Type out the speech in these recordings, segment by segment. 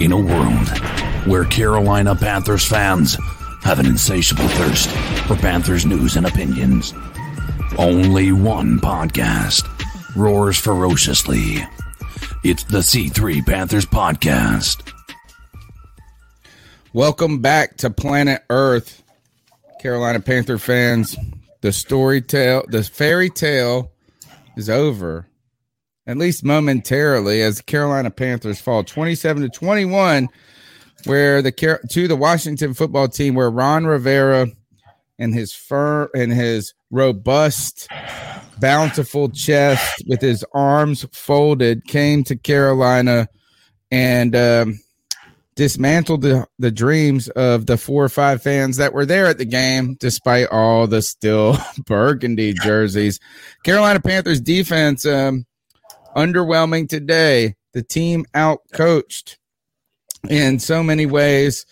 In a world where Carolina Panthers fans have an insatiable thirst for Panthers news and opinions, only one podcast roars ferociously. It's the C3 Panthers Podcast. Welcome back to Planet Earth, Carolina Panther fans. The story tale, the fairy tale is over at least momentarily, as the Carolina Panthers fall 27 to 21, where the to the Washington football team, where Ron Rivera and his firm and his robust, bountiful chest with his arms folded came to Carolina and um, dismantled the, the dreams of the four or five fans that were there at the game, despite all the still burgundy jerseys. Carolina Panthers defense. Um, underwhelming today. The team out coached in so many ways.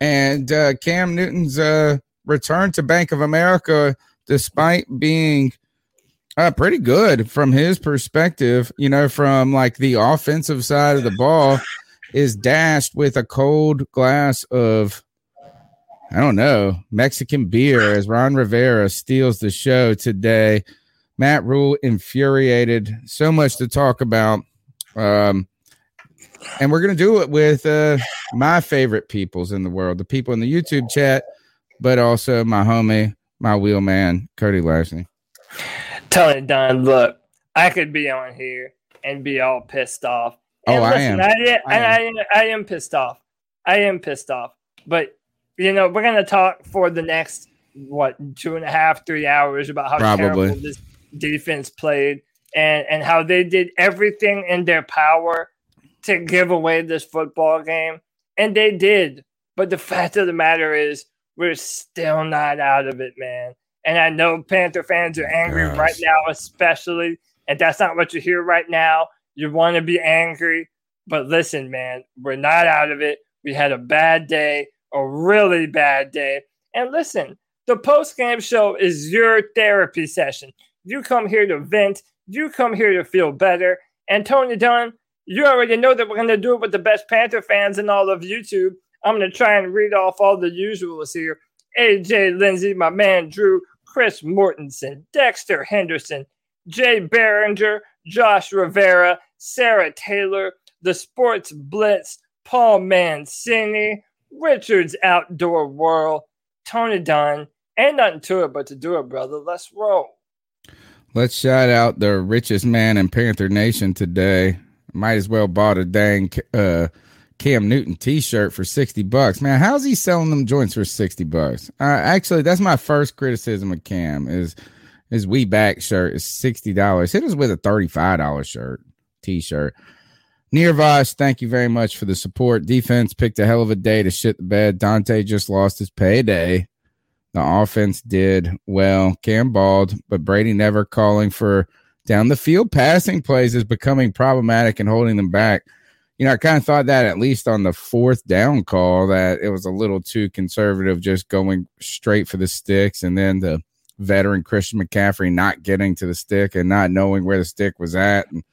And uh, Cam Newton's uh, return to Bank of America, despite being uh, pretty good from his perspective, you know, from like the offensive side of the ball, is dashed with a cold glass of, I don't know, Mexican beer as Ron Rivera steals the show today. Matt Rhule infuriated. So much to talk about. Um, and we're going to do it with uh, my favorite peoples in the world, the people in the YouTube chat, but also my homie, my wheel man, Cody Lashley. Tony Dunn, look, I could be on here and be all pissed off. And oh, listen, I am. I, I, I, am. I am pissed off. I am pissed off. But, you know, we're going to talk for the next, what, two and a half, three hours about how Probably. terrible this defense played and, and how they did everything in their power to give away this football game. And they did. But the fact of the matter is, we're still not out of it, man. And I know Panther fans are angry Gosh. right now, especially. And that's not what you hear right now. You want to be angry. But listen, man, we're not out of it. We had a bad day, a really bad day. And listen, the post game show is your therapy session. You come here to vent. You come here to feel better. And Tony Dunn, you already know that we're going to do it with the best Panther fans in all of YouTube. I'm going to try and read off all the usuals here. AJ Lindsay, my man Drew, Chris Mortensen, Dexter Henderson, Jay Barringer, Josh Rivera, Sarah Taylor, The Sports Blitz, Paul Mancini, Richard's Outdoor World, Tony Dunn. Ain't nothing to it but to do it, brother. Let's roll. Let's shout out the richest man in Panther Nation today. Might as well bought a dang uh, Cam Newton T-shirt for sixty bucks. Man, how's he selling them joints for sixty bucks? Uh, actually, that's my first criticism of Cam is his We Back shirt is sixty dollars. Hit us with a thirty-five dollar shirt T-shirt. Nirvash, thank you very much for the support. Defense picked a hell of a day to shit the bed. Donte just lost his payday. The offense did well. Cam balled, but Brady never calling for down the field passing plays is becoming problematic and holding them back. You know, I kind of thought that at least on the fourth down call that it was a little too conservative, just going straight for the sticks, and then the veteran Christian McCaffrey not getting to the stick and not knowing where the stick was at, and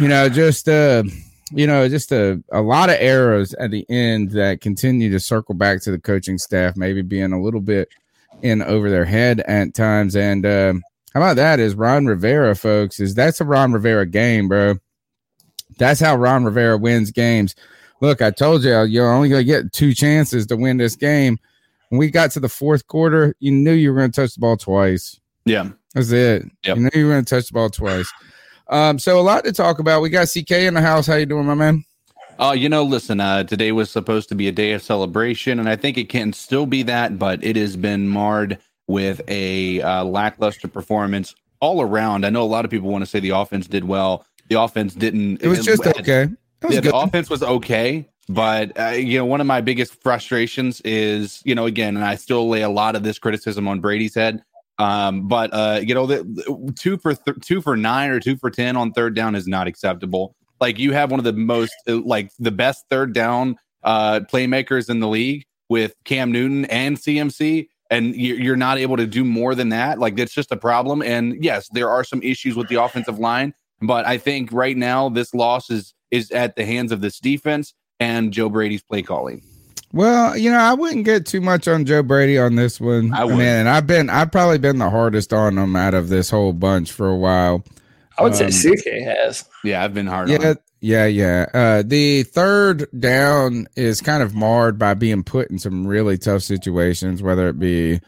you know, just uh you know, just a, a lot of arrows at the end that continue to circle back to the coaching staff, maybe being a little bit in over their head at times. And uh, how about that? Is Ron Rivera, folks? Is that's a Ron Rivera game, bro? That's how Ron Rivera wins games. Look, I told you you're only going to get two chances to win this game. When we got to the fourth quarter, you knew you were going to touch the ball twice. Yeah, that's it. Yep. You knew you were going to touch the ball twice. Um, so a lot to talk about. We got CK in the house. How you doing, my man? Uh, you know, listen, uh, today was supposed to be a day of celebration, and I think it can still be that, but it has been marred with a uh, lackluster performance all around. I know a lot of people want to say the offense did well. The offense didn't. It was just had, okay. Was yeah, good. the offense was okay, but uh, you know, one of my biggest frustrations is, you know, again, and I still lay a lot of this criticism on Brady's head. Um, but uh, you know, the, two for th- two for nine or two for ten on third down is not acceptable. Like you have one of the most uh, like the best third down uh playmakers in the league with Cam Newton and CMC, and you're not able to do more than that. Like that's just a problem. And yes, there are some issues with the offensive line, but I think right now this loss is is at the hands of this defense. and Joe Brady's play calling. Well, you know, I wouldn't get too much on Joe Brady on this one. I, I mean, and I've been, I've probably been the hardest on him out of this whole bunch for a while. I would um, say CK has. Yeah, I've been hard. Yeah, yeah, yeah. Uh, the third down is kind of marred by being put in some really tough situations, whether it be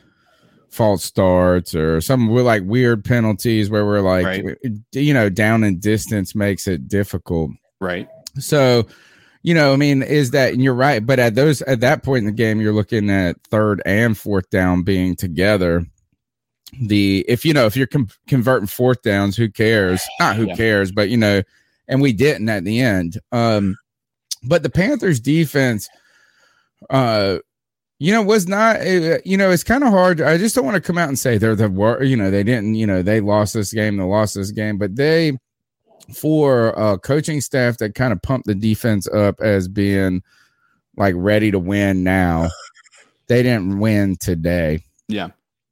false starts or some like weird penalties where we're like, right. you know, down in distance makes it difficult. Right. So you know, I mean, is that and you're right, but at those at that point in the game, you're looking at third and fourth down being together. The if you know if you're com- converting fourth downs, who cares? Not who yeah. cares, but you know, and we didn't at the end. Um, but the Panthers defense, uh, you know, was not. Uh, you know, it's kind of hard. I just don't want to come out and say they're the worst. You know, they didn't. You know, they lost this game. They lost this game, but they for a coaching staff that kind of pumped the defense up as being like ready to win now. They didn't win today. Yeah.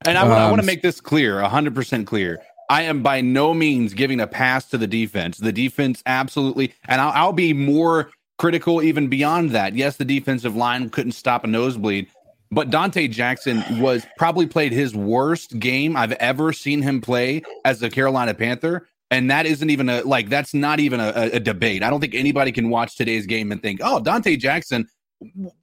And I, um, I want to make this clear, 100% clear. I am by no means giving a pass to the defense. The defense absolutely, and I'll, I'll be more critical even beyond that. Yes, the defensive line couldn't stop a nosebleed, but Donte Jackson was probably played his worst game I've ever seen him play as a Carolina Panther and that isn't even a like that's not even a, a, debate. I don't think anybody can watch today's game and think, oh, Donte Jackson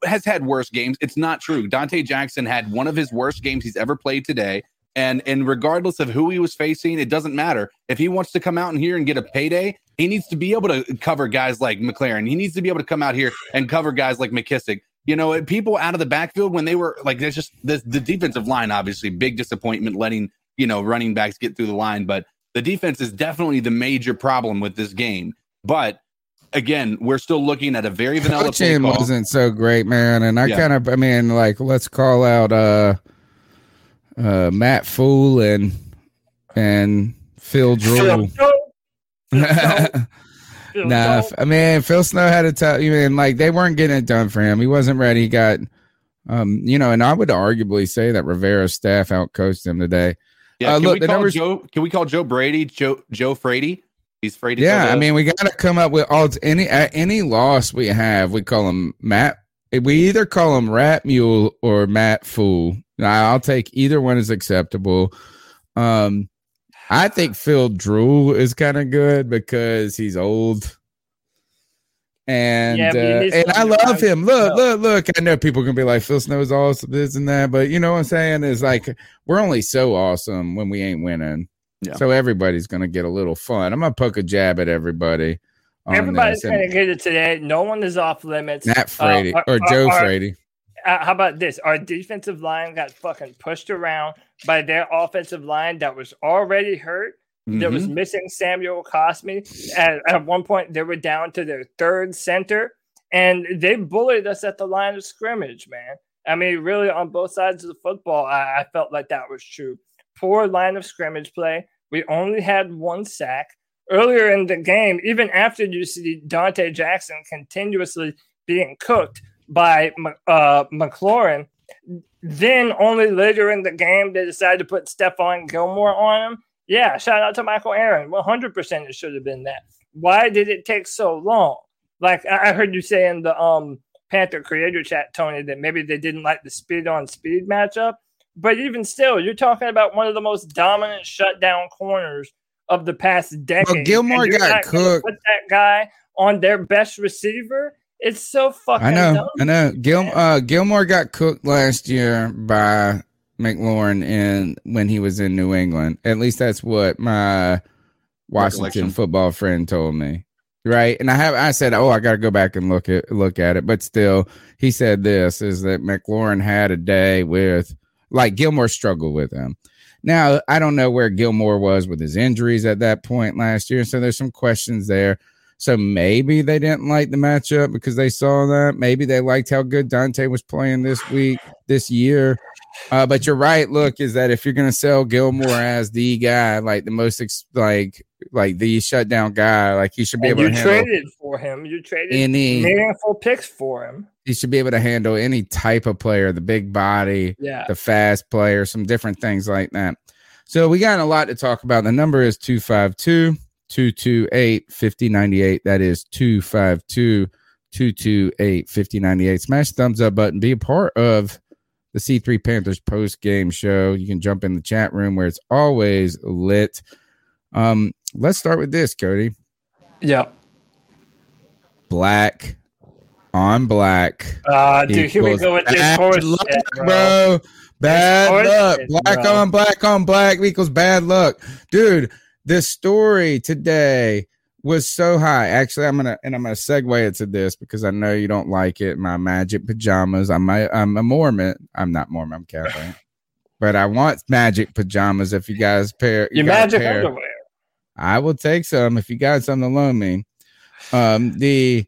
has had worse games. It's not true. Donte Jackson had one of his worst games he's ever played today. And and regardless of who he was facing, it doesn't matter. If he wants to come out in here and get a payday, he needs to be able to cover guys like McLaurin. He needs to be able to come out here and cover guys like McKissic. You know, people out of the backfield when they were like, there's just the, the defensive line, obviously, big disappointment letting, you know, running backs get through the line. But the defense is definitely the major problem with this game. But again, we're still looking at a very vanilla Coaching wasn't so great, man. And I yeah. kind of, I mean, like, let's call out uh, uh, Matt Fool and and Phil Drew. nah, I mean, Phil Snow had to tell you, mean, like they weren't getting it done for him. He wasn't ready. He got, um, you know, and I would arguably say that Rivera's staff outcoached him today. Yeah, uh, can look, we call. Joe? Can we call Joe Brady Joe Joe Frady? He's Frady. Yeah, I mean, we got to come up with all any at any loss we have. We call him Matt. We either call him Rat Mule or Matt Fool. I'll take either one is acceptable. Um, I think Phil Drew is kind of good because he's old and yeah, uh, and I love him. Look, look, look. I know people can be like Phil Snow's awesome, this and that, but you know what I'm saying is like we're only so awesome when we ain't winning. Yeah. So everybody's gonna get a little fun. I'm gonna poke a jab at everybody. Everybody's gonna get it today. No one is off limits. Matt Frady uh, or, Joe our, Frady. Uh, how about this? Our defensive line got fucking pushed around by their offensive line that was already hurt Mm-hmm. There was mm-hmm. missing Samuel Cosmi. At, at one point, they were down to their third center, and they bullied us at the line of scrimmage, man. I mean, really, on both sides of the football, I, I felt like that was true. Poor line of scrimmage play. We only had one sack. Earlier in the game, even after you see Donte Jackson continuously being cooked by uh, McLaurin, then only later in the game they decided to put Stephon Gilmore on him yeah, shout out to Michael Aaron. 100% it should have been that. Why did it take so long? Like I heard you say in the um Panther creator chat, Tony, that maybe they didn't like the speed on speed matchup. But even still, you're talking about one of the most dominant shutdown corners of the past decade. Well, Gilmore got cooked. Put that guy on their best receiver. It's so fucking. I know. Dumb, I know. Gil, uh, Gilmore got cooked last year by McLaurin in when he was in New England. At least that's what my Washington football friend told me. Right. And I have I said, Oh, I gotta go back and look at look at it. But still, he said this is that McLaurin had a day with like Gilmore struggled with him. Now, I don't know where Gilmore was with his injuries at that point last year. So there's some questions there. So maybe they didn't like the matchup because they saw that. Maybe they liked how good Donte was playing this week, this year. Uh, but you're right. Look, is that if you're going to sell Gilmore as the guy, like the most ex- like like the shutdown guy, like he should be and able you to traded for him. You traded any meaningful picks for him. He should be able to handle any type of player, the big body, yeah, the fast player, some different things like that. So we got a lot to talk about. The number is 252 228 5098. That is 252 228 5098. Smash the thumbs up button. Be a part of the C3 Panthers post game show. You can jump in the chat room where it's always lit. Um, let's start with this, Cody. Yeah. Black on black. Uh, dude, here we go with this horse luck, shit, bro. bro. Bad luck. Black bro. on black on black equals bad luck. Dude, this story today was so high. Actually, I'm gonna and I'm gonna segue it to this because I know you don't like it. My magic pajamas. I'm a, I'm a Mormon. I'm not Mormon. I'm Catholic. but I want magic pajamas. If you guys pair, you your magic pair, underwear. I will take some if you got some to loan me. Um, the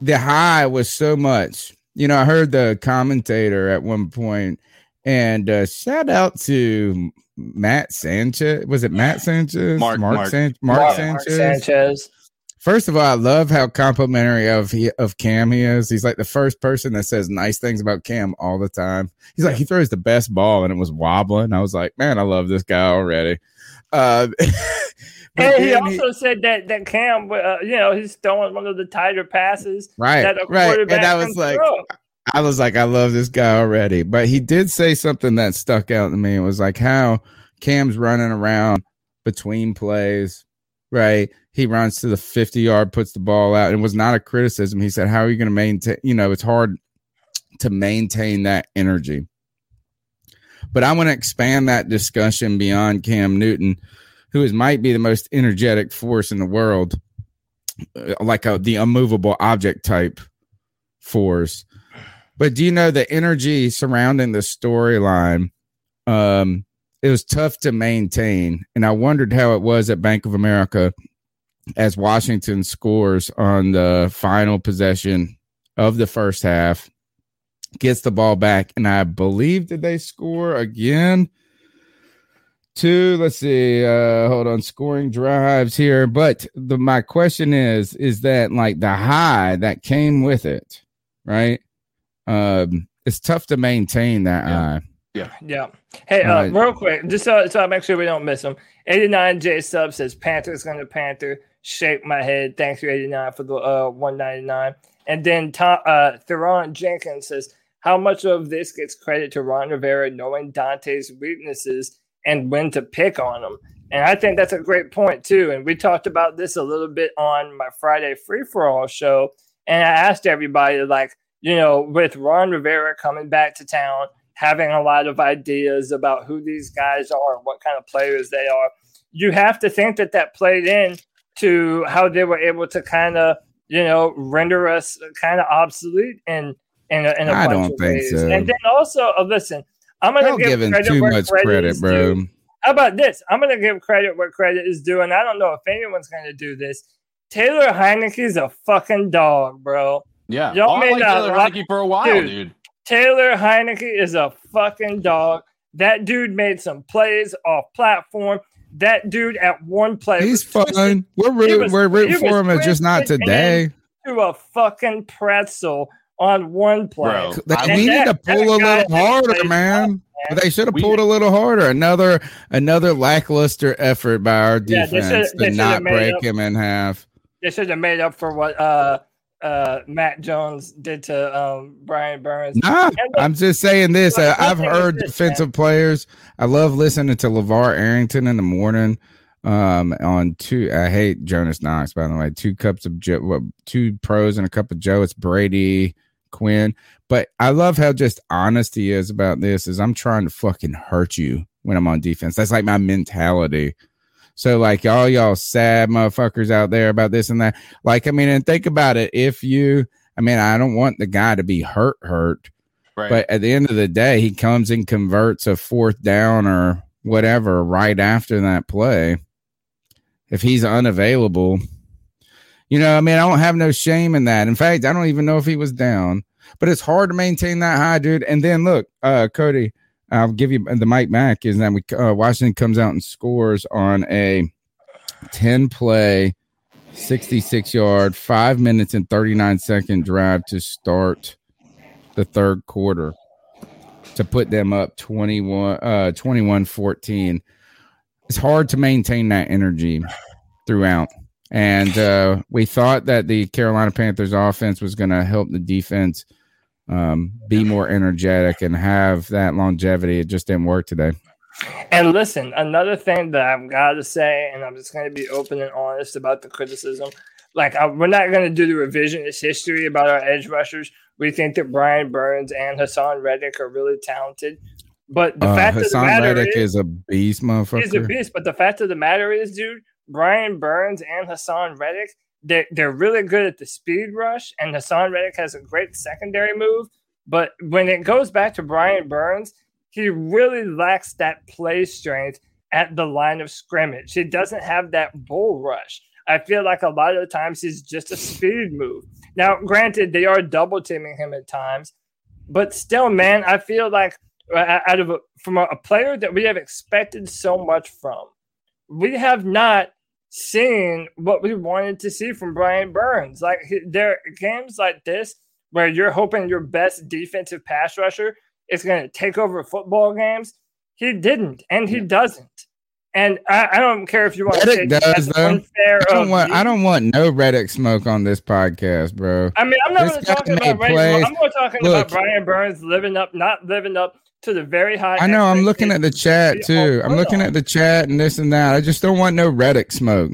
the high was so much. You know, I heard the commentator at one point, and uh, shout out to Matt Sanchez. Was it Matt Sanchez? Mark Mark, Mark, San- Mark, Mark Sanchez. Sanchez. First of all, I love how complimentary of he, of Cam he is. He's like the first person that says nice things about Cam all the time. He's like he throws the best ball and it was wobbling. I was like, man, I love this guy already. Uh, and he also he, said that that Cam, uh, you know, he's throwing one of the tighter passes. Right, right. And I was like, throw. I was like, I love this guy already. But he did say something that stuck out to me. It was like how Cam's running around between plays, right? He runs to the 50 yard, puts the ball out. It was not a criticism. He said, How are you going to maintain? You know, it's hard to maintain that energy. But I want to expand that discussion beyond Cam Newton, who is might be the most energetic force in the world, uh, like a, the immovable object type force but do you know the energy surrounding the storyline? Um, it was tough to maintain, and I wondered how it was at Bank of America as Washington scores on the final possession of the first half, gets the ball back, and I believe did they score again? Two, let's see, uh, hold on, scoring drives here. But the my question is, is that like the high that came with it, right? Um, it's tough to maintain that yeah. eye. Yeah. Yeah. Hey, uh, real quick, just so, so I make sure we don't miss them. 89 J Sub says Panthers going to Panther. Shake my head. Thanks you, 89 for the uh, 199. And then Tom, uh, Theron Jenkins says, How much of this gets credit to Ron Rivera knowing Donte's weaknesses and when to pick on them? And I think that's a great point, too. And we talked about this a little bit on my Friday free for all show. And I asked everybody, like, you know, with Ron Rivera coming back to town, having a lot of ideas about who these guys are and what kind of players they are, you have to think that that played in to how they were able to kind of, you know, render us kind of obsolete in in a, in a I don't think ways. so. And then also, uh, listen, I'm going to give credit too much credit, credit bro. Due. How about this? I'm going to give credit where credit is due, and I don't know if anyone's going to do this. Taylor Heinicke's a fucking dog, bro. Yeah, y'all may like Taylor Heinicke for a while, dude, dude. Taylor Heinicke is a fucking dog. That dude made some plays off platform. That dude at one play, he's fine. We're rooting, we're rooting for him, it's just not today. To a fucking pretzel on one play. Bro, we need to pull a little harder, man. man. They should have pulled a little harder. Another another lackluster effort by our defense yeah, to not break up, him in half. They should have made up for what uh uh, Matt Jones did to um, Brian Burns. Nah, I'm just saying this. Uh, I've heard this, defensive man. players. I love listening to LaVar Arrington in the morning um, on two. I hate Jonas Knox, by the way. Two cups of Joe, well, two pros and a cup of Joe. It's Brady Quinn. But I love how just honest he is about this. Is I'm trying to fucking hurt you when I'm on defense. That's like my mentality. So like all y'all sad motherfuckers out there about this and that. Like, I mean, and think about it. If you, I mean, I don't want the guy to be hurt, hurt. Right. But at the end of the day, he comes and converts a fourth down or whatever right after that play. If he's unavailable, you know, I mean, I don't have no shame in that. In fact, I don't even know if he was down, but it's hard to maintain that high, dude. And then look, uh, Cody, I'll give you the Mike Mack is that we uh, Washington comes out and scores on a 10 play, 66 yard, five minutes and 39 second drive to start the third quarter to put them up 21 uh 21 14 it's hard to maintain that energy throughout. And uh, we thought that the Carolina Panthers offense was going to help the defense um, be more energetic and have that longevity. It just didn't work today. And listen, another thing that I've got to say, and I'm just going to be open and honest about the criticism. Like, I, we're not going to do the revisionist history about our edge rushers. We think that Brian Burns and Haason Reddick are really talented. But the uh, fact Haason of the matter Reddick is, is a beast, motherfucker. He's a beast. But the fact of the matter is, dude, Brian Burns and Haason Reddick, they're, they're really good at the speed rush, and Haason Reddick has a great secondary move. But when it goes back to Brian Burns, he really lacks that play strength at the line of scrimmage. He doesn't have that bull rush. I feel like a lot of the times he's just a speed move. Now, granted, they are double teaming him at times, but still, man, I feel like uh, out of a, from a, a player that we have expected so much from, we have not seen what we wanted to see from Brian Burns. Like there are games like this where you're hoping your best defensive pass rusher is going to take over football games. He didn't, and he doesn't. And I, I don't care if you want Reddick to say does though. I don't want I don't want no Reddick smoke on this podcast, bro. I mean, I'm not going to talk about Reddick. I'm going to talk about Brian Burns living up, not living up to the very high. I know. I'm looking at the chat too. I'm looking at the chat and this and that. I just don't want no Reddick smoke.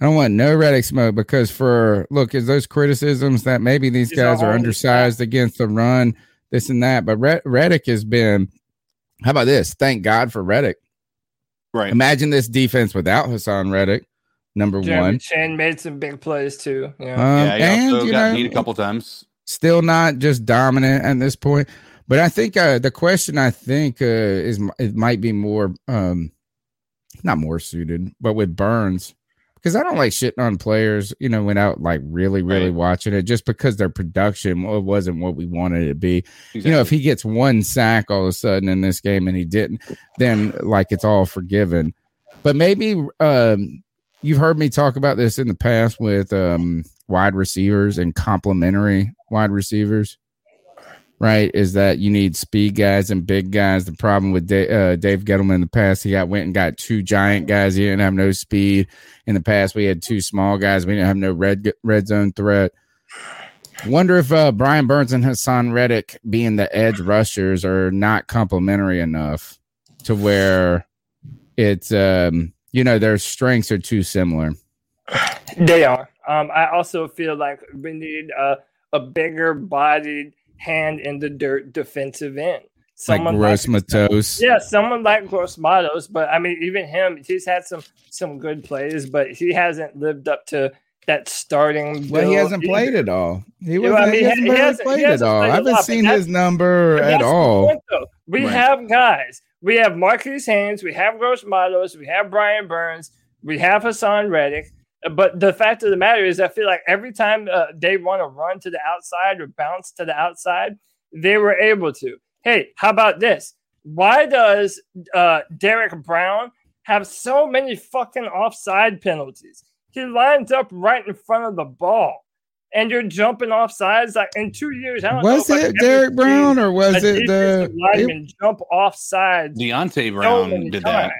I don't want no Reddick smoke because for look, is those criticisms that maybe these He's guys are undersized against the run, this and that. But Reddick has been. How about this? Thank God for Reddick. Right. Imagine this defense without Haason Reddick. Number Jeremy one. Chinn made some big plays too. Yeah, um, yeah he and, also got know, beat a couple times. Still not just dominant at this point. But I think uh, the question I think uh, is it might be more um, not more suited, but with Burns because I don't like shitting on players, you know, without like really, really right. watching it just because their production wasn't what we wanted it to be. Exactly. You know, if he gets one sack all of a sudden in this game and he didn't, then like it's all forgiven. But maybe um, you've heard me talk about this in the past with um, wide receivers and complementary wide receivers right? Is that you need speed guys and big guys. The problem with Dave, uh, Dave Gettleman in the past, he got went and got two giant guys. He didn't have no speed. In the past, we had two small guys. We didn't have no red red zone threat. Wonder if uh, Brian Burns and Haason Reddick, being the edge rushers, are not complementary enough to where it's um, you know their strengths are too similar. They are. Um, I also feel like we need a, a bigger bodied hand in the dirt defensive end. Someone like Gross like, Matos. Yeah, someone like Gross Matos. But I mean, even him, he's had some some good plays, but he hasn't lived up to that starting. Well, he hasn't either. played at all. He, was, I mean, he, hasn't, he hasn't played at all. I haven't seen his number at all. Point, we right. have guys. We have Marquis Haynes. We have Gross Matos. We have Brian Burns. We have Haason Reddick. But the fact of the matter is, I feel like every time uh, they want to run to the outside or bounce to the outside, they were able to. Hey, how about this? Why does uh, Derrick Brown have so many fucking offside penalties? He lines up right in front of the ball, and you're jumping off sides. Like in two years, was it Derrick Brown or was it the lineman it, jump off sides? Deonte Brown so did times. that.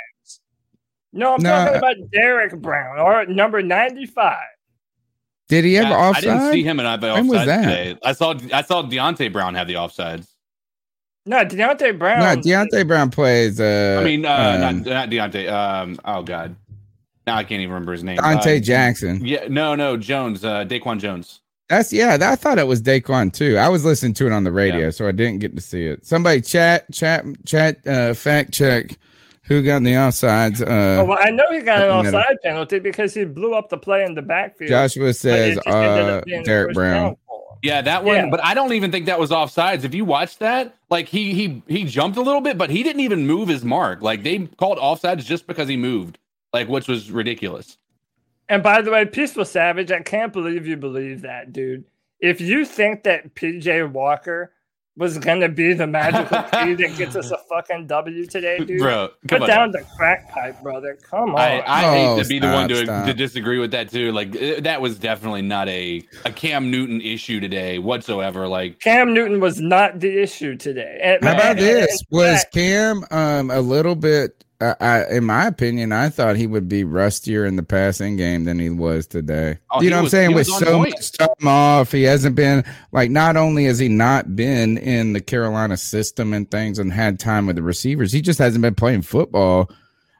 No, I'm no, talking about Derrick Brown or number 95. Did he ever yeah, offside? I didn't see him in the offside was that? today. I saw I saw Deonte Brown have the offsides. No, Deonte Brown. No, Deonte Brown plays. Uh, I mean, uh, um, not, not Deonte. Um, oh God, now I can't even remember his name. Donte uh, Jackson. Yeah, no, no, Jones. Uh, Daquan Jones. That's yeah. I thought it was Daquan too. I was listening to it on the radio, yeah. so I didn't get to see it. Somebody chat, chat, chat. Uh, fact check who got the offsides? Uh, oh, well, I know he got an offside penalty because he blew up the play in the backfield. Joshua says uh, Derrick Brown. Yeah, that one. Yeah. But I don't even think that was offsides. If you watch that, like he he he jumped a little bit, but he didn't even move his mark. Like they called offsides just because he moved, like which was ridiculous. And by the way, Peaceful Savage, I can't believe you believe that, dude. If you think that PJ Walker was gonna be the magical key that gets us a fucking W today, dude. Bro, put on. down the crack pipe, brother. Come on. I, I oh, hate to be stop, the one to, to disagree with that too. Like uh, that was definitely not a a Cam Newton issue today whatsoever. Like Cam Newton was not the issue today. And, How about and, this? And, was Cam um a little bit I, I, in my opinion, I thought he would be rustier in the passing game than he was today. Oh, you know what I'm saying? With so point. much time off, he hasn't been like. Not only has he not been in the Carolina system and things and had time with the receivers, he just hasn't been playing football.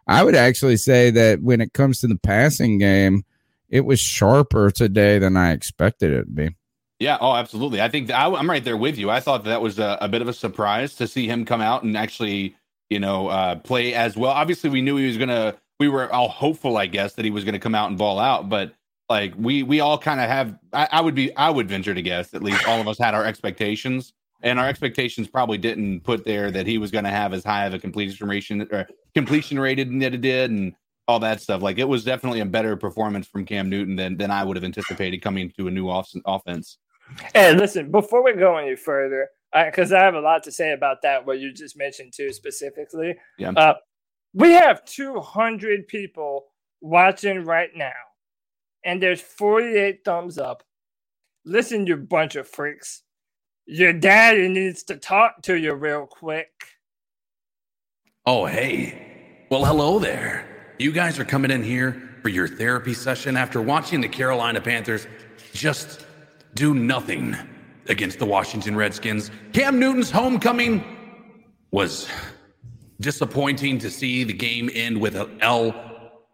I would actually say that when it comes to the passing game, it was sharper today than I expected it to be. Yeah. Oh, absolutely. I think I, am right there with you. I thought that was a, a, bit of a surprise to see him come out and actually, you know, uh, play as well. Obviously, we knew he was gonna. We were all hopeful, I guess, that he was gonna come out and ball out. But like we we all kind of have. I, I would be. I would venture to guess at least all of us had our expectations, and our expectations probably didn't put there that he was going to have as high of a completion rate or completion rated than it did, and all that stuff. Like it was definitely a better performance from Cam Newton than than I would have anticipated coming to a new off- offense. Hey, listen, before we go any further, because I, I, have a lot to say about that, what you just mentioned too specifically. Yeah. Uh, we have 200 people watching right now, and there's 48 thumbs up. Listen, you bunch of freaks. Your daddy needs to talk to you real quick. Oh, hey. Well, hello there. You guys are coming in here for your therapy session after watching the Carolina Panthers just do nothing against the Washington Redskins. Cam Newton's homecoming was disappointing to see the game end with an L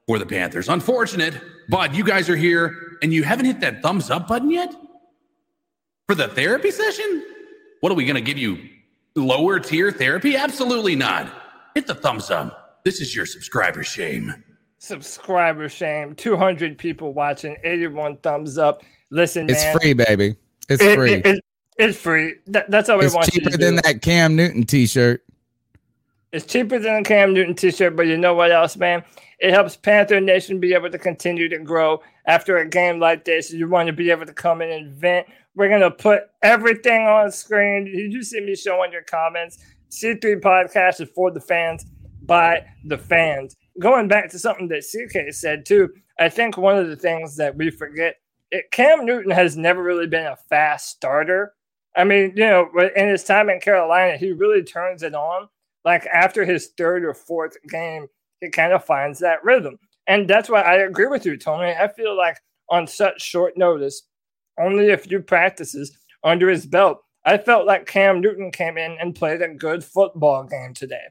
for the Panthers. Unfortunate, but you guys are here and you haven't hit that thumbs up button yet for the therapy session? What are we going to give you? Lower tier therapy? Absolutely not. Hit the thumbs up. This is your subscriber shame. Subscriber shame. 200 people watching, 81 thumbs up. Listen, it's man, free, baby. It's it, free. It, it, it's free. That, that's all we it's want. It's cheaper than that Cam Newton T-shirt. It's cheaper than a Cam Newton T-shirt, but you know what else, man? It helps Panther Nation be able to continue to grow after a game like this. You want to be able to come in and vent. We're gonna put everything on screen. You see me showing your comments. C3 podcast is for the fans by the fans. Going back to something that CK said too, I think one of the things that we forget it, Cam Newton has never really been a fast starter. I mean, you know, in his time in Carolina, he really turns it on. Like after his third or fourth game, he kind of finds that rhythm. And that's why I agree with you, Tony. I feel like on such short notice, only a few practices under his belt, I felt like Cam Newton came in and played a good football game today.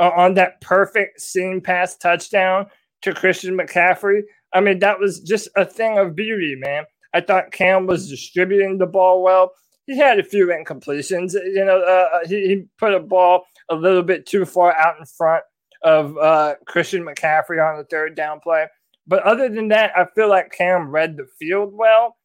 Uh, on that perfect seam pass touchdown to Christian McCaffrey, I mean, that was just a thing of beauty, man. I thought Cam was distributing the ball well. He had a few incompletions. You know, uh, uh, he, he, put a ball a little bit too far out in front of uh, Christian McCaffrey on the third down play. But other than that, I feel like Cam read the field well.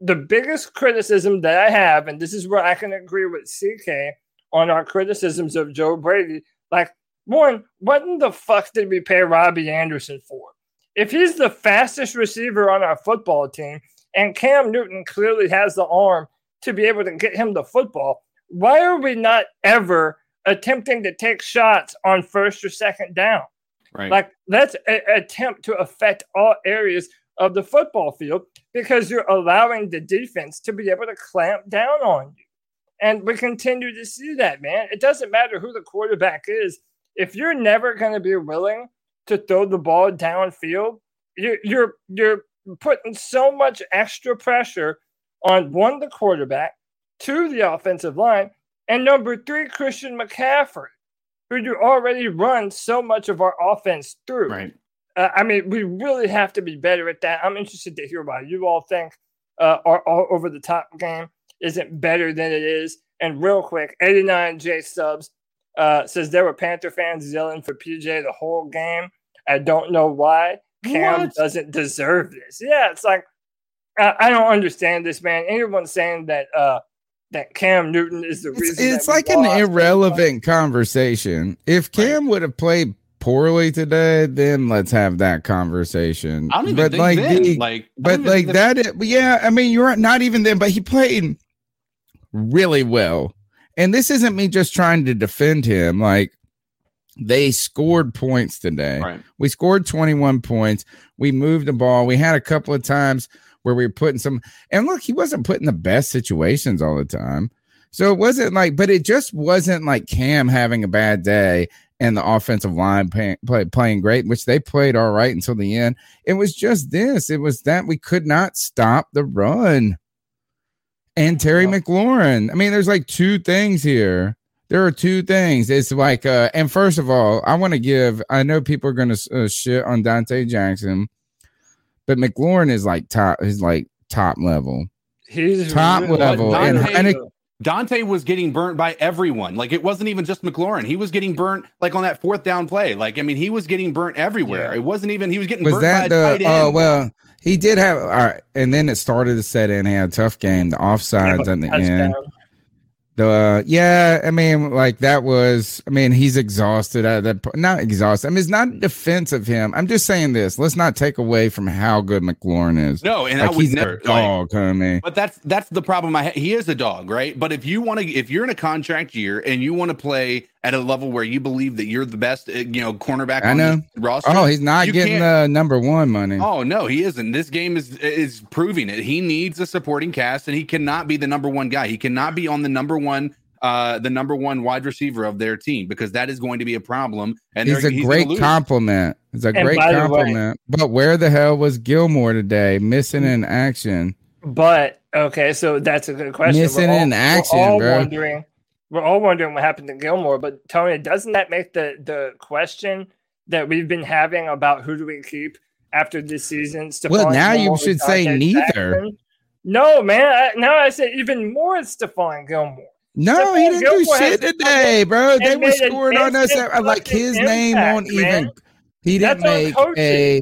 The biggest criticism that I have, and this is where I can agree with CK on our criticisms of Joe Brady, like, one, what in the fuck did we pay Robbie Anderson for? If he's the fastest receiver on our football team and Cam Newton clearly has the arm to be able to get him the football, why are we not ever attempting to take shots on first or second down? Right. Like, let's a- attempt to affect all areas of the football field because you're allowing the defense to be able to clamp down on you. And we continue to see that, man. It doesn't matter who the quarterback is. If you're never going to be willing to throw the ball downfield, you're you're you're putting so much extra pressure on one the quarterback, two the offensive line, and number three Christian McCaffrey, who you already run so much of our offense through. Right. Uh, I mean, we really have to be better at that. I'm interested to hear what you all think. Uh, our, our over the top game isn't better than it is. And real quick, 89 J Subs uh, says there were Panther fans yelling for PJ the whole game. I don't know why. Cam what? doesn't deserve this. Yeah, it's like I, I, don't understand this, man. Anyone saying that uh that Cam Newton is the reason it's, it's like an irrelevant conversation. If Cam right. would have played poorly today, then let's have that conversation. I don't even but think like, then, the, like but like that, is, yeah. I mean, you're not even then, but he played really well. And this isn't me just trying to defend him. Like they scored points today. Right. We scored 21 points. We moved the ball. We had a couple of times where we were putting some, and look, he wasn't putting the best situations all the time. So it wasn't like, but it just wasn't like Cam having a bad day and the offensive line pay, play, playing great, which they played all right until the end. It was just this. It was that we could not stop the run. And Terry McLaurin. I mean, there's like two things here. There are two things. It's like, uh, and first of all, I want to give. I know people are going to uh, shit on Donte Jackson, but McLaurin is like top. He's like top level. He's top really, level. And Heinicke, Donte was getting burnt by everyone. Like it wasn't even just McLaurin. He was getting burnt like on that fourth down play. Like I mean, he was getting burnt everywhere. Yeah. It wasn't even he was getting was that the oh well he did have all right, and then it started to set in. He had a tough game. The offsides yeah, at the end. The uh, yeah, I mean, like that was. I mean, he's exhausted. At that not exhausted. I mean, it's not defense of him. I'm just saying this. Let's not take away from how good McLaurin is. No, and like, I would never dog, like, I But that's that's the problem. I ha- he is a dog, right? But if you want to, if you're in a contract year and you want to play at a level where you believe that you're the best, uh, you know, cornerback. I know. roster. Oh, he's not getting the number one money. Oh no, he isn't. This game is is proving it. He needs a supporting cast, and he cannot be the number one guy. He cannot be on the number one uh, the number one wide receiver of their team because that is going to be a problem. And he's a he's great compliment. It's a and great compliment. Way, but where the hell was Gilmore today? Missing in action. But okay, so that's a good question. Missing all, in action, we're all bro. Wondering, we're all wondering what happened to Gilmore. But Tony, doesn't that make the the question that we've been having about who do we keep after this season? Stephon well, now you should say neither. Jackson? No, man. I, now I say even more Stephon Gilmore. No, he didn't do shit today, bro. They were scoring on us like his name won't even. He didn't make a.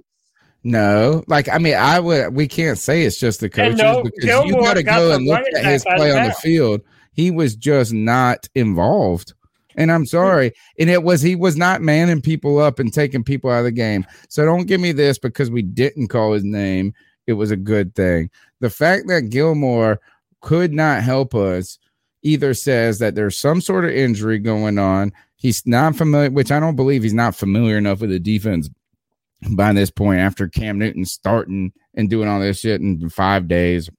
No, like I mean, I would. We can't say it's just the coaches no, because Gilmore you gotta go and look at his play on the field. He was just not involved. And I'm sorry. And it was he was not manning people up and taking people out of the game. So don't give me this because we didn't call his name. It was a good thing. The fact that Gilmore could not help us either says that there's some sort of injury going on. He's not familiar, which I don't believe he's not familiar enough with the defense by this point after Cam Newton starting and doing all this shit in five days,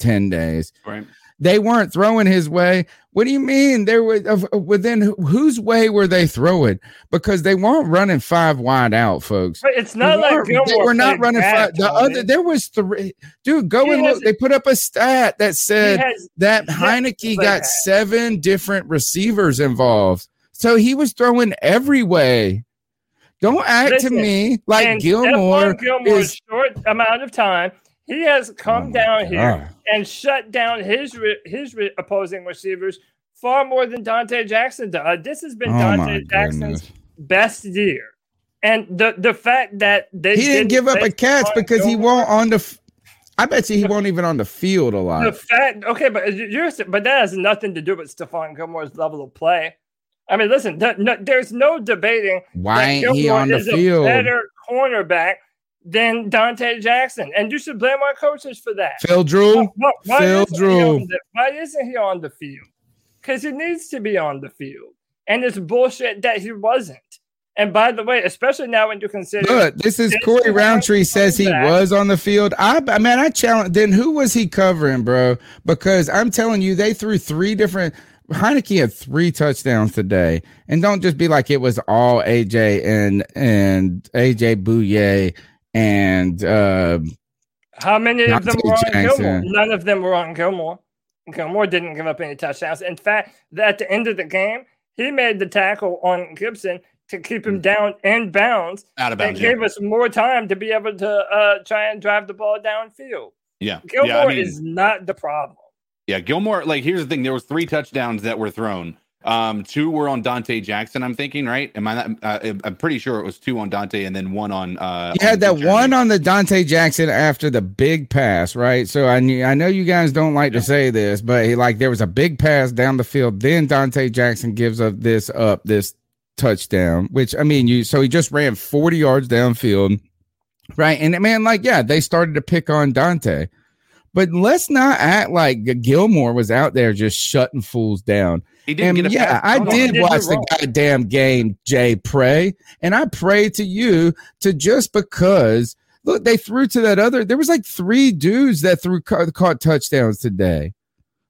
10 days. Right. They weren't throwing his way. What do you mean? There was within whose way were they throwing? Because they weren't running five wide out, folks. But it's not they like Gilmore they were not running five. The other there was three. Dude, go he and look. They put up a stat that said that Heinicke got seven different receivers involved. So he was throwing every way. Don't act Listen, to me like Gilmore is short amount of time he has come oh down God. here and shut down his his opposing receivers far more than Donte Jackson does. Uh, this has been oh Donte Jackson's goodness. best year, and the the fact that they he didn't, give up a catch because he won't on the. I bet you he won't even on the field a lot. The fact, okay, but you're, but that has nothing to do with Stephon Gilmore's level of play. I mean, listen, no, there's no debating. Why ain't he on the field? better cornerback than Donte Jackson. And you should blame our coaches for that. Phil Drew. Why, why Phil Drew. The, why isn't he on the field? Because he needs to be on the field. And it's bullshit that he wasn't. And by the way, especially now when you consider Look, this is Corey Roundtree says he was on the field. I, man, I challenge. Then who was he covering, bro? Because I'm telling you, they threw three different. Heinicke had three touchdowns today, and don't just be like it was all AJ and and AJ Bouye and uh, how many of them were on Gilmore? None of them were on Gilmore. Gilmore didn't give up any touchdowns. In fact, at the end of the game, he made the tackle on Gibson to keep him down in bounds. Out of bounds. And gave us more time to be able to uh, try and drive the ball downfield. Yeah. Gilmore yeah, I mean, is not the problem. Yeah, Gilmore, like here's the thing. There was three touchdowns that were thrown. Um, two were on Donte Jackson. I'm thinking, right? Am I? Not, uh, I'm pretty sure it was two on Donte, and then one on. Uh, you had that one on the Donte Jackson after the big pass, right? So I knew, I know you guys don't like yeah. to say this, but he, like there was a big pass down the field. Then Donte Jackson gives up this up this touchdown, which I mean, you so he just ran 40 yards downfield, right? And man, like yeah, they started to pick on Donte. But let's not act like Gilmore was out there just shutting fools down. He didn't and, yeah, I did watch the goddamn game, Jay. Pray, and I pray to you to just because look, they threw to that other. There was like three dudes that threw caught touchdowns today,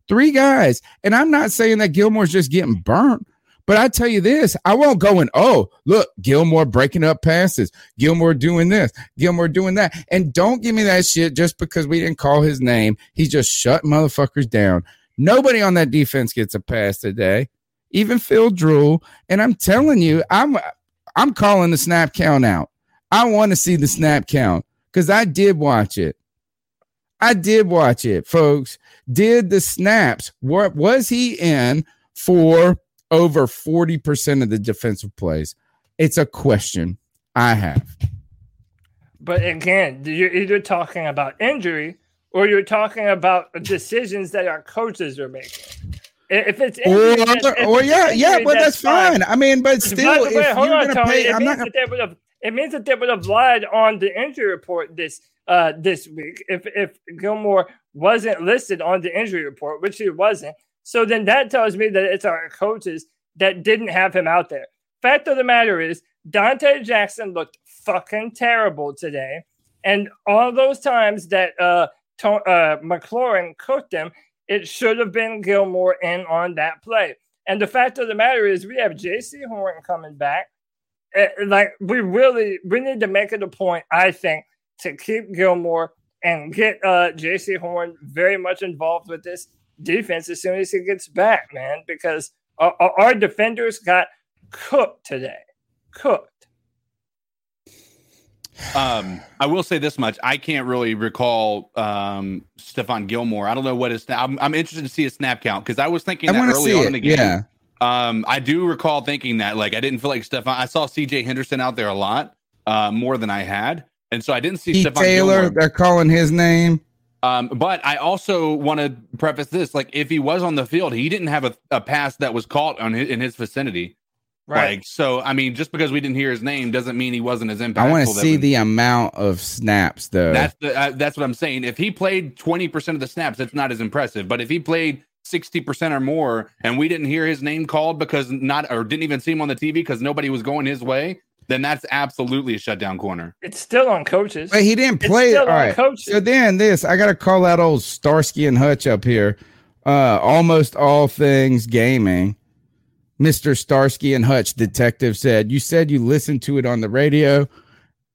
three guys. And I'm not saying that Gilmore's just getting burnt, But I tell you this, I won't go and oh, look, Gilmore breaking up passes, Gilmore doing this, Gilmore doing that. And don't give me that shit just because we didn't call his name. He just shut motherfuckers down. Nobody on that defense gets a pass today, even Phil Drew. And I'm telling you, I'm I'm calling the snap count out. I want to see the snap count because I did watch it. I did watch it, folks. Did the snaps, what was he in for over 40% of the defensive plays? It's a question I have. But again, you're either talking about injury or you're talking about decisions that our coaches are making. If it's injury, or, if or it's yeah, injury, yeah, but that's, that's fine. fine. I mean, but still, way, if you're going to pay, I'm not. Gonna... It means that they would have lied on the injury report this uh, this week if if Gilmore wasn't listed on the injury report, which he wasn't. So then that tells me that it's our coaches that didn't have him out there. Fact of the matter is, Donte Jackson looked fucking terrible today, and all those times that uh, to- uh McLaurin cooked him, it should have been Gilmore in on that play. And the fact of the matter is, we have Jaycee Horn coming back. Uh, like we really, we need to make it a point. I think to keep Gilmore and get uh, Jaycee Horn very much involved with this defense as soon as he gets back, man, because our, our defenders got cooked today. Cooked. Um, I will say this much: I can't really recall um Stephon Gilmore. I don't know what his. I'm, I'm interested to see a snap count because I was thinking that early on it. in the game. Yeah. Um, I do recall thinking that like I didn't feel like Stephon. I saw C.J. Henderson out there a lot, uh, more than I had. And so I didn't see Stephon Taylor. Gilmore. They're calling his name. Um, but I also want to preface this: like, if he was on the field, he didn't have a, a pass that was caught on his, in his vicinity. Right. Like, so I mean, just because we didn't hear his name doesn't mean he wasn't as impactful. I want to see the amount of snaps, though. That's the, uh, that's what I'm saying. If he played 20 percent of the snaps, it's not as impressive. But if he played 60 percent or more, and we didn't hear his name called because not or didn't even see him on the TV because nobody was going his way, then that's absolutely a shutdown corner. It's still on coaches. But he didn't play. All right. Coaches. So then this, I got to call out old Starsky and Hutch up here. Uh, almost all things gaming. Mr. Starsky and Hutch, detective said, You said you listened to it on the radio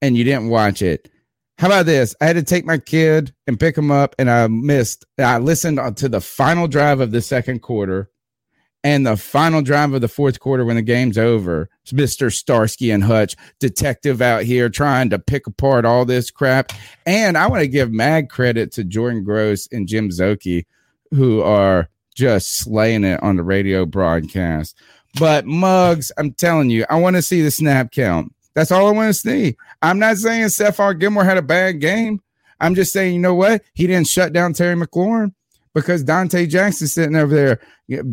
and you didn't watch it. How about this? I had to take my kid and pick him up, and I missed. I listened to the final drive of the second quarter and the final drive of the fourth quarter when the game's over. It's Mr. Starsky and Hutch, detective out here trying to pick apart all this crap. And I want to give mad credit to Jordan Gross and Jim Szoke, who are just slaying it on the radio broadcast. But Mugs, I'm telling you, I want to see the snap count. That's all I want to see. I'm not saying Stephon Gilmore had a bad game. I'm just saying, you know what? He didn't shut down Terry McLaurin because Donte Jackson's sitting over there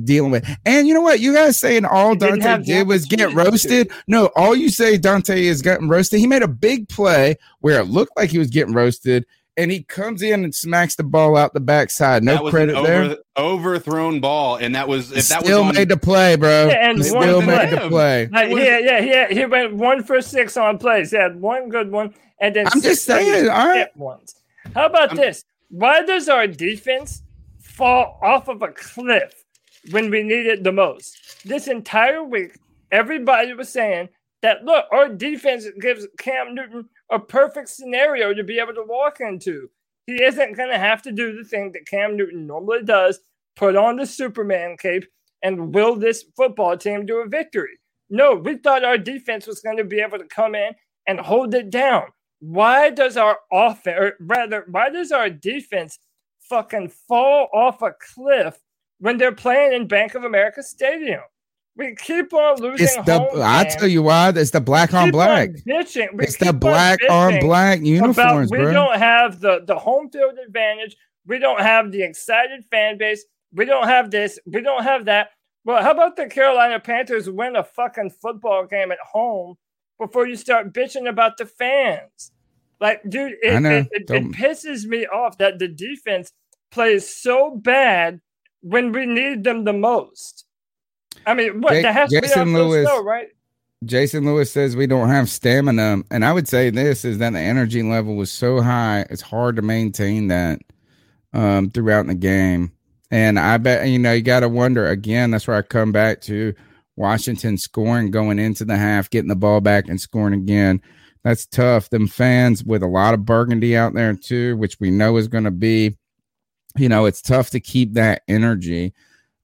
dealing with. And you know what? You guys saying all Donte did was get roasted. No, all you say Donte is getting roasted. He made a big play where it looked like he was getting roasted. And he comes in and smacks the ball out the backside. No credit over, there. Overthrown ball, and that was if that still was on, made the play, bro. Yeah, and still made the play. Like, yeah, yeah, yeah. He went one for six on plays. He had one good one, and then I'm just saying. All right. Ones. How about I'm, this? Why does our defense fall off of a cliff when we need it the most. This entire week, everybody was saying that look, our defense gives Cam Newton a perfect scenario to be able to walk into. He isn't going to have to do the thing that Cam Newton normally does put on the Superman cape and will this football team to a victory. No, we thought our defense was going to be able to come in and hold it down. Why does our offense, or rather, why does our defense fucking fall off a cliff when they're playing in Bank of America Stadium. We keep on losing. It's the I tell you why. It's the black on black. bitching. It's the black on, on black uniforms, about, we bro. don't have the the home field advantage. We don't have the excited fan base. We don't have this. We don't have that. Well, how about the Carolina Panthers win a fucking football game at home before you start bitching about the fans? Like, dude, it, it, it, it pisses me off that the defense plays so bad when we need them the most. I mean, what J- that has Jason to be Lewis, slow, right? Jason Lewis says we don't have stamina, and I would say this is that the energy level was so high, it's hard to maintain that um, throughout the game. And I bet you know you got to wonder again. That's where I come back to Washington scoring going into the half, getting the ball back and scoring again. That's tough. Them fans with a lot of burgundy out there too, which we know is going to be, you know, it's tough to keep that energy.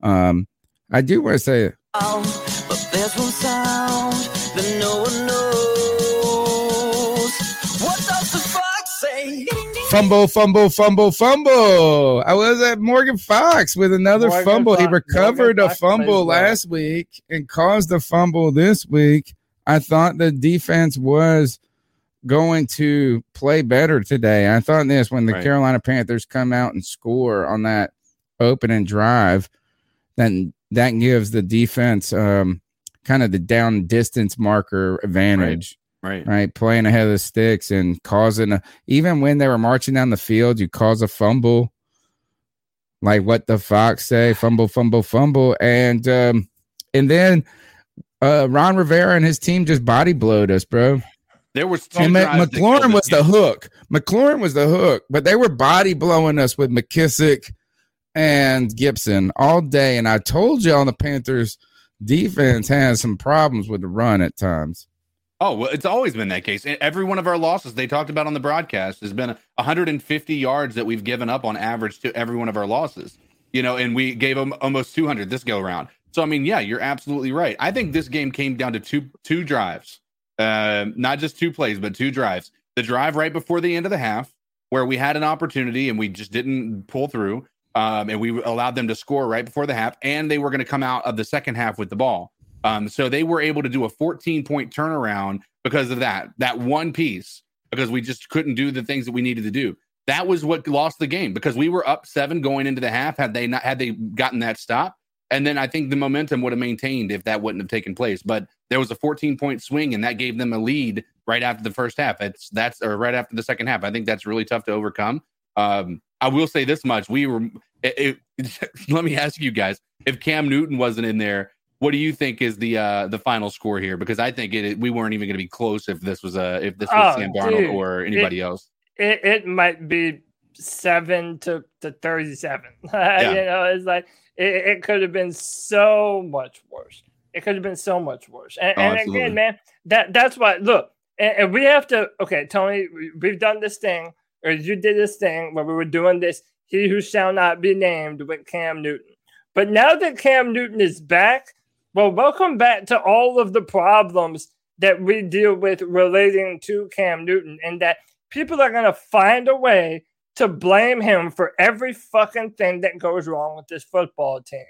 Um, I do want to say, but there's one sound that no one knows. What does the fox say? Fumble, fumble, fumble, fumble. I was at Morgan Fox with another Morgan fumble. Fox, he recovered Morgan a fumble last week and caused a fumble this week. I thought the defense was going to play better today. I thought this when the right. Carolina Panthers come out and score on that opening drive, then that gives the defense um, kind of the down distance marker advantage. Right. Right. Playing ahead of the sticks and causing a, even when they were marching down the field, you cause a fumble. Like what the Fox say, fumble, fumble, fumble. And um, and then uh Ron Rivera and his team just body blowed us, bro. There was and McLaurin was the hook. McLaurin was the hook, but they were body blowing us with McKissic and Gibson all day. And I told you on the Panthers defense has some problems with the run at times. Oh, well, it's always been that case. Every one of our losses they talked about on the broadcast has been 150 yards that we've given up on average to every one of our losses. You know, and we gave them almost 200 this go around. So I mean, yeah, you're absolutely right. I think this game came down to two two drives, uh, not just two plays, but two drives. The drive right before the end of the half, where we had an opportunity and we just didn't pull through, um, and we allowed them to score right before the half, and they were going to come out of the second half with the ball. Um, so they were able to do a 14 point turnaround because of that, that one piece, because we just couldn't do the things that we needed to do. That was what lost the game because we were up seven going into the half. Had they not had they gotten that stop, and then I think the momentum would have maintained if that wouldn't have taken place. But there was a 14 point swing, and that gave them a lead right after the first half. It's that's or right after the second half. I think that's really tough to overcome. Um, I will say this much: we were. It, it, let me ask you guys: if Cam Newton wasn't in there, what do you think is the uh the final score here? Because I think it, we weren't even going to be close if this was a if this was oh, Sam Darnold dude, or anybody else. It, it might be seven to to thirty seven. Yeah. you know, it's like it, it could have been so much worse. It could have been so much worse. And, oh, and again, man, that that's why. Look, and, and we have to. Okay, Tony, we've done this thing, or you did this thing where we were doing this. He who shall not be named with Cam Newton. But now that Cam Newton is back, well, welcome back to all of the problems that we deal with relating to Cam Newton, and that people are going to find a way to blame him for every fucking thing that goes wrong with this football team.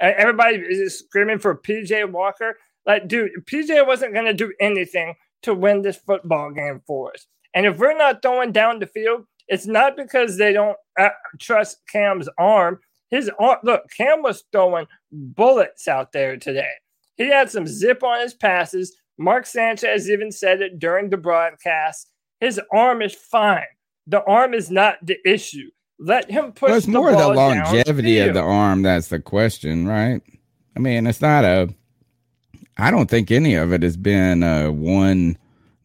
Everybody is screaming for PJ Walker. Like, dude, PJ wasn't going to do anything to win this football game for us. And if we're not throwing down the field, it's not because they don't uh, trust Cam's arm. His arm, look, Cam was throwing bullets out there today. He had some zip on his passes. Mark Sanchez even said it during the broadcast. His arm is fine. The arm is not the issue. Let him push. Well, it's more the longevity of the arm that's the question, right? I mean, it's not a. I don't think any of it has been a one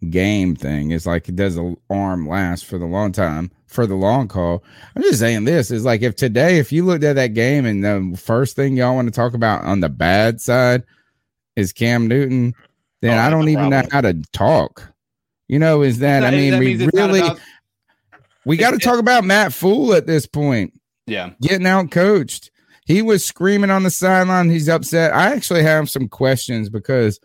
game thing. It's like does the arm last for the long time for the long call. I'm just saying this is like if today, if you looked at that game and the first thing y'all want to talk about on the bad side is Cam Newton, then oh, I don't even problem. know how to talk. You know, is that, I mean, that we really about, we got to talk about Matt Fool at this point. Yeah. Getting out coached. He was screaming on the sideline. He's upset. I actually have some questions because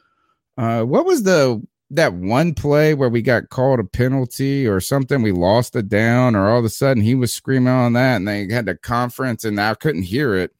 uh, what was the that one play where we got called a penalty or something, we lost it down, or all of a sudden he was screaming on that, and they had the conference, and I couldn't hear it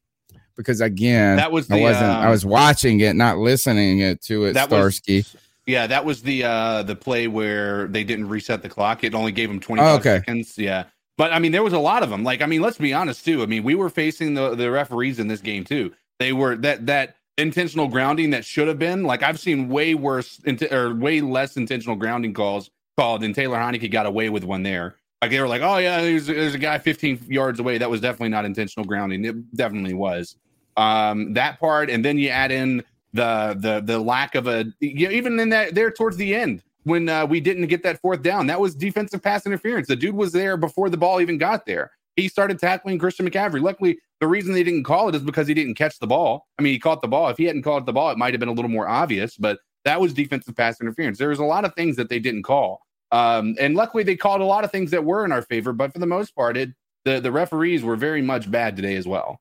because again, that was the, I wasn't. I was watching it, not listening it to it. That Starsky. Was, yeah, that was the uh the play where they didn't reset the clock. It only gave them twenty oh, okay. seconds. Yeah. But I mean, there was a lot of them. Like, I mean, let's be honest too. I mean, we were facing the, the referees in this game too. They were that that intentional grounding that should have been. Like I've seen way worse or way less intentional grounding calls called, and Taylor Heinicke got away with one there. Like they were like, oh yeah, there's, there's a guy 15 yards away. That was definitely not intentional grounding. It definitely was. Um, that part, and then you add in the the the lack of a you know, even in that there towards the end when uh, we didn't get that fourth down. That was defensive pass interference. The dude was there before the ball even got there. He started tackling Christian McCaffrey. Luckily, the reason they didn't call it is because he didn't catch the ball. I mean, he caught the ball. If he hadn't caught the ball, it might have been a little more obvious, but that was defensive pass interference. There was a lot of things that they didn't call. Um, and luckily, they called a lot of things that were in our favor, but for the most part, it the, the referees were very much bad today as well.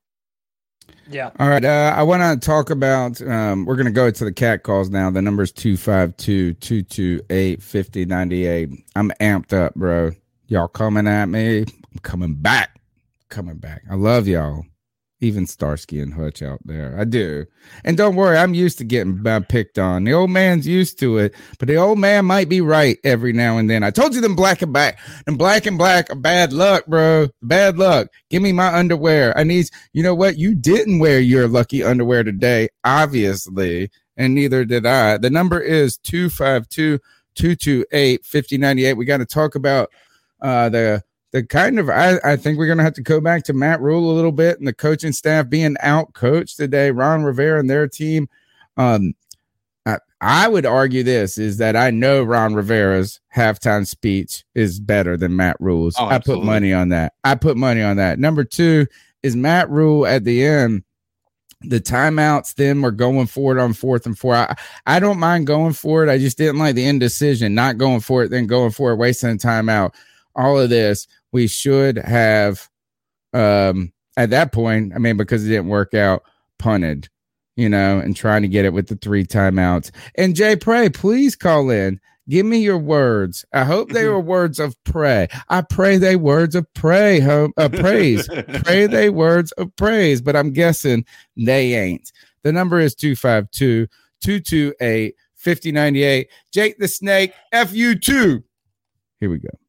Yeah. All right. Uh, I want to talk about, um, we're going to go to the cat calls now. The number is 252 228 5098. I'm amped up, bro. Y'all coming at me. I'm coming back. Coming back. I love y'all even Starsky and Hutch out there. I do. And don't worry, I'm used to getting picked on. The old man's used to it, but the old man might be right every now and then. I told you them black and black and black and black are bad luck, bro. Bad luck. Give me my underwear. I need, you know what? You didn't wear your lucky underwear today, obviously, and neither did I. The number is 252 228 5098. We got to talk about uh, the the kind of I, I think we're gonna have to go back to Matt Rhule a little bit and the coaching staff being out coached today. Ron Rivera and their team. Um, I, I would argue this is that I know Ron Rivera's halftime speech is better than Matt Rhule's. Oh, I put money on that. I put money on that. Number two is Matt Rhule at the end. The timeouts then were going for it on fourth and four. I, I don't mind going for it. I just didn't like the indecision, not going for it, then going for it, wasting timeout. All of this we should have um at that point, I mean, because it didn't work out, punted, you know, and trying to get it with the three timeouts. And Jay Pray, please call in. Give me your words. I hope they were words of pray. I pray they words of pray, uh, praise. pray they words of praise, but I'm guessing they ain't. The number is 252 228 5098. Jake the Snake, FU2. Here we go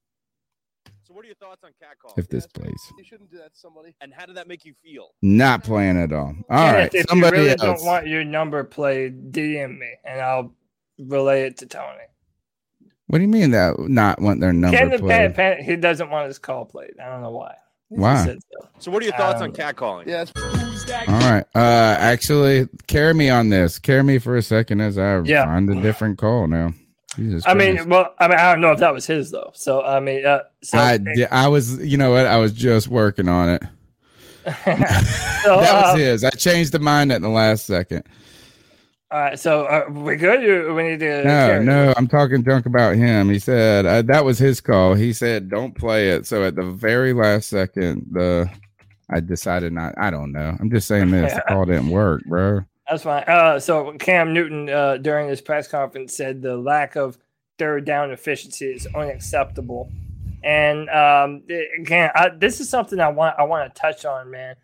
thoughts on catcall? If this plays, you shouldn't do that to somebody. And how did that make you feel? Not playing at all. All and right, if, if you really else. don't want your number played, DM me and I'll relay it to Tony. What do you mean that not want their number Ken played? Pan, Pan, he doesn't want his call played. I don't know why. Why? So. so. what are your thoughts on catcalling? Yeah. All right. Uh, actually, carry me on this. Carry me for a second as I yeah. find a different call now. Jesus I mean, well, I mean, I don't know if that was his though. So I mean, uh, so, I I was, you know what? I was just working on it. so, that was uh, his. I changed the mind at the last second. All right, so uh, we good? Or we need to. No, no, I'm talking junk about him. He said uh, that was his call. He said don't play it. So at the very last second, the I decided not. I don't know. I'm just saying this. the call didn't work, bro. That's fine. Uh, so Cam Newton uh, during this press conference said the lack of third down efficiency is unacceptable. And um, again, I, this is something I want I want to touch on, man.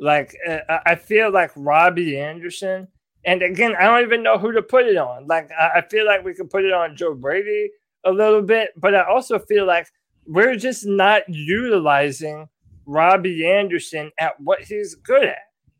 Like uh, I feel like Robby Anderson, and again, I don't even know who to put it on. Like I, I feel like we could put it on Joe Brady a little bit, but I also feel like we're just not utilizing Robby Anderson at what he's good at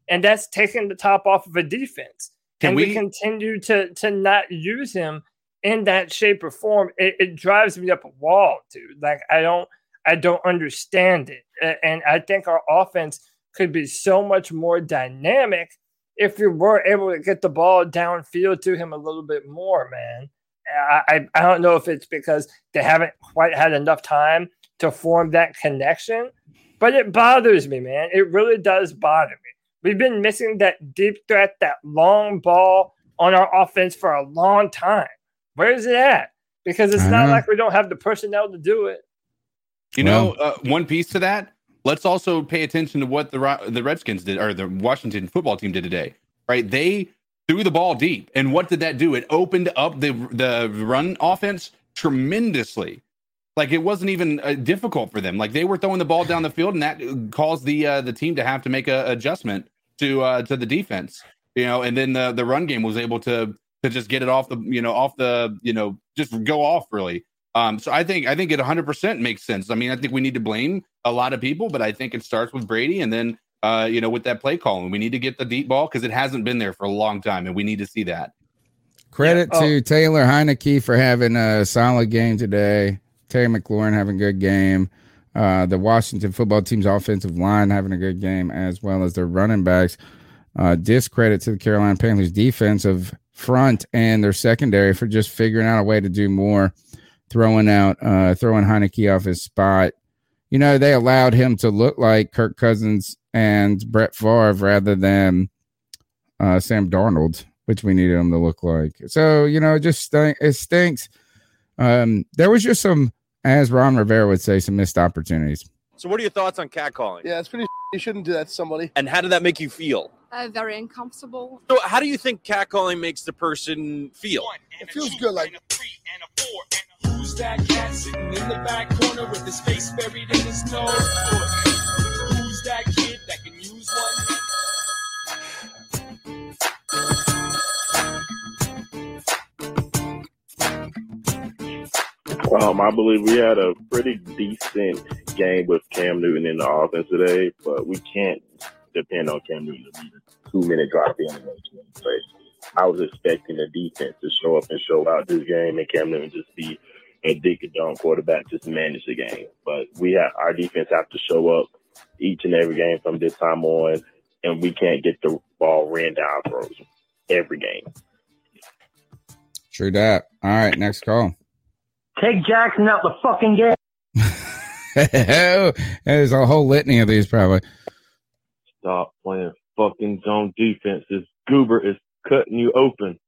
and that's taking the top off of a defense. Can and we, we continue to to not use him in that shape or form? It, it drives me up a wall, dude. Like I don't I don't understand it, and I think our offense could be so much more dynamic if we were able to get the ball downfield to him a little bit more, man. I, I don't know if it's because they haven't quite had enough time to form that connection, but it bothers me, man. It really does bother me. We've been missing that deep threat, that long ball on our offense for a long time. Where is it at? Because it's not like we don't have the personnel to do it. You know, uh, one piece to that. Let's also pay attention to what the the Redskins did, or the Washington football team did today. Right? They threw the ball deep, and what did that do? It opened up the the run offense tremendously. Like it wasn't even uh, difficult for them. Like they were throwing the ball down the field, and that caused the uh, the team to have to make a adjustment to uh, to the defense. You know, and then the the run game was able to to just get it off the you know off the you know just go off really. Um, so I think I think it 100% makes sense. I mean, I think we need to blame a lot of people, but I think it starts with Brady and then uh, you know with that play calling. We need to get the deep ball because it hasn't been there for a long time, and we need to see that. Credit yeah. oh. to Taylor Heinicke for having a solid game today. Terry McLaurin having a good game. Uh, the Washington football team's offensive line having a good game, as well as their running backs. Uh, discredit to the Carolina Panthers defensive front and their secondary for just figuring out a way to do more, throwing out, uh, throwing Heinicke off his spot. You know, they allowed him to look like Kirk Cousins and Brett Favre rather than uh, Sam Darnold, which we needed him to look like. So you know, it just it stinks. Um, there was just some, as Ron Rivera would say, some missed opportunities. So, what are your thoughts on catcalling? Yeah, it's pretty. You shouldn't do that to somebody. And how did that make you feel? Uh, very uncomfortable. So, how do you think catcalling makes the person feel? It feels good, like. Who's that cat sitting in the back corner with his face buried in his nose? Who's that kid that can use one? Um, I believe we had a pretty decent game with Cam Newton in the offense today, but we can't depend on Cam Newton to be the two minute drop in the I was expecting the defense to show up and show out this game, and Cam Newton just be a dick and dumb quarterback just manage the game. But we have our defense have to show up each and every game from this time on, and we can't get the ball ran down throws every game. True that. All right, next call. Take Jackson out the fucking game. There's a whole litany of these, probably. Stop playing fucking zone defense. This goober is cutting you open.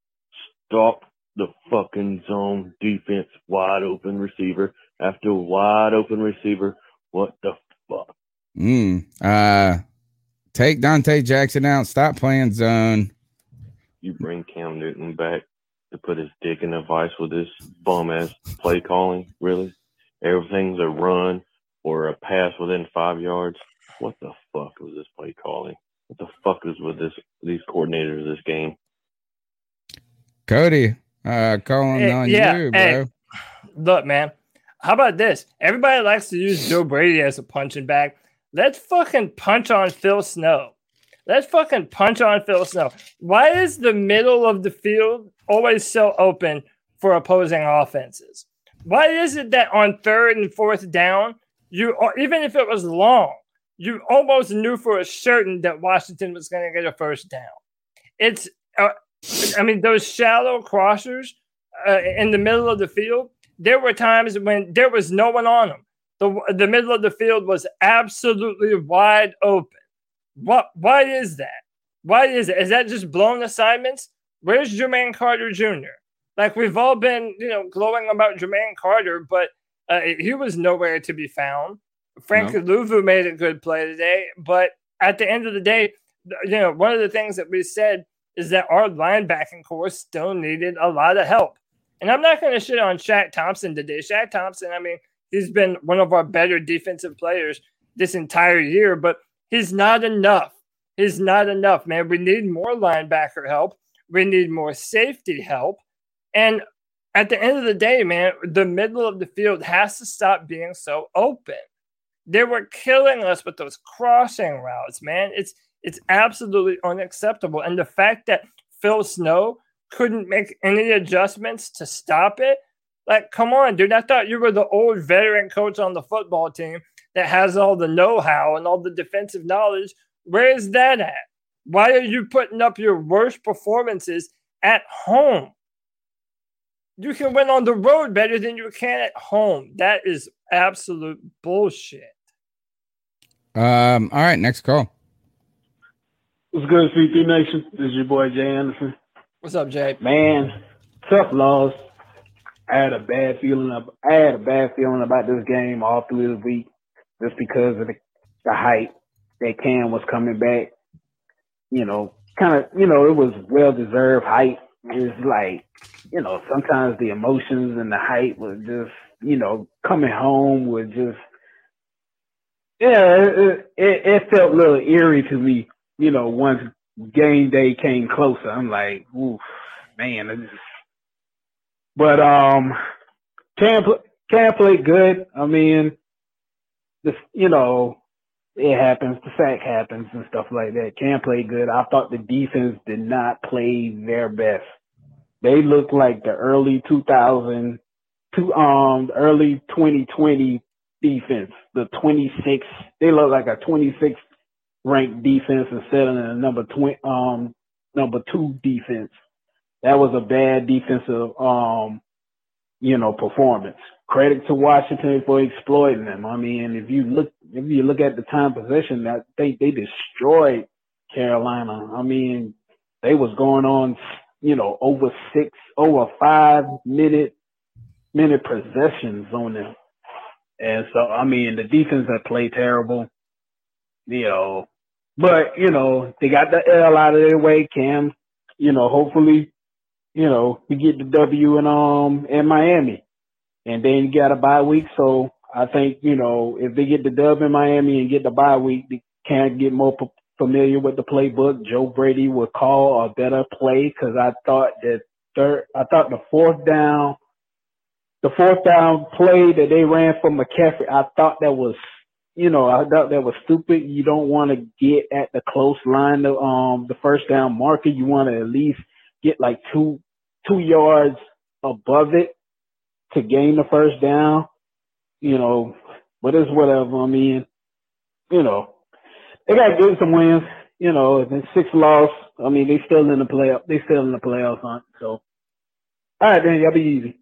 Stop the fucking zone defense, wide open receiver after wide open receiver. What the fuck? Mm. Uh, take Donte Jackson out. Stop playing zone. You bring Cam Newton back to put his dick in a vice with this bum ass play calling. Really? Everything's a run or a pass within five yards. What the fuck was this play calling? What the fuck is with this these coordinators this game? Cody, uh, calling hey, on yeah, you, bro. Hey, look, man. How about this? Everybody likes to use Joe Brady as a punching bag. Let's fucking punch on Phil Snow. Let's fucking punch on Phil Snow. Why is the middle of the field always so open for opposing offenses? Why is it that on third and fourth down, you even if it was long, you almost knew for a certain that Washington was going to get a first down? It's uh, I mean, those shallow crossers uh, in the middle of the field, there were times when there was no one on them. The, the middle of the field was absolutely wide open. What? Why is that? Why is it? Is that just blown assignments? Where's Jermaine Carter Jr.? Like we've all been, you know, glowing about Jermaine Carter, but uh, he was nowhere to be found. Frank no. Luvu made a good play today, but at the end of the day, you know, one of the things that we said is that our linebacking core still needed a lot of help. And I'm not going to shit on Shaq Thompson today. Shaq Thompson, I mean, he's been one of our better defensive players this entire year, but he's not enough. He's not enough, man. We need more linebacker help. We need more safety help. And at the end of the day, man, the middle of the field has to stop being so open. They were killing us with those crossing routes, man. It's it's absolutely unacceptable. And the fact that Phil Snow couldn't make any adjustments to stop it, like, come on, dude. I thought you were the old veteran coach on the football team that has all the know how and all the defensive knowledge. Where is that at? Why are you putting up your worst performances at home? You can win on the road better than you can at home. That is absolute bullshit. Um, all right, next call. What's good, C3 Nation? This is your boy Jay Anderson. What's up, Jay? Man, tough loss. I had a bad feeling. Of, I had a bad feeling about this game all through the week, just because of the, the hype that Cam was coming back. You know, kind of. You know, it was well deserved hype. It's like, you know, sometimes the emotions and the hype was just, you know, coming home was just. Yeah, it, it, it felt a little eerie to me you know, once game day came closer, I'm like, oof, man. Just... But um, Cam Cam played good. I mean, this you know, it happens. The sack happens and stuff like that. Cam play good. I thought the defense did not play their best. They looked like the early 2000 to um early 2020 defense. The 26. They look like a 26 ranked defense and settling a number twenty um number two defense. That was a bad defensive um you know performance. Credit to Washington for exploiting them. I mean, if you look if you look at the time possession, I think they destroyed Carolina. I mean, they was going on, you know, over six, over five minute minute possessions on them. And so, I mean, the defense had played terrible, you know, but, you know, they got the L out of their way. Cam, you know, hopefully, you know, we get the W in, um, in Miami and then you got a bye week. So I think, you know, if they get the dub in Miami and get the bye week, they can get more p- familiar with the playbook. Joe Brady would call a better play because I thought that third, I thought the fourth down, the fourth down play that they ran for McCaffrey, I thought that was, you know, I thought that was stupid. You don't want to get at the close line, of, um, the first down marker. You want to at least get like two, two yards above it to gain the first down. You know, but it's whatever. I mean, you know, they got to get some wins. You know, and six loss. I mean, they still in the playoff. They still in the playoffs hunt. So, all right, then y'all be easy.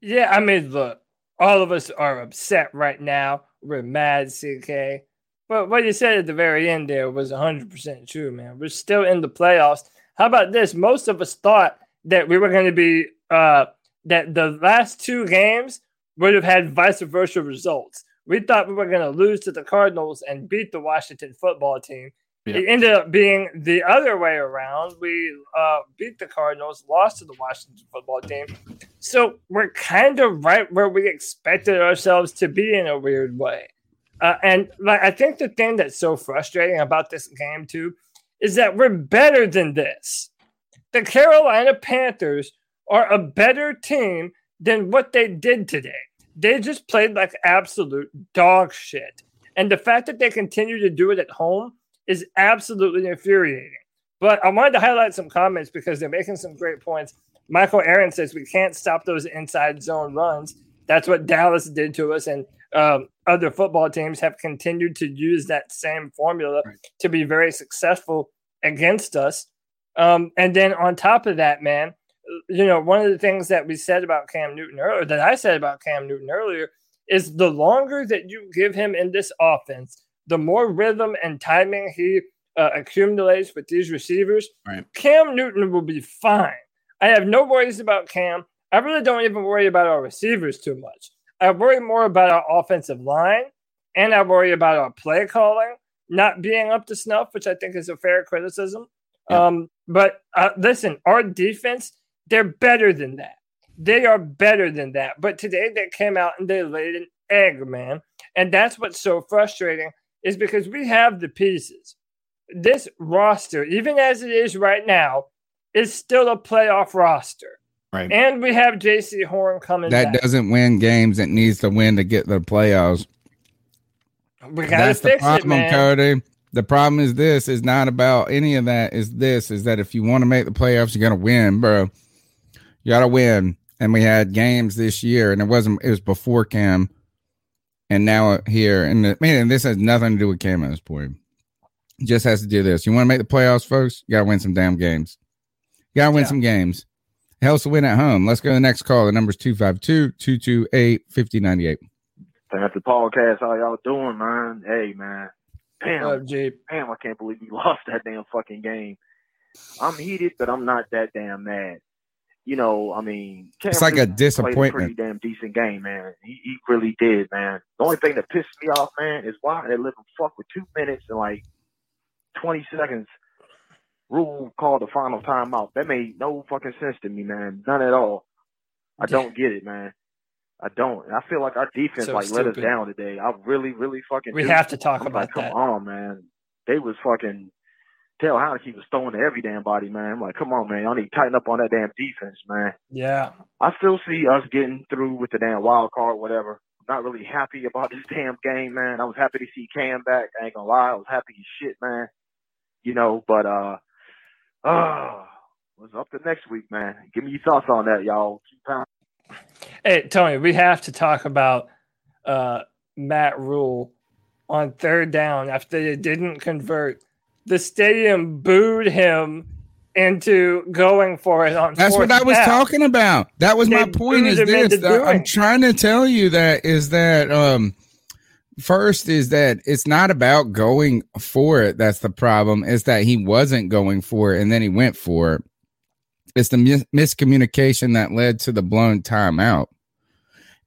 Yeah, I mean, look, all of us are upset right now. We're mad, CK. But what you said at the very end there was 100% true, man. We're still in the playoffs. How about this? Most of us thought that we were going to be, uh, that the last two games would have had vice versa results. We thought we were going to lose to the Cardinals and beat the Washington football team. Yeah. It ended up being the other way around. We uh, beat the Cardinals, lost to the Washington football team. So we're kind of right where we expected ourselves to be in a weird way. Uh, and like I think the thing that's so frustrating about this game too is that we're better than this. The Carolina Panthers are a better team than what they did today. They just played like absolute dog shit. And the fact that they continue to do it at home is absolutely infuriating. But I wanted to highlight some comments because they're making some great points. Michael Aaron says we can't stop those inside zone runs. That's what Dallas did to us, and um, other football teams have continued to use that same formula right. to be very successful against us. Um, and then on top of that, man, you know, one of the things that we said about Cam Newton earlier, that I said about Cam Newton earlier, is the longer that you give him in this offense, the more rhythm and timing he uh, accumulates with these receivers, right. Cam Newton will be fine. I have no worries about Cam. I really don't even worry about our receivers too much. I worry more about our offensive line and I worry about our play calling not being up to snuff, which I think is a fair criticism. Yeah. Um, but uh, listen, our defense, they're better than that. They are better than that. But today they came out and they laid an egg, man. And that's what's so frustrating is because we have the pieces. This roster, even as it is right now, is still a playoff roster. Right. And we have Jaycee Horn coming That back. doesn't win games. It needs to win to get the playoffs. We gotta That's the fix problem, it, man. Cody. The problem is this is not about any of that. Is this is that if you want to make the playoffs, you're gonna win, bro. You gotta win. And we had games this year, and it wasn't. It was before Cam, and now here. And the, man, this has nothing to do with Cam at this point. It just has to do this. You want to make the playoffs, folks? You gotta win some damn games. You gotta win Yeah. some games. It helps to win at home. Let's go to the next call. The number's 252 228 5098. After podcast, how y'all doing, man? Hey, man. Damn, What up, Jeep? damn, I can't believe we lost that damn fucking game. I'm heated, but I'm not that damn mad. You know, I mean, Cam It's like a Newton played disappointment. pretty damn decent game, man. He, he really did, man. The only thing that pissed me off, man, is why they let him fuck with two minutes and like 20 seconds. Rhule called the final timeout. That made no fucking sense to me, man. None at all. I don't get it, man. I don't. And I feel like our defense So like let us down today. I really, really fucking. We do. have to talk I'm about like, come on, man. They was fucking. Tell how he was throwing to every damn body, man. I'm like, come on, man. Y'all need to tighten up on that damn defense, man. Yeah. I still see us getting through with the damn wild card, whatever. I'm not really happy about this damn game, man. I was happy to see Cam back. I ain't gonna lie, I was happy as shit, man. You know, but uh, uh, what's up to next week, man? Give me your thoughts on that, y'all. Hey, Tony, we have to talk about uh, Matt Rhule on third down after they didn't convert. The stadium booed him into going for it on. That's what I was down. talking about. That was my point. Is this? I'm trying to tell you that is that um first is that it's not about going for it. That's the problem. Is that he wasn't going for it and then he went for it. It's the mis- miscommunication that led to the blown timeout.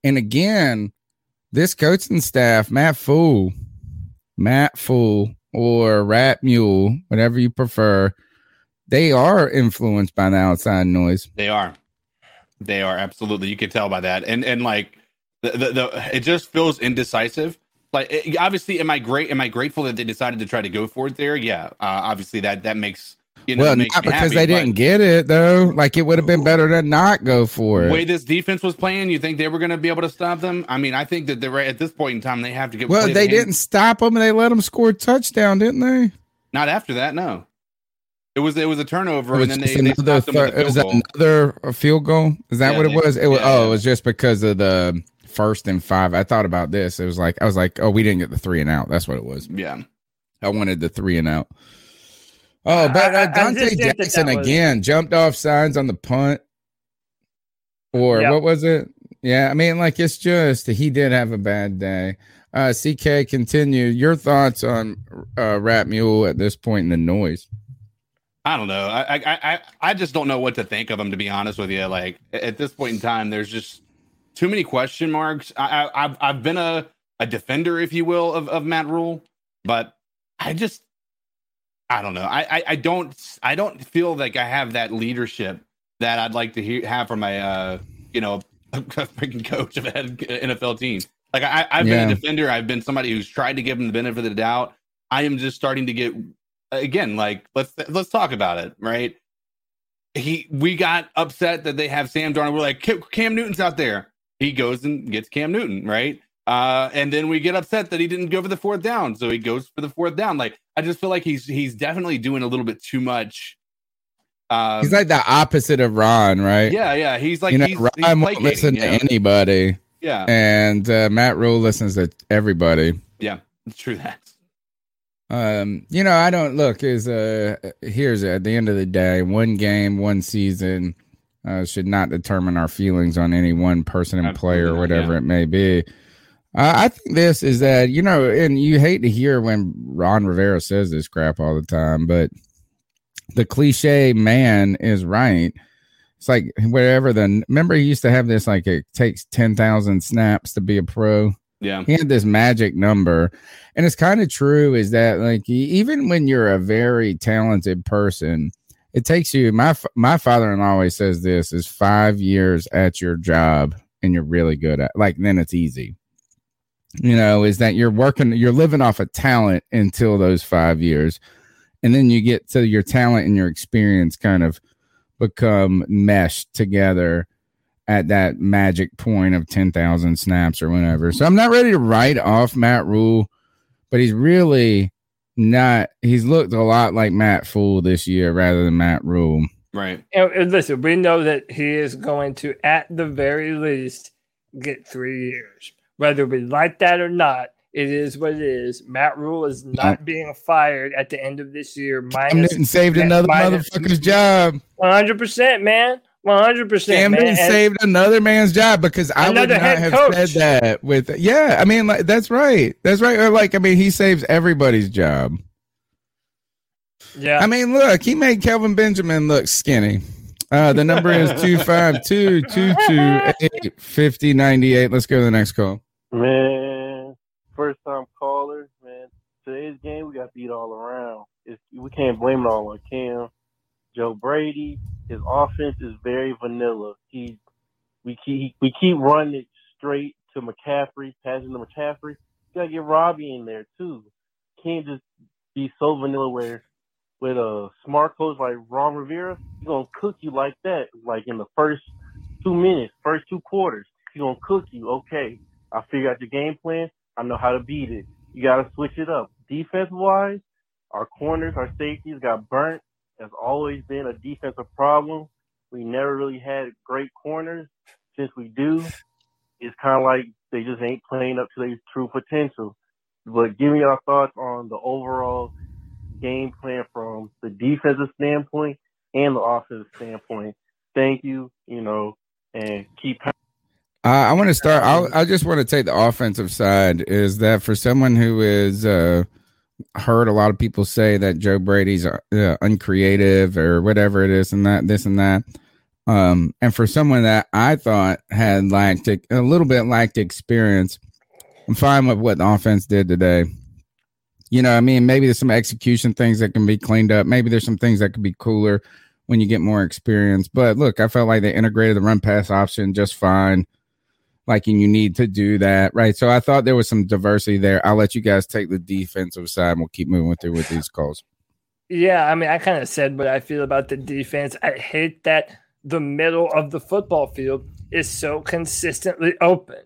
And again, this coaching staff, Matt Fool, Matt Fool, or Rat Mule, whatever you prefer, they are influenced by the outside noise. They are. They are absolutely. You can tell by that, and and like the the, the it just feels indecisive. Like it, obviously, am I great? Am I grateful that they decided to try to go for it there? Yeah, uh, obviously that that makes you know well, not because happy, they didn't get it though. Like it would have been better to not go for it. the way this defense was playing. You think they were going to be able to stop them? I mean, I think that they're at this point in time. They have to get well, they the didn't stop them. And they let them score a touchdown, didn't they? Not after that, no. It was it was a turnover, It was and then they, they another stopped them with thir- a it was field goal. another uh, field goal. Is that Yeah, what it was? It was yeah, oh, yeah. it was just because of the first and five. I thought about this. It was like I was like, oh, we didn't get the three and out. That's what it was. Yeah, I wanted the three and out. Oh, but I- I- uh, Donte just think that Jackson that was- again jumped off signs on the punt, or Yep. what was it? Yeah, I mean, like it's just he did have a bad day. Uh, CK, continue your thoughts on uh, Rat Mule at this point in the noise. I don't know. I, I I I just don't know what to think of him. To be honest with you, like at this point in time, there's just too many question marks. I, I I've I've been a a defender, if you will, of of Matt Rhule, but I just I don't know. I I, I don't I don't feel like I have that leadership that I'd like to hear, have from my uh you know freaking coach of an NFL team. Like I I've been a defender. I've been somebody who's tried to give him the benefit of the doubt. I am just starting to get again like let's let's talk about it right he we got upset that they have sam darnold we're like "Cam- cam newton's out there he goes and gets cam newton right uh and then we get upset that he didn't go for the fourth down so he goes for the fourth down like i just feel like he's he's definitely doing a little bit too much um He's like the opposite of Ron, right? yeah yeah he's like you know, he's, Ron he's won't listen to know? anybody, yeah and uh, Matt Rhule listens to everybody. yeah it's true that Um, you know, I don't look is uh here's at the end of the day, one game, one season uh should not determine our feelings on any one person and player or whatever yeah. it may be. Uh, I think this is that you know, and you hate to hear when Ron Rivera says this crap all the time, but the cliche man is right. It's like wherever the remember he used to have this like it takes ten thousand snaps to be a pro? Yeah. He had this magic number. And it's kind of true is that like even when you're a very talented person it takes you my my father-in-law always says this is five years at your job and you're really good at like then it's easy you know is that you're working you're living off of talent until those five years and then you get to your talent and your experience kind of become meshed together at that magic point of 10,000 snaps or whatever. So I'm not ready to write off Matt Rhule, but he's really not, he's looked a lot like Matt Fool this year rather than Matt Rhule. right And, and listen, we know that he is going to, at the very least, get three years. Whether we like that or not, it is what it is. Matt Rhule is not being fired at the end of this year. Cam Minus Newton saved another minus- motherfucker's job. One hundred percent, man. One hundred percent, Cam man. Newton And- saved another man's job because I would not have coach. said that with, yeah, I mean, like, that's right. That's right. Or like, I mean, he saves everybody's job. yeah, I mean, look, he made Kelvin Benjamin look skinny. Uh, the number is 252 228 5098. Let's go to the next call. Man, first time caller, man. Today's game, we got beat all around. It's, we can't blame it all on Cam. Joe Brady, his offense is very vanilla. He, we keep we keep running it straight to McCaffrey, passing to McCaffrey. You gotta get Robby in there too. Can't just be so vanilla where with a smart coach like Ron Rivera, he's gonna cook you like that, like in the first two minutes, first two quarters. He's gonna cook you. Okay, I figure out your game plan. I know how to beat it. You gotta switch it up. Defense wise, our corners, our safeties got burnt. Has always been a defensive problem. We never really had great corners. Since we do, it's kind of like they just ain't playing up to their true potential. But give me your thoughts on the overall game plan from the defensive standpoint and the offensive standpoint. Thank you, you know, and keep. Uh, I want to start. I'll, I just want to take the offensive side. Is that for someone who is uh, heard a lot of people say that Joe Brady's uh, uncreative or whatever it is, and that this and that. Um, and for someone that I thought had lacked a little bit lacked experience, I'm fine with what the offense did today. You know, I mean, maybe there's some execution things that can be cleaned up. Maybe there's some things that could be cooler when you get more experience. But look, I felt like they integrated the run pass option just fine. Like, and you need to do that, right? So I thought there was some diversity there. I'll let you guys take the defensive side and we'll keep moving through with these calls. Yeah, I mean, I kind of said what I feel about the defense. I hate that the middle of the football field is so consistently open.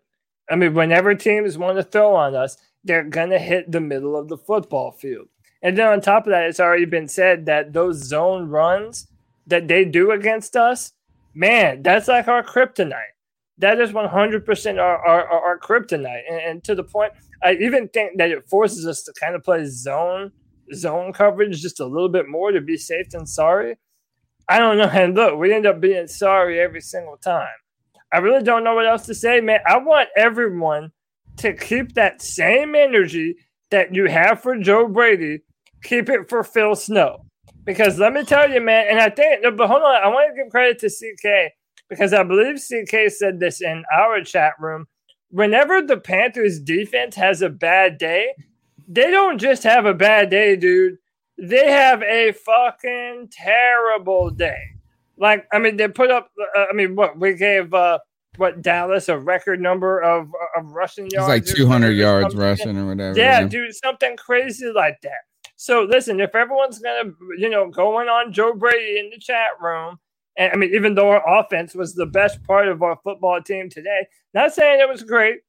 I mean, whenever teams want to throw on us, they're going to hit the middle of the football field. And then on top of that, it's already been said that those zone runs that they do against us, man, that's like our kryptonite. That is 100% our, our, our kryptonite. And, and to the point, I even think that it forces us to kind of play zone zone coverage just a little bit more to be safe than sorry. I don't know. And look, we end up being sorry every single time. I really don't know what else to say, man. I want everyone to keep that same energy that you have for Joe Brady, keep it for Phil Snow. Because let me tell you, man, and I think, but hold on, I want to give credit to CK because I believe CK said this in our chat room. Whenever the Panthers defense has a bad day, they don't just have a bad day, dude. They have a fucking terrible day. Like, I mean, they put up, uh, I mean, what we gave, uh, what Dallas a record number of of rushing yards. It's like 200 yards rushing or whatever. Yeah, yeah, dude, something crazy like that. So listen, if everyone's gonna, you know, going on Joe Brady in the chat room, and I mean, even though our offense was the best part of our football team today, not saying it was great,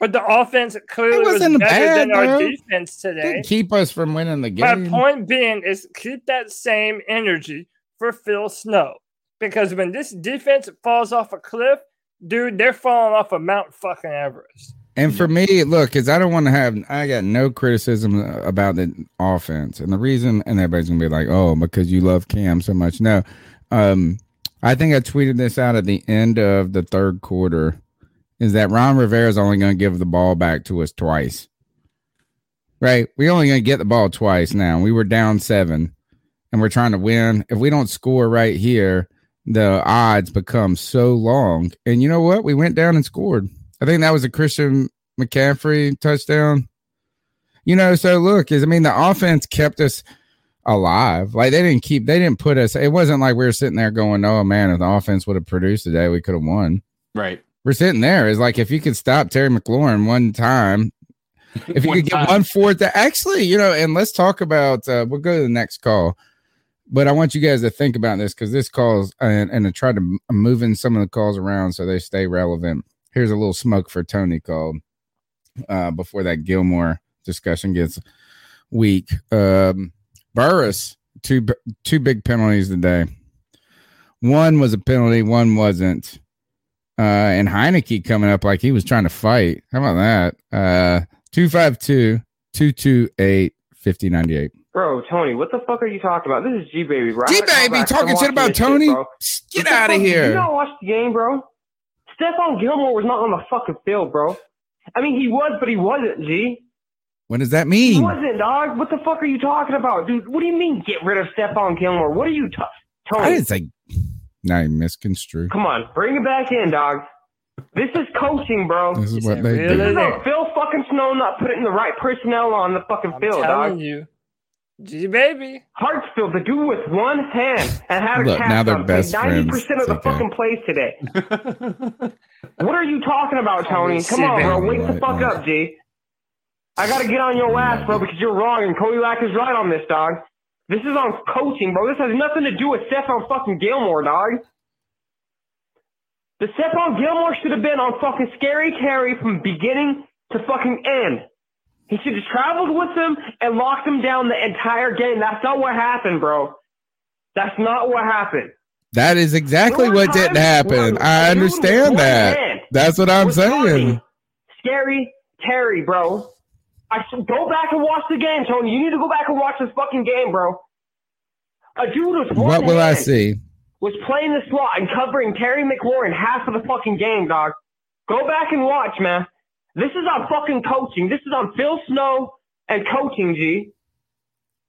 but the offense clearly was better bad, than bro. our defense today. Didn't keep us from winning the game. My point being is keep that same energy for Phil Snow. Because when this defense falls off a cliff, dude, they're falling off of Mount fucking Everest. And for me, look, because I don't want to have, I got no criticism about the offense. And the reason, and everybody's going to be like, oh, because you love Cam so much. No. Um, I think I tweeted this out at the end of the third quarter is that Ron Rivera is only going to give the ball back to us twice. Right? we only going to get the ball twice now. We were down seven and we're trying to win. If we don't score right here, the odds become so long. And you know what? We went down and scored. I think that was a Christian McCaffrey touchdown. You know, so look, is I mean the offense kept us alive. Like they didn't keep they didn't put us it wasn't like we were sitting there going, Oh man, if the offense would have produced today, we could have won. Right. We're sitting there. It's like if you could stop Terry McLaurin one time, if you could get one fourth to actually, you know, and let's talk about uh we'll go to the next call but I want you guys to think about this because this calls and, and to try to move in some of the calls around so they stay relevant. Here's a little smoke for Tony called uh, before that Gilmore discussion gets weak. Um, Burris two two big penalties today. One was a penalty, one wasn't. Uh, and Heinicke coming up like he was trying to fight. How about that? Uh, 252 228 5098. Bro, Tony, what the fuck are you talking about? This is G Baby, bro. G Baby talking shit about Tony. Shit, Get out of here. You don't watch the game, bro. Stephon Gilmore was not on the fucking field, bro. I mean, he was, but he wasn't, G. What does that mean? He wasn't, dog. What the fuck are you talking about, dude? What do you mean get rid of Stephon Gilmore? What are you t- Tony? I didn't say. Now you misconstrued. Come on, bring it back in, dog. This is coaching, bro. This is what they This do. is a Phil fucking Snow not putting the right personnel on the fucking field, telling dog. you. G baby. Hartsfield, the dude with one hand and had a Look, cast now they're on, best 90% friends, of the CK. fucking plays today. what are you talking about, Tony? Come on, bro. Wake the fuck up, G. I gotta get on your ass, bro, because you're wrong and Cody Lack is right on this, dog. This is on coaching, bro. This has nothing to do with Stephon fucking Gilmore, dog. The Stephon Gilmore should have been on fucking Scary Terry from beginning to fucking end. He should have traveled with him and locked him down the entire game. That's not what happened, bro. That's not what happened. That is exactly what didn't happen. I understand that. That's what I'm saying. Scary Terry, bro. I should go back and watch the game, Tony. You need to go back and watch this fucking game, bro. A dude was What will I see? Was playing the slot and covering Terry McLaurin half of the fucking game, dog. Go back and watch, man. This is on fucking coaching. This is on Phil Snow and coaching, G.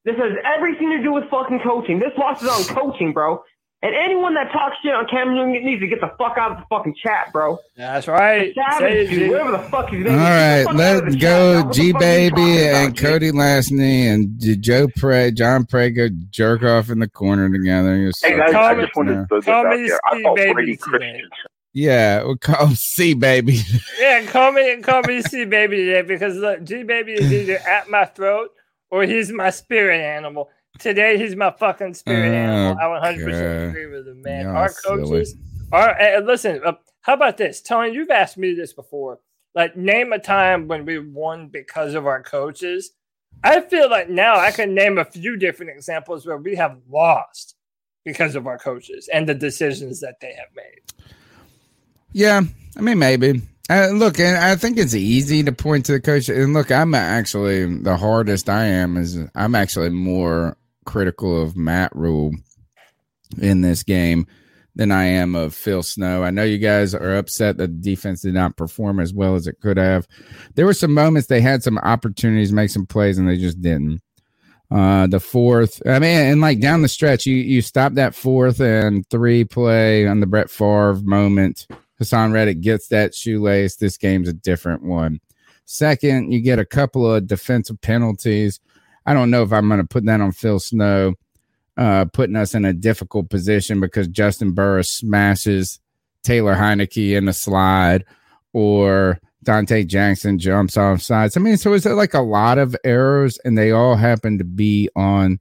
This has everything to do with fucking coaching. This loss is on coaching, bro. And anyone that talks shit on Cam Newton needs to get the fuck out of the fucking chat, bro. That's right. Savage, dude, whatever the fuck his name All is. right, Get the fuck out of let's go, chat, dog. What the G fuck are you Baby talking about, and Cody Lasney and Joe Prey, John Prey go jerk off in the corner together. You're Hey so guys, I just wanted to throw this Call out me there. I Steve thought Baby Brady today. Yeah, we'll call him C Baby. Yeah, call me call me C baby today because look, G baby is either at my throat or he's my spirit animal. Today he's my fucking spirit Oh, animal. I 100 percent agree with him, man. Our coaches, our uh, listen. Uh, how about this, Tony? You've asked me this before. Like, name a time when we won because of our coaches. I feel like now I can name a few different examples where we have lost because of our coaches and the decisions that they have made. Yeah, I mean maybe. Uh, look, and I think it's easy to point to the coach. And look, I'm actually the hardest I am is I'm actually more critical of Matt Rhule in this game than I am of Phil Snow. I know you guys are upset that the defense did not perform as well as it could have. There were some moments they had some opportunities to make some plays and they just didn't. Uh, the fourth, I mean, and like down the stretch, you you stop that fourth and three play on the Brett Favre moment. Haason Reddick gets that shoelace. This game's a different one. Second, you get a couple of defensive penalties. I don't know if I'm going to put that on Phil Snow, uh, putting us in a difficult position because Juston Burris smashes Taylor Heinicke in the slide or Donte Jackson jumps off sides. I mean, so is it's like a lot of errors, and they all happen to be on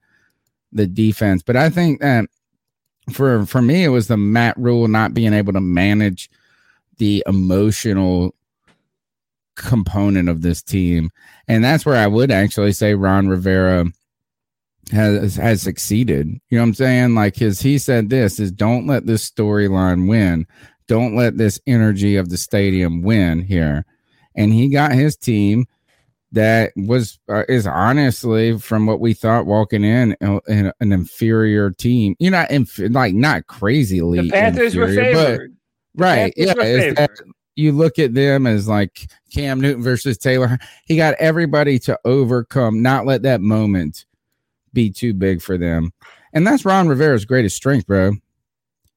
the defense. But I think that for for me, it was the Matt Rhule not being able to manage the emotional component of this team, and that's where I would actually say Ron Rivera has has succeeded. You know what I'm saying? Like his he said this is don't let this storyline win. Don't let this energy of the stadium win here. And he got his team that was uh, is honestly from what we thought walking in uh, an, an inferior team. You're not inf- like not crazily The Panthers were inferior, but- favored. The right? Panthers Yeah, were it's that- favored. you look at them as like Cam Newton versus Taylor. He got everybody to overcome, not let that moment be too big for them. And that's Ron Rivera's greatest strength, bro.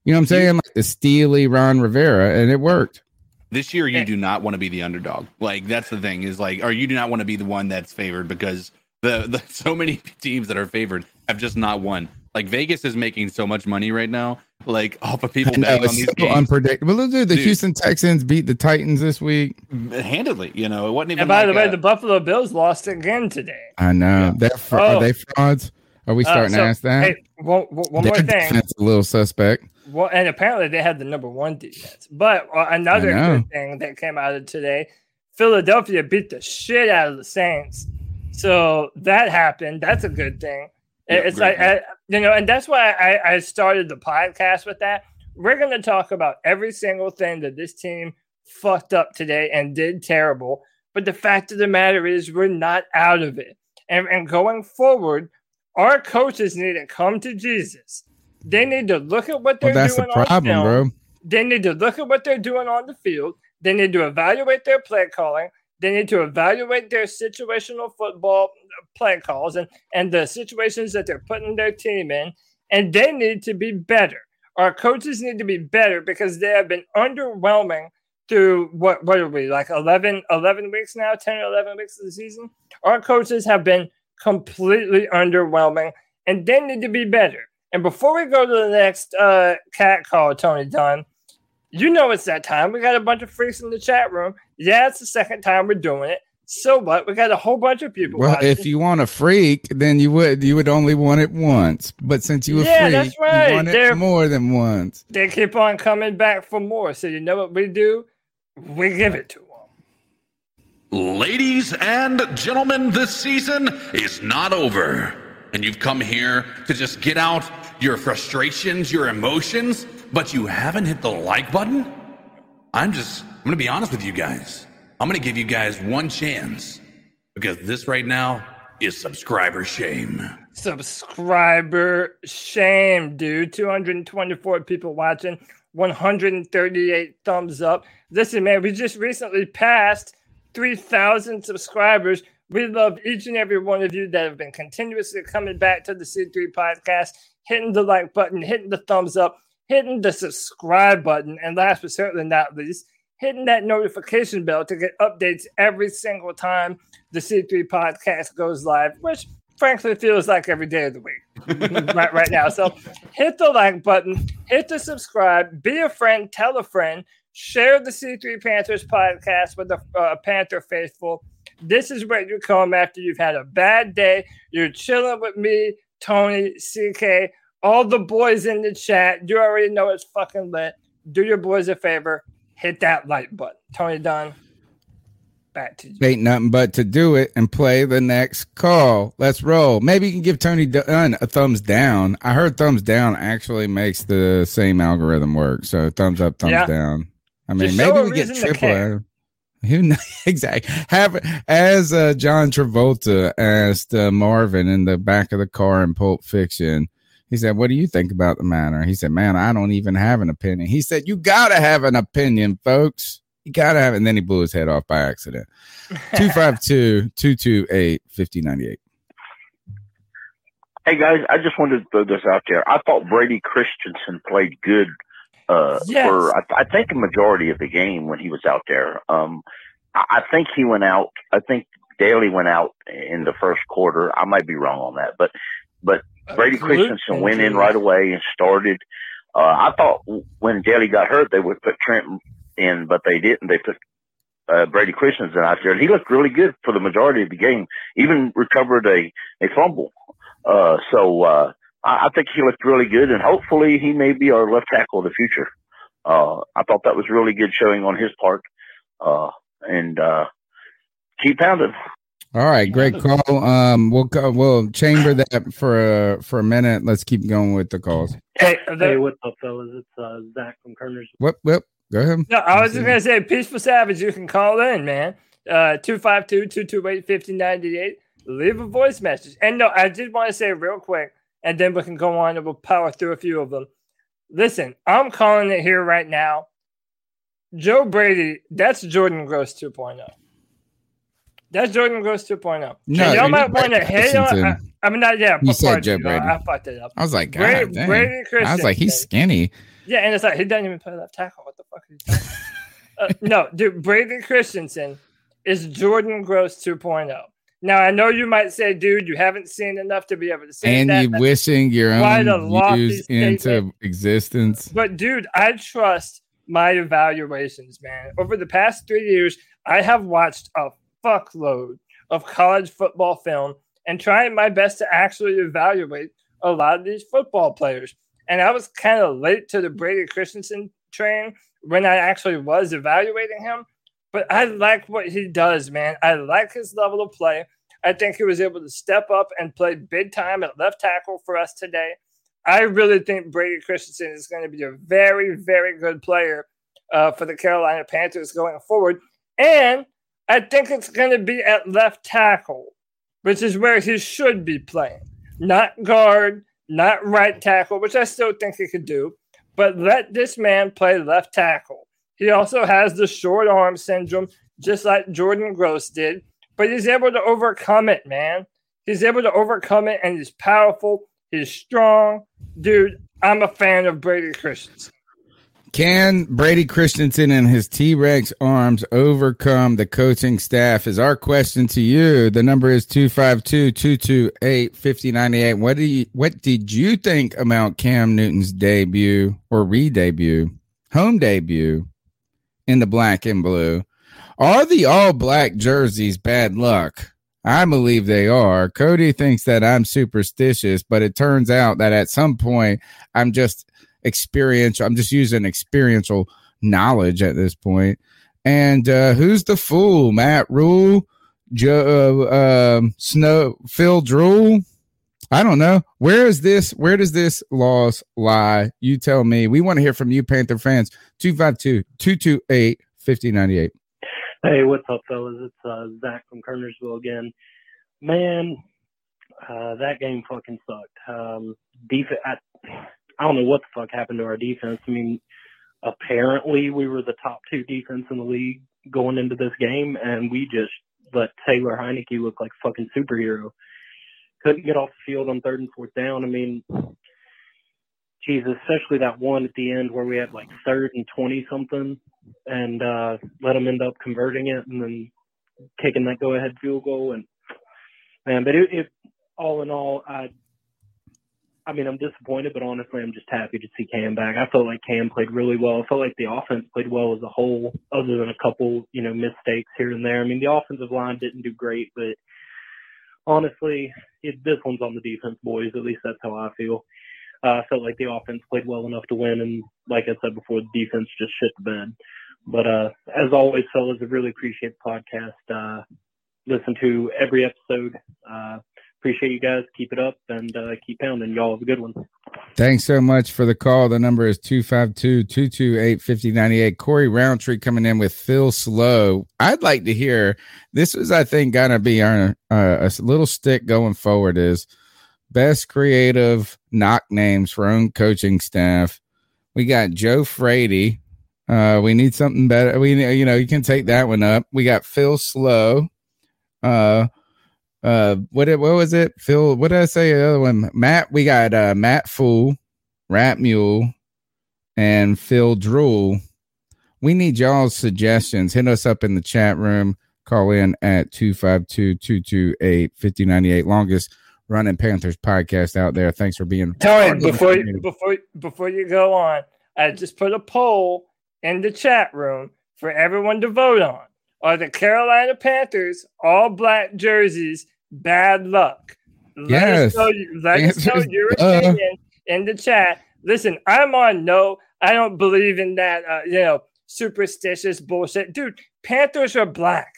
You know what I'm saying? Like the steely Ron Rivera, and it worked. This year, you do not want to be the underdog. Like that's the thing is like, or you do not want to be the one that's favored because the, the so many teams that are favored have just not won. Like Vegas is making so much money right now, like off of people know, betting on these so games unpredictable. Look, dude, the Dude. Houston Texans beat the Titans this week. handedly. You know, it wasn't even. And by like the way, a- the Buffalo Bills lost again today. I know. They're fra- Oh. Are they frauds? Are we Uh, starting so, to ask that? Hey, one, one one Their more thing. defense a little suspect. Well, and apparently they had the number one defense. But uh, another good thing that came out of today, Philadelphia beat the shit out of the Saints. So that happened. That's a good thing. Yeah, it's like I, you know, and that's why I, I started the podcast with that. We're going to talk about every single thing that this team fucked up today and did terrible. But the fact of the matter is, we're not out of it. And, and going forward, our coaches need to come to Jesus. They need to look at what they're Well, that's the doing on problem, film. bro. They need to look at what they're doing on the field. They need to evaluate their play calling. They need to evaluate their situational football play calls and, and the situations that they're putting their team in. And they need to be better. Our coaches need to be better because they have been underwhelming through what what are we like 11, 11 weeks now 10 or 11 weeks of the season our coaches have been completely underwhelming and they need to be better and before we go to the next uh cat call tony dunn you know it's that time we got a bunch of freaks in the chat room yeah it's the second time we're doing it so what we got a whole bunch of people Well, watching. if you want a freak, then you would you would only want it once. But since you a Yeah, freak, that's right. you want it They're- more than once. they keep on coming back for more so you know what we do we give it to them Ladies and gentlemen, this season is not over. And you've come here to just get out your frustrations, your emotions, but you haven't hit the like button? I'm just, I'm gonna be honest with you guys. I'm gonna give you guys one chance because this right now is subscriber shame. subscriber shame, dude. 224 people watching, 138 thumbs up. Listen, man, we just recently passed 3,000 subscribers. We love each and every one of you that have been continuously coming back to the C3 podcast, hitting the like button, hitting the thumbs up, hitting the subscribe button, and last but certainly not least, hitting that notification bell to get updates every single time the C3 podcast goes live, which frankly feels like every day of the week right, right now. So hit the like button, hit the subscribe, be a friend, tell a friend, share the C3 Panthers podcast with the uh, Panther faithful. This is where you come after you've had a bad day. You're chilling with me, Tony, CK, all the boys in the chat. You already know it's fucking lit. Do your boys a favor, hit that like button. Tony Dunn, back to you. Ain't nothing but to do it and play the next call. Let's roll. Maybe you can give Tony Dunn a thumbs down. I heard thumbs down actually makes the same algorithm work. So thumbs up, thumbs Yeah. down. I mean, Just maybe we get triple. care. out of- Who knows? exactly? Have as uh, John Travolta asked uh, Marvin in the back of the car in Pulp Fiction. He said, "What do you think about the matter?" He said, "Man, I don't even have an opinion." He said, "You gotta have an opinion, folks. You gotta have." And then he blew his head off by accident. 252 228 5098. Hey guys, I just wanted to throw this out there. I thought Brady Christensen played good uh, Yes. for I, I think a majority of the game when he was out there. Um, I, I think he went out. I think Daley went out in the first quarter. I might be wrong on that, but but Brady Christensen went in right away and started. Uh, I thought when Daley got hurt, they would put Trent in, but they didn't. They put uh, Brady Christensen out there. and He looked really good for the majority of the game. Even recovered a a fumble. Uh, so uh, I, I think he looked really good, and hopefully he may be our left tackle of the future. Uh, I thought that was really good showing on his part, uh, and uh, keep pounding. All right, great call. Um, we'll go, we'll chamber that for a for a minute. Let's keep going with the calls. Hey, Hey, what's up, fellas? It's uh, Zach from Kerner's. Whip, whip. Go ahead. No, I was just gonna say, Peaceful Savage, you can call in, man. Uh 252-228-5098. Leave a voice message. And no, I did want to say real quick, and then we can go on and we'll power through a few of them. Listen, I'm calling it here right now. Joe Brady, that's Jordan Gross 2.0. That's Jordan Gross 2.0. No, y'all might want to hate on. I. I mean, not yeah. You said Joe Brady. I fucked it up. I was like, God, Brady, dang. Brady I was like, he's skinny. Yeah, and it's like he doesn't even play left tackle. What the fuck are you talking uh, no, dude, Brady Christensen is Jordan Gross 2.0. Now I know you might say, dude, you haven't seen enough to be able to say And that. you That's wishing your own views into existence. But dude, I trust my evaluations, man. Over the past three years, I have watched a fuckload of college football film and trying my best to actually evaluate a lot of these football players. And I was kind of late to the Brady Christensen train when I actually was evaluating him. But I like what he does, man. I like his level of play. I think he was able to step up and play big time at left tackle for us today. I really think Brady Christensen is going to be a very, very good player uh, for the Carolina Panthers going forward. And I think it's going to be at left tackle, which is where he should be playing. Not guard, not right tackle, which I still think he could do, but let this man play left tackle. He also has the short arm syndrome, just like Jordan Gross did, but he's able to overcome it, man. He's able to overcome it, and he's powerful. He's strong. Dude, I'm a fan of Brady Christensen. Can Brady Christensen and his T Rex arms overcome the coaching staff? Is our question to you. The number is 252 228 5098. What do you what did you think about Cam Newton's debut or re debut, home debut in the black and blue? Are the all black jerseys bad luck? I believe they are. Cody thinks that I'm superstitious, but it turns out that at some point I'm just experiential. I'm just using experiential knowledge at this point. And uh, who's the fool? Matt Rhule, Joe, uh, um, Snow, Phil Drool. I don't know. Where is this? Where does this loss lie? You tell me. We want to hear from you, Panther fans. 252 228 5098. Hey, what's up, fellas? It's uh, Zach from Kernersville again. Man, Uh, that game fucking sucked. Um, defense. I, I don't know what the fuck happened to our defense. I mean, apparently we were the top two defense in the league going into this game, and we just let Taylor Heinicke look like fucking superhero. Couldn't get off the field on third and fourth down. I mean, Jesus, especially that one at the end where we had like third and twenty something, and uh, let them end up converting it and then kicking that go ahead field goal. And man, but it, it all in all, I I mean, I'm disappointed, but honestly, I'm just happy to see Cam back. I felt like Cam played really well. I felt like the offense played well as a whole, other than a couple, you know, mistakes here and there. I mean, the offensive line didn't do great, but honestly, it, this one's on the defense, boys. At least that's how I feel. Uh, I felt like the offense played well enough to win, and like I said before, the defense just shit the bed. But uh, as always, fellas, I really appreciate the podcast. Uh, listen to every episode. Uh, appreciate you guys. Keep it up and uh, keep pounding. Y'all have a good one. Thanks so much for the call. The number is 252 228 5098. Corey Roundtree coming in with Phil Slow. I'd like to hear this is, I think, going to be our uh, a little stick going forward is best creative knock names for own coaching staff. We got Joe Frady. Uh, we need something better. We, you know, you can take that one up. We got Phil Slow. Uh, uh what what was it? Phil what did i say the other one? Matt we got uh matt fool rat mule and phil drool. We need y'all's suggestions. Hit us up in the chat room. Call in at 252-228-5098 longest running panthers podcast out there. Thanks for being Tony, before you, before before you go on i just put a poll in the chat room for everyone to vote on. Are the Carolina Panthers all black jerseys bad luck. Let yes. us know, let us know your opinion uh, in the chat. Listen, I'm on no. I don't believe in that. Uh, you know, superstitious bullshit, dude. Panthers are black.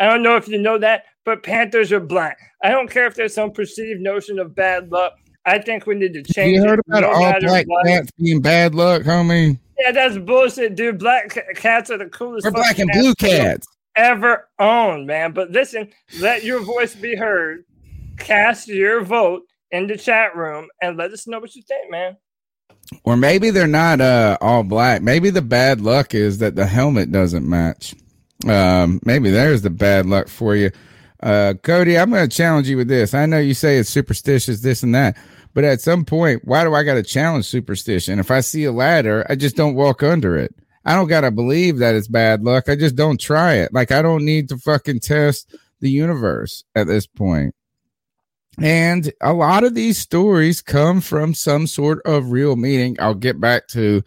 I don't know if you know that, but Panthers are black. I don't care if there's some perceived notion of bad luck. I think we need to change. You heard about no all black cats being bad luck, homie? Yeah, that's bullshit, dude. Black cats are the coolest. We're black and blue cats ever owned, man. But listen, let your voice be heard. Cast your vote in the chat room and let us know what you think, man. Or maybe they're not uh, all black. Maybe the bad luck is that the helmet doesn't match. Um, maybe there's the bad luck for you. Uh, Cody, I'm going to challenge you with this. I know you say it's superstitious, this and that, but at some point, why do I got to challenge superstition? If I see a ladder, I just don't walk under it. I don't gotta believe that it's bad luck. I just don't try it. Like I don't need to fucking test the universe at this point. And a lot of these stories come from some sort of real meaning. I'll get back to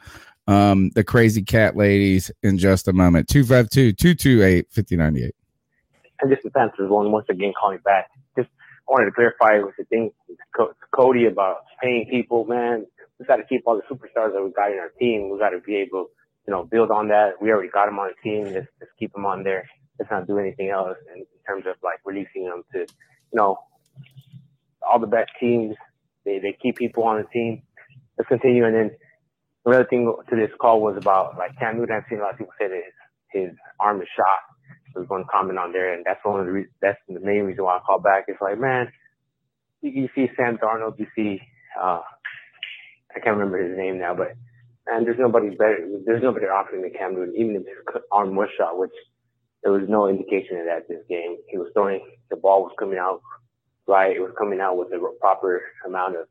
um, the crazy cat ladies in just a moment. 252 228 5098. And just the Panthers one once again calling back. Just I wanted to clarify with the thing Cody about paying people, man. We got to keep all the superstars that we got in our team. We got to be able you know, build on that. We already got him on the team. Let's, let's keep him on there. Let's not do anything else in, terms of like releasing them to, you know, all the best teams. They, they keep people on the team. Let's continue. And then the other thing to this call was about like Cam Newton. I've seen a lot of people say that his, his arm is shot. Going to comment on there. And that's one of the reasons, that's the main reason why I call back. It's like, man, you, you see Sam Darnold, you see, uh, I can't remember his name now, but and there's nobody better. There's nobody offering than Cam Newton, even if his arm was shot, which there was no indication of that this game. He was throwing the ball was coming out right. It was coming out with the proper amount of,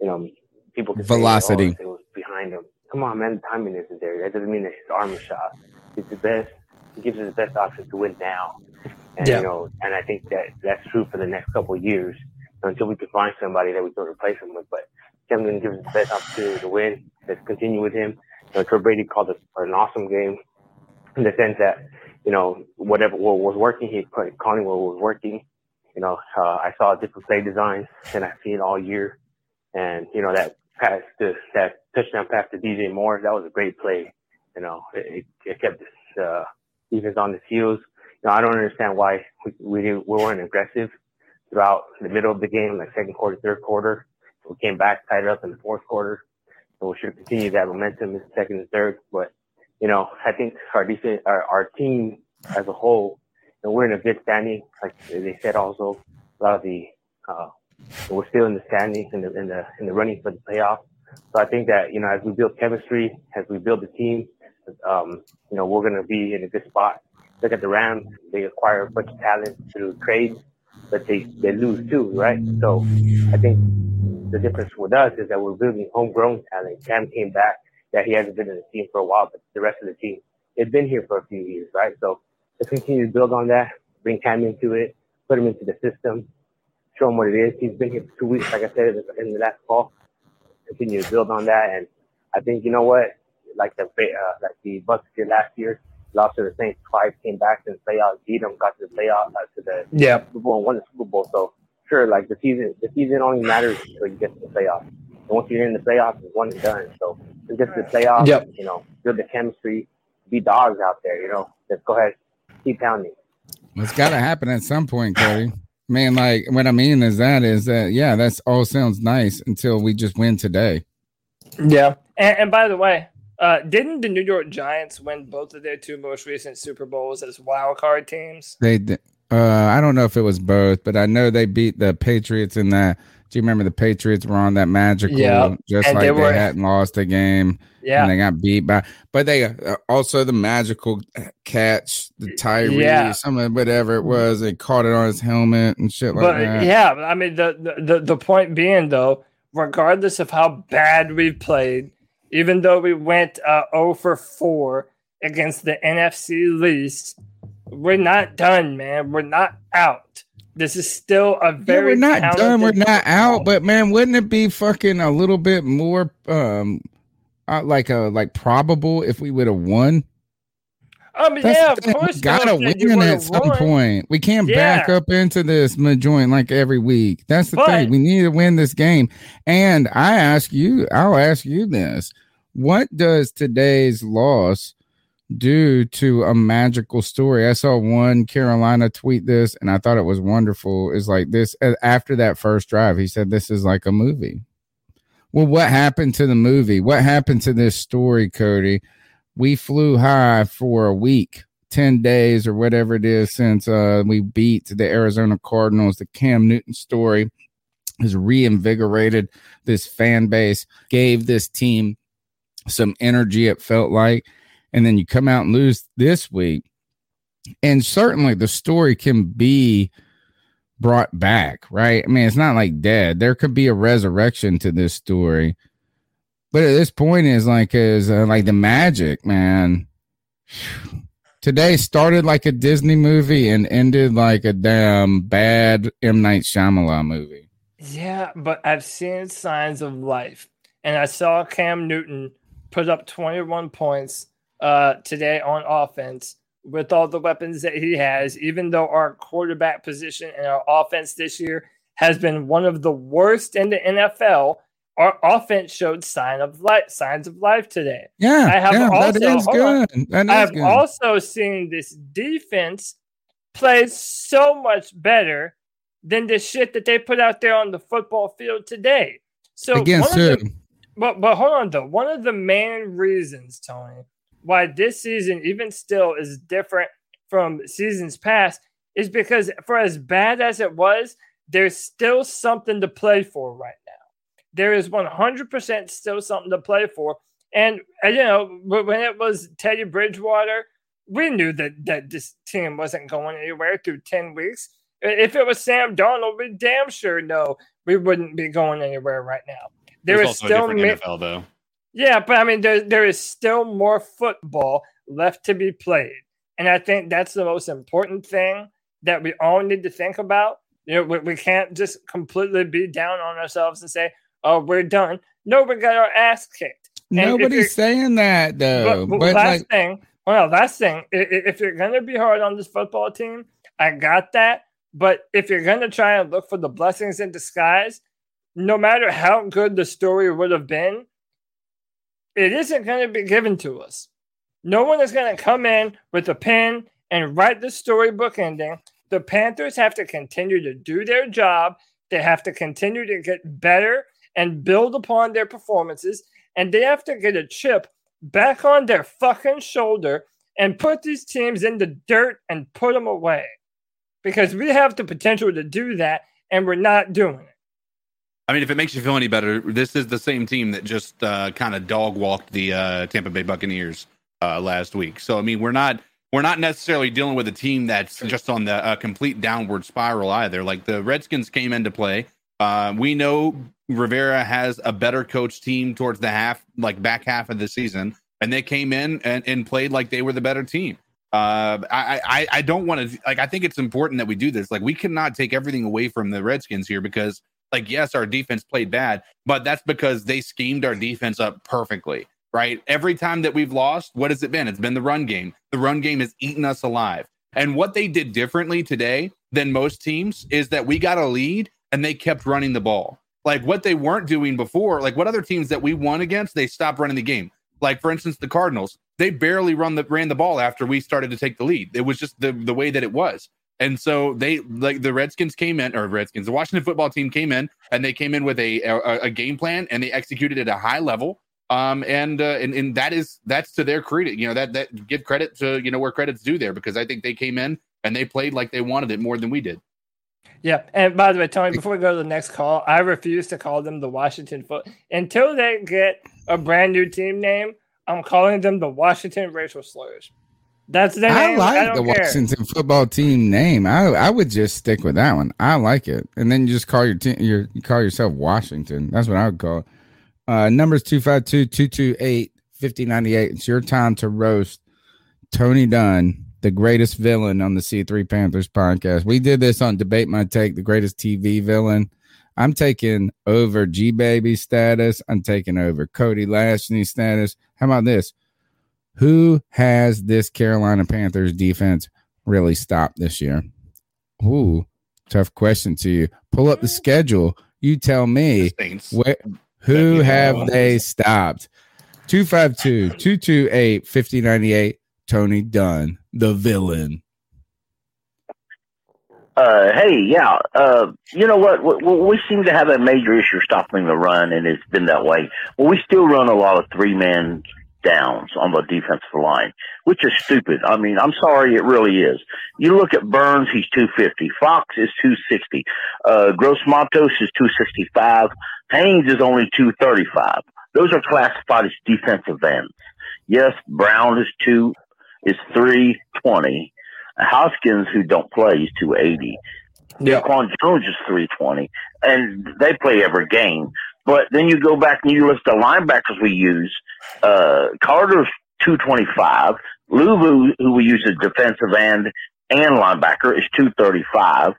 you know, people velocity. Say, oh, it was behind him. Come on, man. The timing isn't there. That doesn't mean that his arm is shot. He's the best. He gives us the best option to win now. And yeah. you know, and I think that that's true for the next couple of years until we can find somebody that we can replace him with. But Cam Newton gives us the best opportunity to win let's continue with him. You know, Troy Brady called it an awesome game in the sense that, you know, whatever what was working, he put calling what was working. You know, uh, I saw a different play designs than I've seen all year. And, you know, that pass to that touchdown pass to DJ Moore, that was a great play. You know, it, it kept this, uh, defense on the heels. You know, I don't understand why we, we, we weren't aggressive throughout the middle of the game, like second quarter, third quarter. We came back, tied it up in the fourth quarter. So we should continue that momentum in the second and third. But, you know, I think our defense, our, our team as a whole, know, we're in a good standing. Like they said also, a lot of the uh, we're still in the standings in the in the in the running for the playoffs. So I think that you know as we build chemistry, as we build the team, um, you know we're going to be in a good spot. Look at the Rams; they acquire a bunch of talent through trades, but they they lose too, right? So I think the difference with us is that we're building homegrown talent. Cam came back; that he hasn't been in the team for a while, but the rest of the team they've been here for a few years, right? So let's continue to build on that, bring Cam into it, put him into the system, show him what it is. He's been here for two weeks, like I said in the last call. Continue to build on that, and I think you know what, like the uh, like the Bucks did last year, lost to the Saints twice, came back to the playoffs, beat them, got to the playoffs, uh, to the yeah. Super Bowl, and won the Super Bowl. So sure, like the season, the season only matters until you get to the playoffs. And once you're in the playoffs, it's one and done. So to get to the playoffs, yep. you know, build the chemistry, be dogs out there. You know, just go ahead, keep pounding. It's got to happen at some point, Cody. Man, like what I mean is that is that yeah, that's all sounds nice until we just win today. Yeah, and, and by the way, uh, didn't the New York Giants win both of their two most recent Super Bowls as wild card teams? They, uh, I don't know if it was both, but I know they beat the Patriots in that. Do you remember the Patriots were on that magical, yeah. just and like they, they, hadn't lost a game. Yeah, and they got beat by, but they uh, also the magical catch, the Tyree, Yeah. some of whatever it was, they caught it on his helmet and shit like but that. yeah, I mean the, the the point being though, regardless of how bad we've played, even though we went uh, 0 for four against the NFC least, we're not done, man. We're not out. This is still a Yeah, very we're not done. We're not out, but man, wouldn't it be fucking a little bit more um uh, like a like probable if we would have won? I mean, That's yeah, of course. we gotta win at some won. point. We can't back up into this joint like every week. That's the But- thing. We need to win this game. And I ask you, I'll ask you this: What does today's loss do to a magical story? I saw one Carolina tweet this, and I thought it was wonderful. Is like this after that first drive. He said, "This is like a movie." Well, what happened to the movie? What happened to this story, Cody? We flew high for a week, 10 days or whatever it is since uh, we beat the Arizona Cardinals. The Cam Newton story has reinvigorated this fan base, gave this team some energy, it felt like. And then you come out and lose this week. And certainly the story can be brought back, right? I mean, it's not like dead. There could be a resurrection to this story. But at this point is like is uh, like the magic, man. Today started like a Disney movie and ended like a damn bad M Night Shyamalan movie. Yeah, but I've seen signs of life, and I saw Cam Newton put up 21 points uh, today on offense with all the weapons that he has. Even though our quarterback position and our offense this year has been one of the worst in the NFL, our offense showed sign of life, signs of life today. Yeah, I have yeah, also that is on. good. That is I've good. also seen this defense play so much better than the shit that they put out there on the football field today. So Against who? the, but but hold on though. One of the main reasons, Tony, why this season even still is different from seasons past is because for as bad as it was, there's still something to play for right now. There is 100% still something to play for. And, uh, you know, when it was Teddy Bridgewater, we knew that, that this team wasn't going anywhere through 10 weeks. If it was Sam Darnold, we damn sure know we wouldn't be going anywhere right now. There is also a still different ma- NFL though. Yeah, but I mean, there there is still more football left to be played, and I think that's the most important thing that we all need to think about. You know, we, we can't just completely be down on ourselves and say, "Oh, we're done." No, we got our ass kicked. And Nobody's saying that though. but, But, last like, thing, well, last thing, if you're gonna be hard on this football team, I got that. But if you're gonna try and look for the blessings in disguise, no matter how good the story would have been, it isn't gonna be given to us. No one is gonna come in with a pen and write the storybook ending. The Panthers have to continue to do their job. They have to continue to get better and build upon their performances. And they have to get a chip back on their fucking shoulder and put these teams in the dirt and put them away. Because we have the potential to do that and we're not doing it. I mean, if it makes you feel any better, this is the same team that just uh, kind of dog walked the uh, Tampa Bay Buccaneers uh, last week. So I mean, we're not we're not necessarily dealing with a team that's just on the uh, complete downward spiral either. Like the Redskins came into play. Uh, we know Rivera has a better coach team towards the half, like back half of the season, and they came in and, and played like they were the better team. Uh, I, I I don't want to like. I think it's important that we do this. Like, we cannot take everything away from the Redskins here because, like, yes, our defense played bad, but that's because they schemed our defense up perfectly. Right. Every time that we've lost, what has it been? It's been the run game. The run game has eaten us alive. And what they did differently today than most teams is that we got a lead and they kept running the ball. Like what they weren't doing before, like what other teams that we won against, they stopped running the game. Like for instance, the Cardinals, they barely run the ran the ball after we started to take the lead. It was just the the way that it was. And so they like the Redskins came in, or Redskins, the Washington football team came in, and they came in with a a, a game plan, and they executed at a high level. Um, and uh, and and that is that's to their credit. You know that that give credit to you know where credit's due there because I think they came in and they played like they wanted it more than we did. Yeah, and by the way, Tony, before we go to the next call, I refuse to call them the Washington Foot until they get a brand new team name. I'm calling them the Washington Racial Slurs. That's the name. I like I the care. Washington football team name. I I would just stick with that one. I like it, and then you just call your team. Your you call yourself Washington. That's what I would call it. Uh, numbers 252 228 5098. It's your time to roast Tony Dunn, the greatest villain on the C3 Panthers podcast. We did this on Debate My Take, the greatest TV villain. I'm taking over G Baby status. I'm taking over Cody Lashney status. How about this? Who has this Carolina Panthers defense really stopped this year? Ooh, tough question to you. Pull up the schedule. You tell me where, who have they stopped? 252 228 5098. Tony Dunn, the villain. Uh, hey, yeah. Uh, you know what? We, we seem to have a major issue stopping the run, and it's been that way. Well, we still run a lot of three man downs on the defensive line, which is stupid. I mean, I'm sorry, it really is. You look at Burns, he's 250. Fox is 260. Uh, Gross Matos is 265. Haynes is only 235. Those are classified as defensive ends. Yes, Brown is two, is 320. Hoskins, who don't play, is 280. Yeah. Quan Jones is 320, and they play every game. But then you go back and you list the linebackers we use. Uh, Carter's 225. Luvu, who we use as defensive end and linebacker, is 235.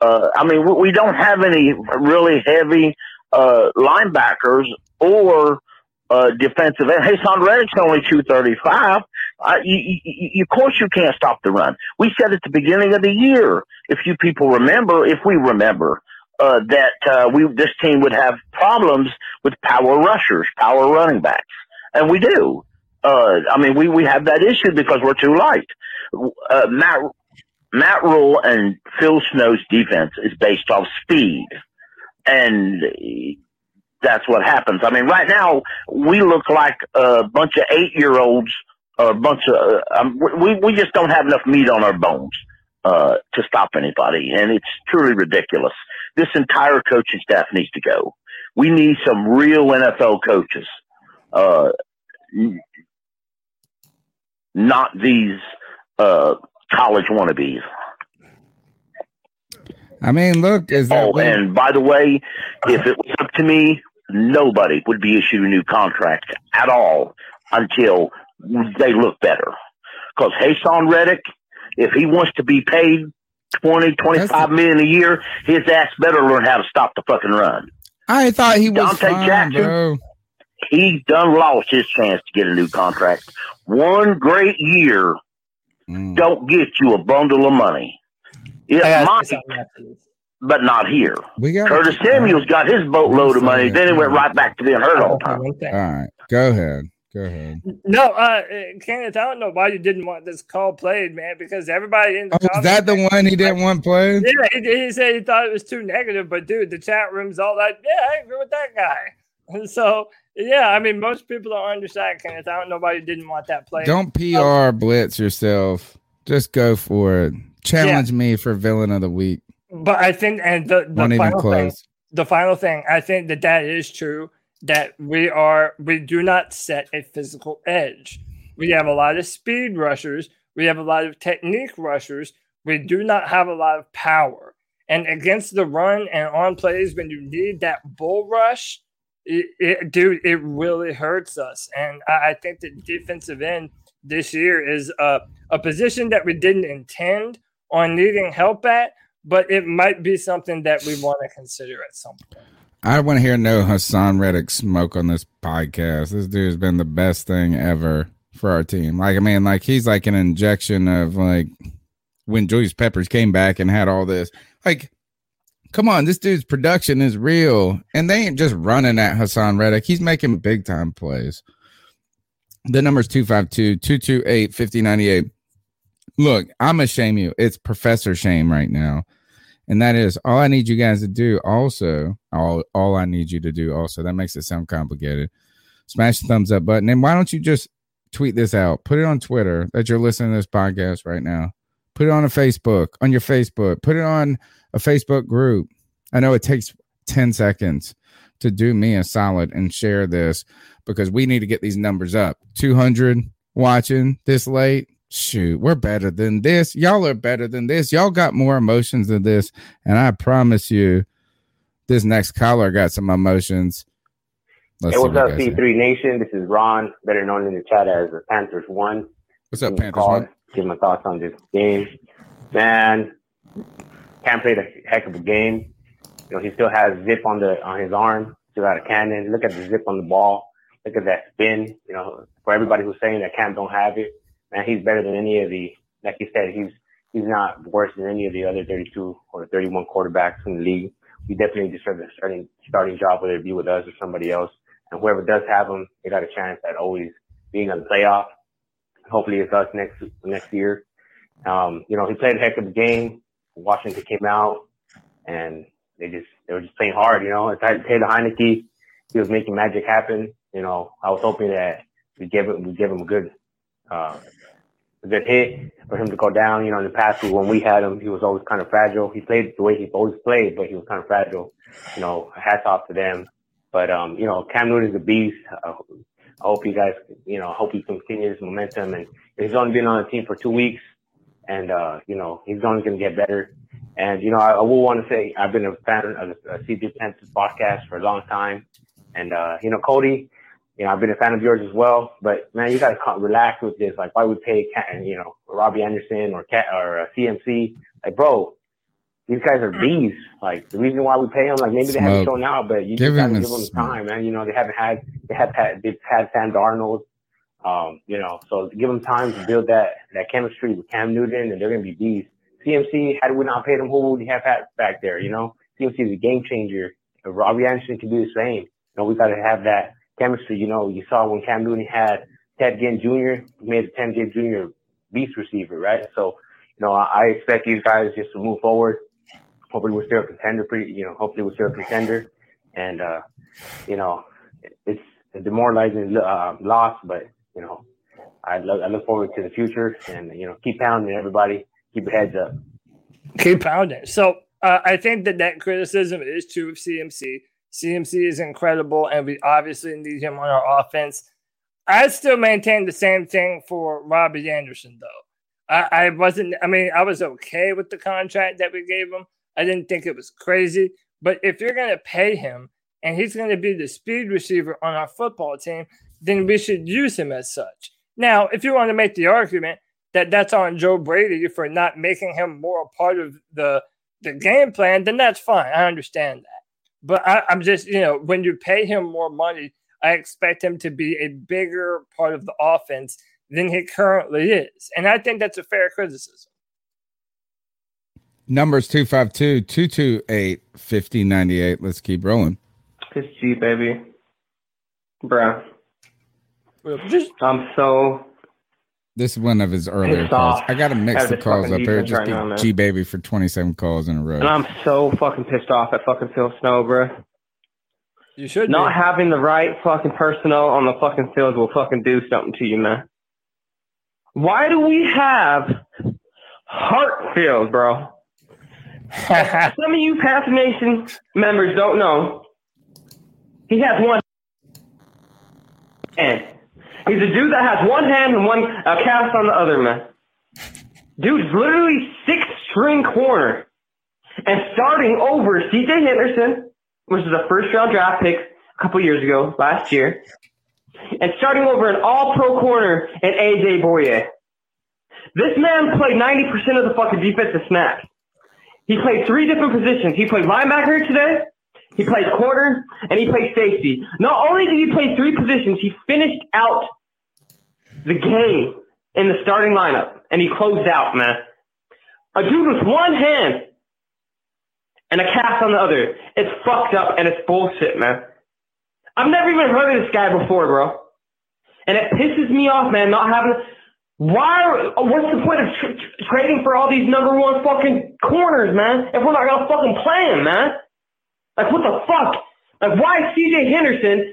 Uh, I mean, we, don't have any really heavy uh, linebackers or uh, defensive end. Haason Reddick's only 235. Uh, you, you, you, of course, you can't stop the run. We said at the beginning of the year, if you people remember, if we remember, uh, that uh, we this team would have problems with power rushers, power running backs, and we do. Uh, I mean, we we have that issue because we're too light. Uh, Matt Matt Rhule and Phil Snow's defense is based off speed, and that's what happens. I mean, right now we look like a bunch of eight year olds, a bunch of um, we we just don't have enough meat on our bones uh, to stop anybody, and it's truly ridiculous. This entire coaching staff needs to go. We need some real NFL coaches, uh, not these uh, college wannabes. I mean, look, is that Oh, and by the way, if it was up to me, nobody would be issued a new contract at all until they look better. Because Haason Reddick, if he wants to be paid 20, 25 million a year, his ass better learn how to stop the fucking run. I thought he was Donte fine, Jackson, bro. He done lost his chance to get a new contract. One great year Mm. don't get you a bundle of money. It I might, this on that. but not here. We got Curtis Samuels got his boatload of money. Then he went right back to being hurt all the time. All right, go ahead. Go ahead. No, uh, Kenneth, I don't know why you didn't want this call played, man, because everybody in the Oh, is that the one he didn't want played? Yeah, he, he said he thought it was too negative, but dude, the chat room's all like, yeah, I agree with that guy. And so, yeah, I mean, most people don't understand, Kenneth. I don't know why you didn't want that played. Don't PR blitz yourself. Just go for it. Challenge me for villain of the week. But I think, and the, the final thing, the final thing, I think that that is true. That we are, we do not set a physical edge. We have a lot of speed rushers. We have a lot of technique rushers. We do not have a lot of power. And against the run and on plays, when you need that bull rush, it, it, dude, it really hurts us. And I, I think that defensive end this year is a, a position that we didn't intend on needing help at, but it might be something that we want to consider at some point. I want to hear no Haason Reddick smoke on this podcast. This dude's been the best thing ever for our team. Like, I mean, like he's like an injection of like when Julius Peppers came back and had all this. Like, come on, this dude's production is real, and they ain't just running at Haason Reddick. He's making big time plays. The number's 252 228 5098. Look, I'm gonna shame you. It's Professor Shame right now. And that is all I need you guys to do. Also, all all I need you to do. Also, that makes it sound complicated. Smash the thumbs up button, and why don't you just tweet this out? Put it on Twitter that you're listening to this podcast right now. Put it on a Facebook, on your Facebook. Put it on a Facebook group. I know it takes 10 seconds to do me a solid and share this because we need to get these numbers up. 200 watching this late shoot, we're better than this. Y'all are better than this. Y'all got more emotions than this. And I promise you, this next caller got some emotions. Let's hey, what's up, C3 Nation? This is Ron, better known in the chat as the Panthers One. What's up, Panthers One? Give my thoughts on this game. Man, Cam played a heck of a game. You know, he still has zip on the on his arm, still got a cannon. Look at the zip on the ball. Look at that spin. You know, for everybody who's saying that Cam don't have it, man, he's better than any of the. Like you said, he's he's not worse than any of the other 32 or 31 quarterbacks in the league. We definitely deserve a starting starting job, whether it be with us or somebody else. And whoever does have him, they got a chance at always being in the playoff. Hopefully, it's us next next year. Um, you know, he played a heck of a game. Washington came out and they just they were just playing hard. You know, it's Taylor Heinicke. He was making magic happen. You know, I was hoping that we give him we give him a good uh, good hit for him to go down. You know, in the past when we had him, he was always kind of fragile. He played the way he always played, but he was kind of fragile. You know, hats off to them. But um, you know, Cam Newton is a beast. Uh, I hope you guys, you know, hope he continues momentum. And he's only been on the team for two weeks, and uh, you know, he's only going to get better. And you know, I, I will want to say I've been a fan of the CJ Panthers podcast for a long time, and uh, you know, Cody, you know, I've been a fan of yours as well. But man, you got to relax with this. Like, why would pay, you know, Robby Anderson or Cat or uh, CMC? Like, bro, these guys are bees. Like the reason why we pay them, like maybe they haven't shown out, but you give just gotta give them time, man. You know, they haven't had they have had they've had Sam Darnold. Um, you know, so give them time to build that that chemistry with Cam Newton, and they're gonna be bees. CMC, had we not paid him, who would we have had back there? You know, CMC is a game changer. Robby Anderson can do the same. You know, we got to have that chemistry. You know, you saw when Cam Newton had Ted Ginn Jr. made a Ted Ginn Jr. beast receiver, right? So, you know, I, I expect these guys just to move forward hopefully we're still a contender. Pretty, you know, hopefully we're still a contender. And uh, you know, it's a demoralizing uh, loss, but you know, I look I look forward to the future, and you know, keep pounding everybody. Keep your heads up. Keep pounding. So uh, I think that that criticism is true of CMC. CMC is incredible, and we obviously need him on our offense. I still maintain the same thing for Robby Anderson, though. I, I wasn't. I mean, I was okay with the contract that we gave him. I didn't think it was crazy. But if you're going to pay him and he's going to be the speed receiver on our football team, then we should use him as such. Now, if you want to make the argument that that's on Joe Brady for not making him more a part of the the game plan, then that's fine. I understand that. But I, I'm just, you know, when you pay him more money, I expect him to be a bigger part of the offense than he currently is. And I think that's a fair criticism. Numbers 252 228 5098. Let's keep rolling. It's G, baby. Bruh. I'm so. This is one of his earlier calls. I got to mix the calls up here. Just right G baby for 27 calls in a row. And I'm so fucking pissed off at fucking Phil Snow, bro. You should not be. having the right fucking personnel on the fucking field will fucking do something to you, man. Why do we have Hartsfield, bro? Some of you Pass Nation members don't know. He has one hand. He's a dude that has one hand and one uh, cast on the other, man. Dude's literally six string corner. And starting over CJ Henderson, which is a first round draft pick a couple years ago, last year, and starting over an all pro corner and AJ Bouye. This man played 90% of the fucking defensive snaps. He played three different positions. He played linebacker today, he played corner, and he played safety. Not only did he play three positions, he finished out the game in the starting lineup, and he closed out, man. A dude with one hand and a cast on the other. It's fucked up and it's bullshit, man. I've never even heard of this guy before, bro. And it pisses me off, man, not having. Why? What's the point of tr- tr- trading for all these number one fucking corners, man? If we're not gonna fucking play him, man. Like what the fuck? Like why is CJ Henderson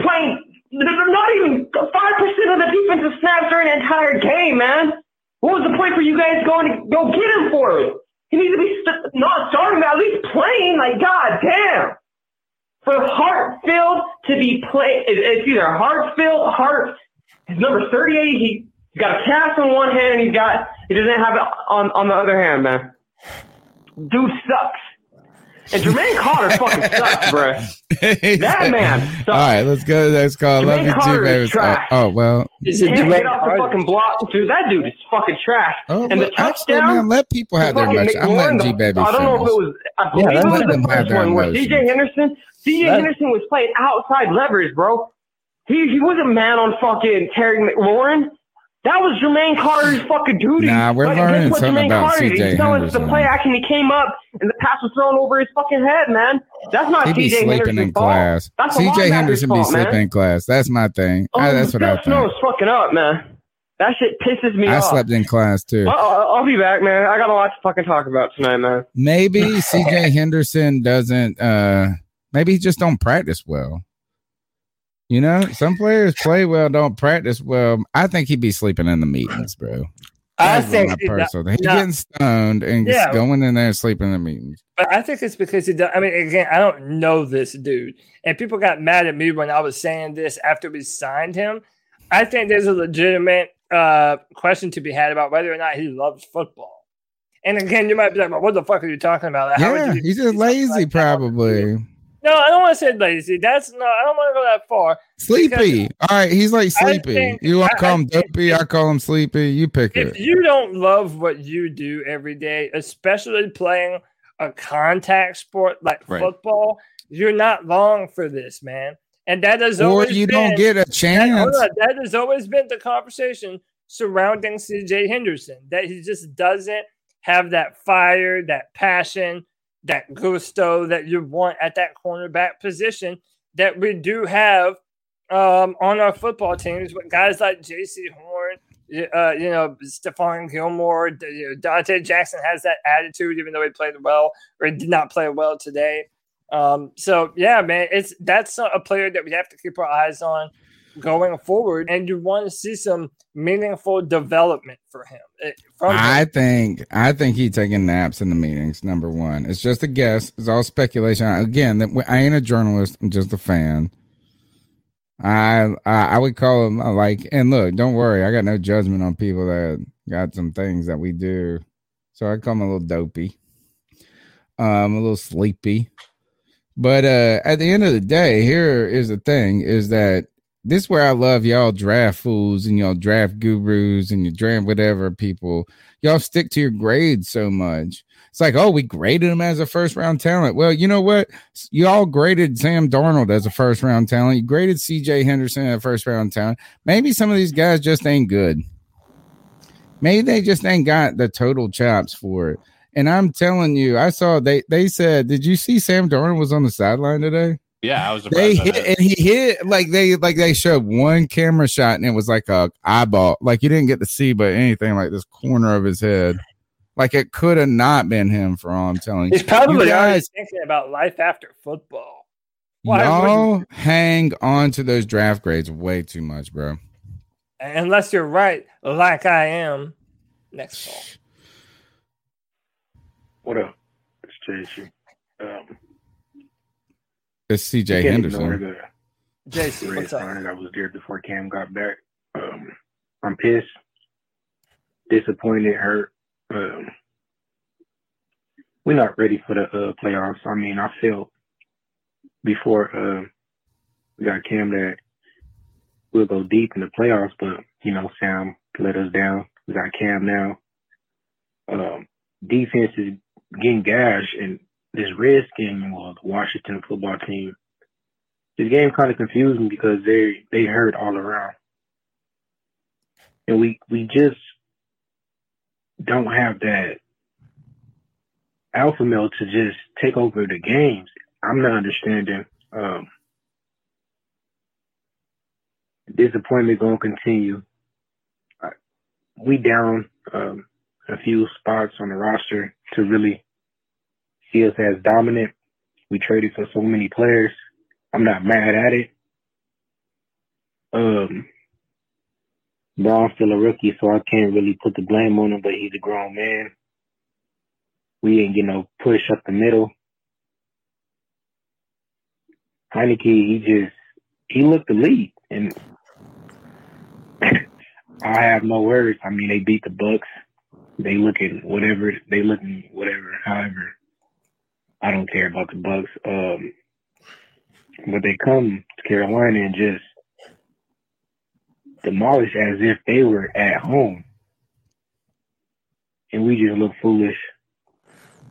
playing? Not even five percent of the defensive snaps during the entire game, man. What was the point for you guys going to go get him for it? He needs to be st- not starting, but at least playing. Like god damn. For Hartsfield to be playing, it's either Hartsfield, Hart, his number 38, he, he's got a cast on one hand and he's got, he doesn't have it on, on the other hand, man. Dude sucks. And Jermaine Carter fucking sucks, bro. That man sucks. All right, let's go. Let's go. I love Jermaine you Carter too, is baby. Oh, trash. oh, oh well. He can't get off the fucking block, dude. That dude is fucking trash. Oh, and the well, actually, touchdown, man, let people have their fucking emotions. I'm McLaurin, letting G Baby I don't know if it was. I Yeah, believe let it was the have first one where emotions. CJ Henderson. CJ Let- Henderson was playing outside leverage, bro. He he wasn't man on fucking Terry McLaurin. That was Jermaine Carter's fucking duty. Nah, we're But learning something Jermaine about Carter? CJ He saw us the Henderson. play action. He came up and the pass was thrown over his fucking head, man. That's not cj He be CJ sleeping Henderson's in fault. class. That's CJ Henderson be man. sleeping in class. That's my thing. I- that's what I think. is fucking up, man. That shit pisses me I off. I slept in class too. I'll, I'll be back, man. I got a lot to fucking talk about tonight, man. Maybe CJ Henderson doesn't. uh Maybe he just don't practice well. You know, some players play well, don't practice well. I think he'd be sleeping in the meetings, bro. I That's think my he- personal. He's getting stoned and Yeah. just going in there and sleeping in the meetings. But I think it's because he does. I mean, again, I don't know this dude, and people got mad at me when I was saying this after we signed him. I think there's a legitimate uh, question to be had about whether or not he loves football. And again, you might be like, well, "What the fuck are you talking about? How Yeah, you- he's just lazy, probably No, I don't want to say lazy. That's no, I don't want to go that far. sleepy. All right, he's like sleepy. think- You want I- to call him dopey? I call him sleepy. You pick If it. you don't love what you do every day, especially playing a contact sport like Right. football, you're not long for this, man. And that has Or always you been, don't get a that- chance. on, that has always been the conversation surrounding CJ Henderson. That he just doesn't have that fire, that passion, that gusto that you want at that cornerback position that we do have um, on our football teams with guys like Jaycee Horn, uh, you know, Stephon Gilmore, you know, Donte Jackson has that attitude, even though he played well or did not play well today. Um, so yeah, man, it's that's a player that we have to keep our eyes on going forward, and you want to see some meaningful development for him. eh, From him. I think I think he taking naps in the meetings. Number one, it's just a guess. It's all speculation. Again, I ain't a journalist. I'm just a fan. I I, I would call him uh, like, and look, don't worry, I got no judgment on people that got some things that we do. So I call him a little dopey, um, a little sleepy. But uh, at the end of the day, here is the thing: is that this is where I love y'all draft fools and y'all draft gurus and you draft whatever people. Y'all stick to your grades so much. It's like, oh, we graded him as a first round talent. Well, you know what? Y'all graded Sam Darnold as a first round talent. You graded CJ Henderson as a first round talent. Maybe some of these guys just ain't good. Maybe they just ain't got the total chops for it. And I'm telling you, I saw they they said, did you see Sam Darnold was on the sideline today? Yeah, I was They hit and he hit like they like they showed one camera shot and it was like a eyeball, like you didn't get to see, but anything like this corner of his head, like it could have not been him. For all I'm telling you, He's probably you already guys, thinking about life after football. Why y'all hang on to those draft grades way too much, bro. Unless you're right, like I am. Next call. What up? Appreciate you. Um, It's CJ Henderson. ignore the JC, Red what's up? Sign that was there before Cam got back. Um, I'm pissed, disappointed, hurt. Um, we're not ready for the uh, playoffs. I mean, I felt before uh, we got Cam that we'll go deep in the playoffs, but you know, Sam let us down. We got Cam now. Um, defense is getting gashed, and this Reds game, well, the Washington football team, this game kind of confused me because they they hurt all around, and we we just don't have that alpha male to just take over the games. I'm not understanding. Um, disappointment gonna continue. We down um, a few spots on the roster to really see us as dominant. We traded for so many players. I'm not mad at it. Um, Braun's still a rookie, so I can't really put the blame on him, but he's a grown man. We ain't get no push up the middle. Heinicke, he just he looked lead, and I have no words. I mean, they beat the Bucs. They looking whatever they looking whatever. However, I don't care about the Bucs. Um, but they come to Carolina and just demolish as if they were at home, and we just look foolish.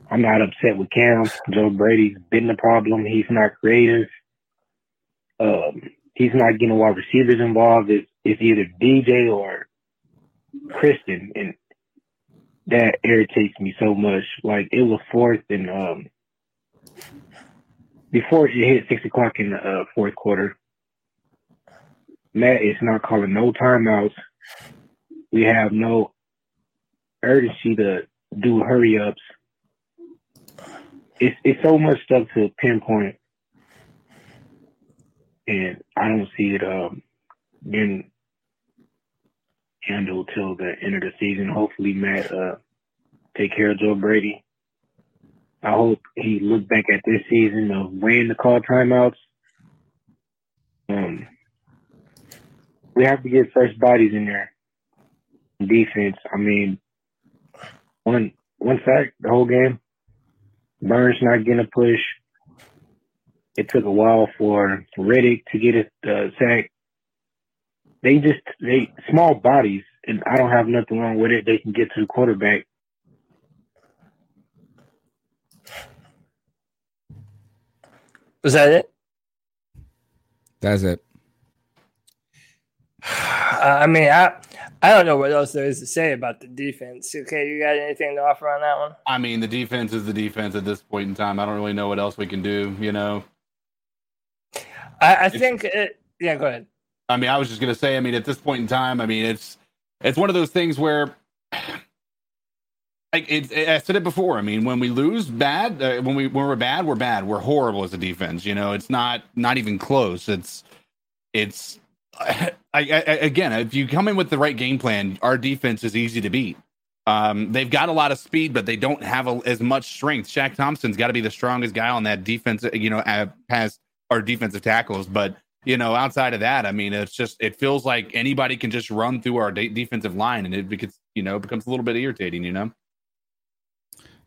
I'm not upset with Cam. Joe Brady's been the problem. He's not creative. Um, he's not getting of receivers involved. It's, it's either DJ or Kristen, and that irritates me so much. Like it was fourth and um before it hit six o'clock in the uh, fourth quarter. Matt is not calling no timeouts. We have no urgency to do hurry ups. It's it's so much stuff to pinpoint, and I don't see it um being handled till the end of the season. Hopefully, Matt uh take care of Joe Brady. I hope he look back at this season of weighing the call timeouts. Um, we have to get fresh bodies in there. Defense. I mean, one one sack the whole game. Burns not getting a push. It took a while for Reddick to get a uh, sack. They just they small bodies, and I don't have nothing wrong with it. They can get to the quarterback. Was that it? That's it. I mean, I I don't know what else there is to say about the defense. Okay, you got anything to offer on that one? I mean, the defense is the defense at this point in time. I don't really know what else we can do. You know, I, I think it. Yeah, go ahead. I mean, I was just gonna say. I mean, at this point in time, I mean, it's it's one of those things where. Like it, I said it before. I mean, when we lose bad, uh, when we when we're bad, we're bad. We're horrible as a defense. You know, it's not not even close. It's it's I, I, again, if you come in with the right game plan, our defense is easy to beat. Um, they've got a lot of speed, but they don't have a, as much strength. Shaq Thompson's got to be the strongest guy on that defense. You know, has our defensive tackles, but you know, outside of that, I mean, it's just it feels like anybody can just run through our de- defensive line, and it becomes you know becomes a little bit irritating. You know.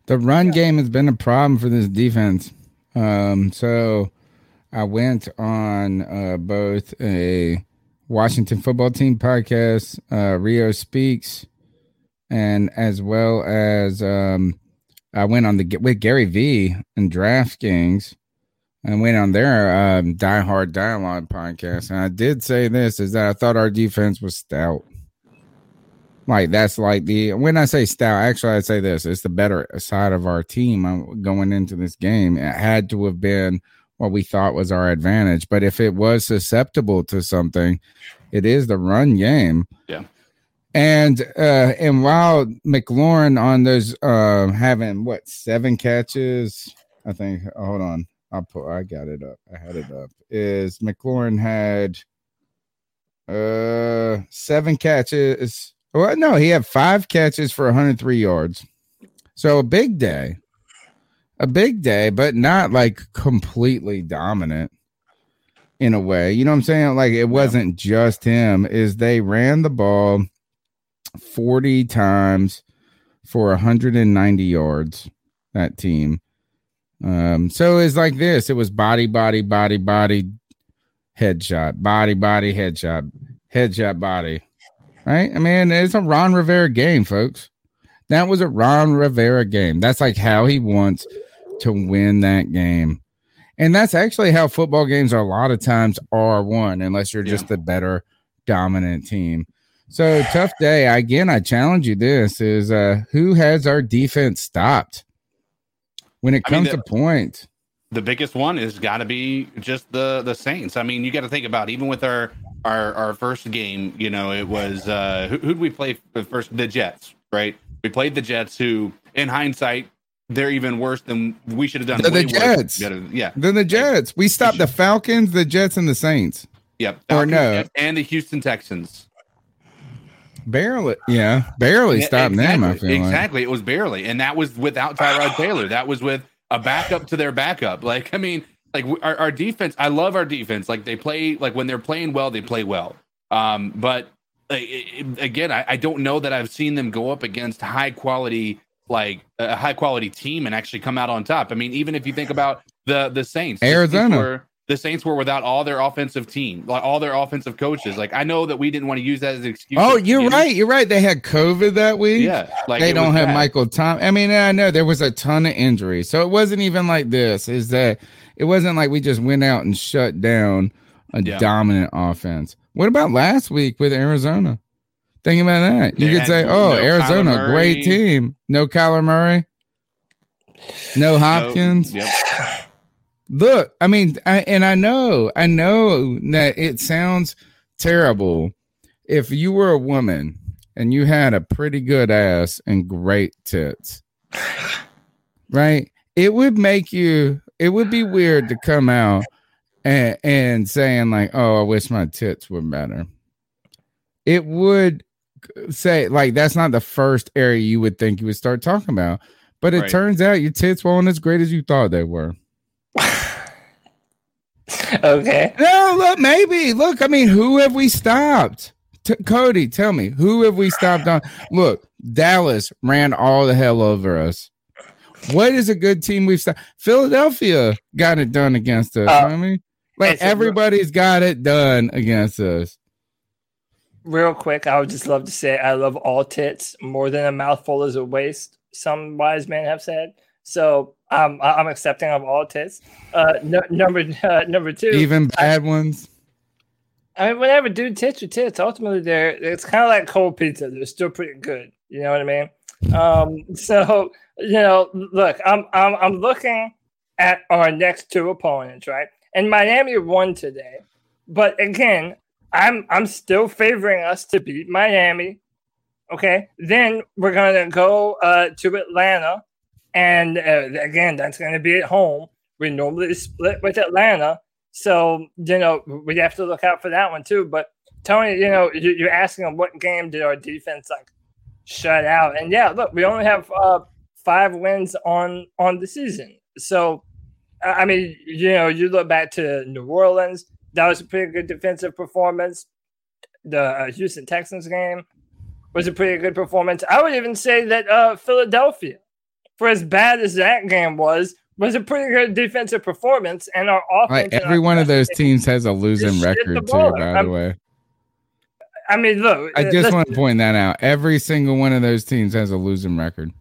The run game has been a problem for this defense. Um, so I went on uh, both a Washington football team podcast, uh, Rio Speaks, and as well as um, I went on the with Gary V and DraftKings and went on their um, Die Hard Dialogue podcast. And I did say this is that I thought our defense was stout. Like that's like the when I say stout, actually I'd say this: it's the better side of our team uh, going into this game. It had to have been what we thought was our advantage, but if it was susceptible to something, it is the run game. Yeah. And uh and while McLaurin on those uh having what seven catches, I think hold on. I'll put I got it up. I had it up. Is McLaurin had uh seven catches. Well, no, he had five catches for 103 yards. So a big day. a big day, but not like completely dominant in a way. You know what I'm saying? Like it wasn't just him, is they ran the ball 40 times for 190 yards, that team. Um, so it's like this. It was body, body, body, body, headshot, body, body, headshot, headshot, body. Right? I mean, it's a Ron Rivera game, folks. That was a Ron Rivera game. That's like how he wants to win that game. And that's actually how football games are a lot of times are won, unless you're just the better dominant team. So tough day. Again, I challenge you this is uh who has our defense stopped when it I mean, comes the- to points? the biggest one is got to be just the the Saints. I mean, you got to think about even with our our our first game. You know, it was uh who who'd we play first? The Jets, right? We played the Jets, who in hindsight they're even worse than we should have done. They're the. Jets. Yeah, yeah, Then the Jets. We stopped the Falcons, the Jets, and the Saints. yep. Or no. Jets, and the Houston Texans. Barely, yeah, barely Yeah, stopped them. I exactly, like. exactly. It was barely, and that was without Tyrod Taylor. That was with a backup to their backup. Like, I mean, like our, our defense. I love our defense. Like they play, like when they're playing well, they play well. Um, but like, it- it- again, I, I don't know that I've seen them go up against high quality, like a high quality team, and actually come out on top. I mean, even if you think about the the Saints, the Saints Arizona. were- the Saints were without all their offensive team, like all their offensive coaches. Like I know that we didn't want to use that as an excuse. Oh, you're beginning. right. You're right. They had COVID that week. Yeah, like they don't have bad. Michael Tom. I mean, I know there was a ton of injuries, so it wasn't even like this. Is that it wasn't like we just went out and shut down a Yeah. dominant offense. What about last week with Arizona? Think about that. You They could say, "Oh, no Arizona, great team. No Kyler Murray, no Hopkins." Yep. Look, I mean, I, and I know, I know that it sounds terrible. If you were a woman and you had a pretty good ass and great tits, right? It would make you, it would be weird to come out and, and saying, like, oh, I wish my tits were better. It would say, like, that's not the first area you would think you would start talking about. But it Right. turns out your tits weren't as great as you thought they were. okay. No, look, maybe. Look, I mean, who have we stopped? T- Cody, tell me, who have we stopped on? Look, Dallas ran all the hell over us. What is a good team we've stopped? Philadelphia got it done against us. Uh, you know I mean, like everybody's got it done against us. Real quick, I would just love to say I love all tits more than a mouthful is a waste. Some wise men have said. So um, I- I'm accepting of all tits. Uh, no, number uh, number two, Even bad ones. I mean, whenever dude tits are tits, ultimately they're it's kind of like cold pizza. They're still pretty good. You know what I mean? Um, so you know, look, I'm I'm I'm looking at our next two opponents, right? And Miami won today, but again, I'm I'm still favoring us to beat Miami. Okay, then we're gonna go uh, to Atlanta, and uh, again, that's gonna be at home. We normally split with Atlanta, so you know we have to look out for that one too. But Tony, you know, you- you're asking them what game did our defense like shut out? And yeah, look, we only have uh, five wins on on the season. So I mean, you know, you look back to New Orleans, that was a pretty good defensive performance. The uh, Houston Texans game was a pretty good performance. I would even say that uh, Philadelphia, for as bad as that game was, was a pretty good defensive performance. And our offense, and every one of those teams has a losing record too. By the way, I mean, look, I uh, just want to point that out. Every single one of those teams has a losing record.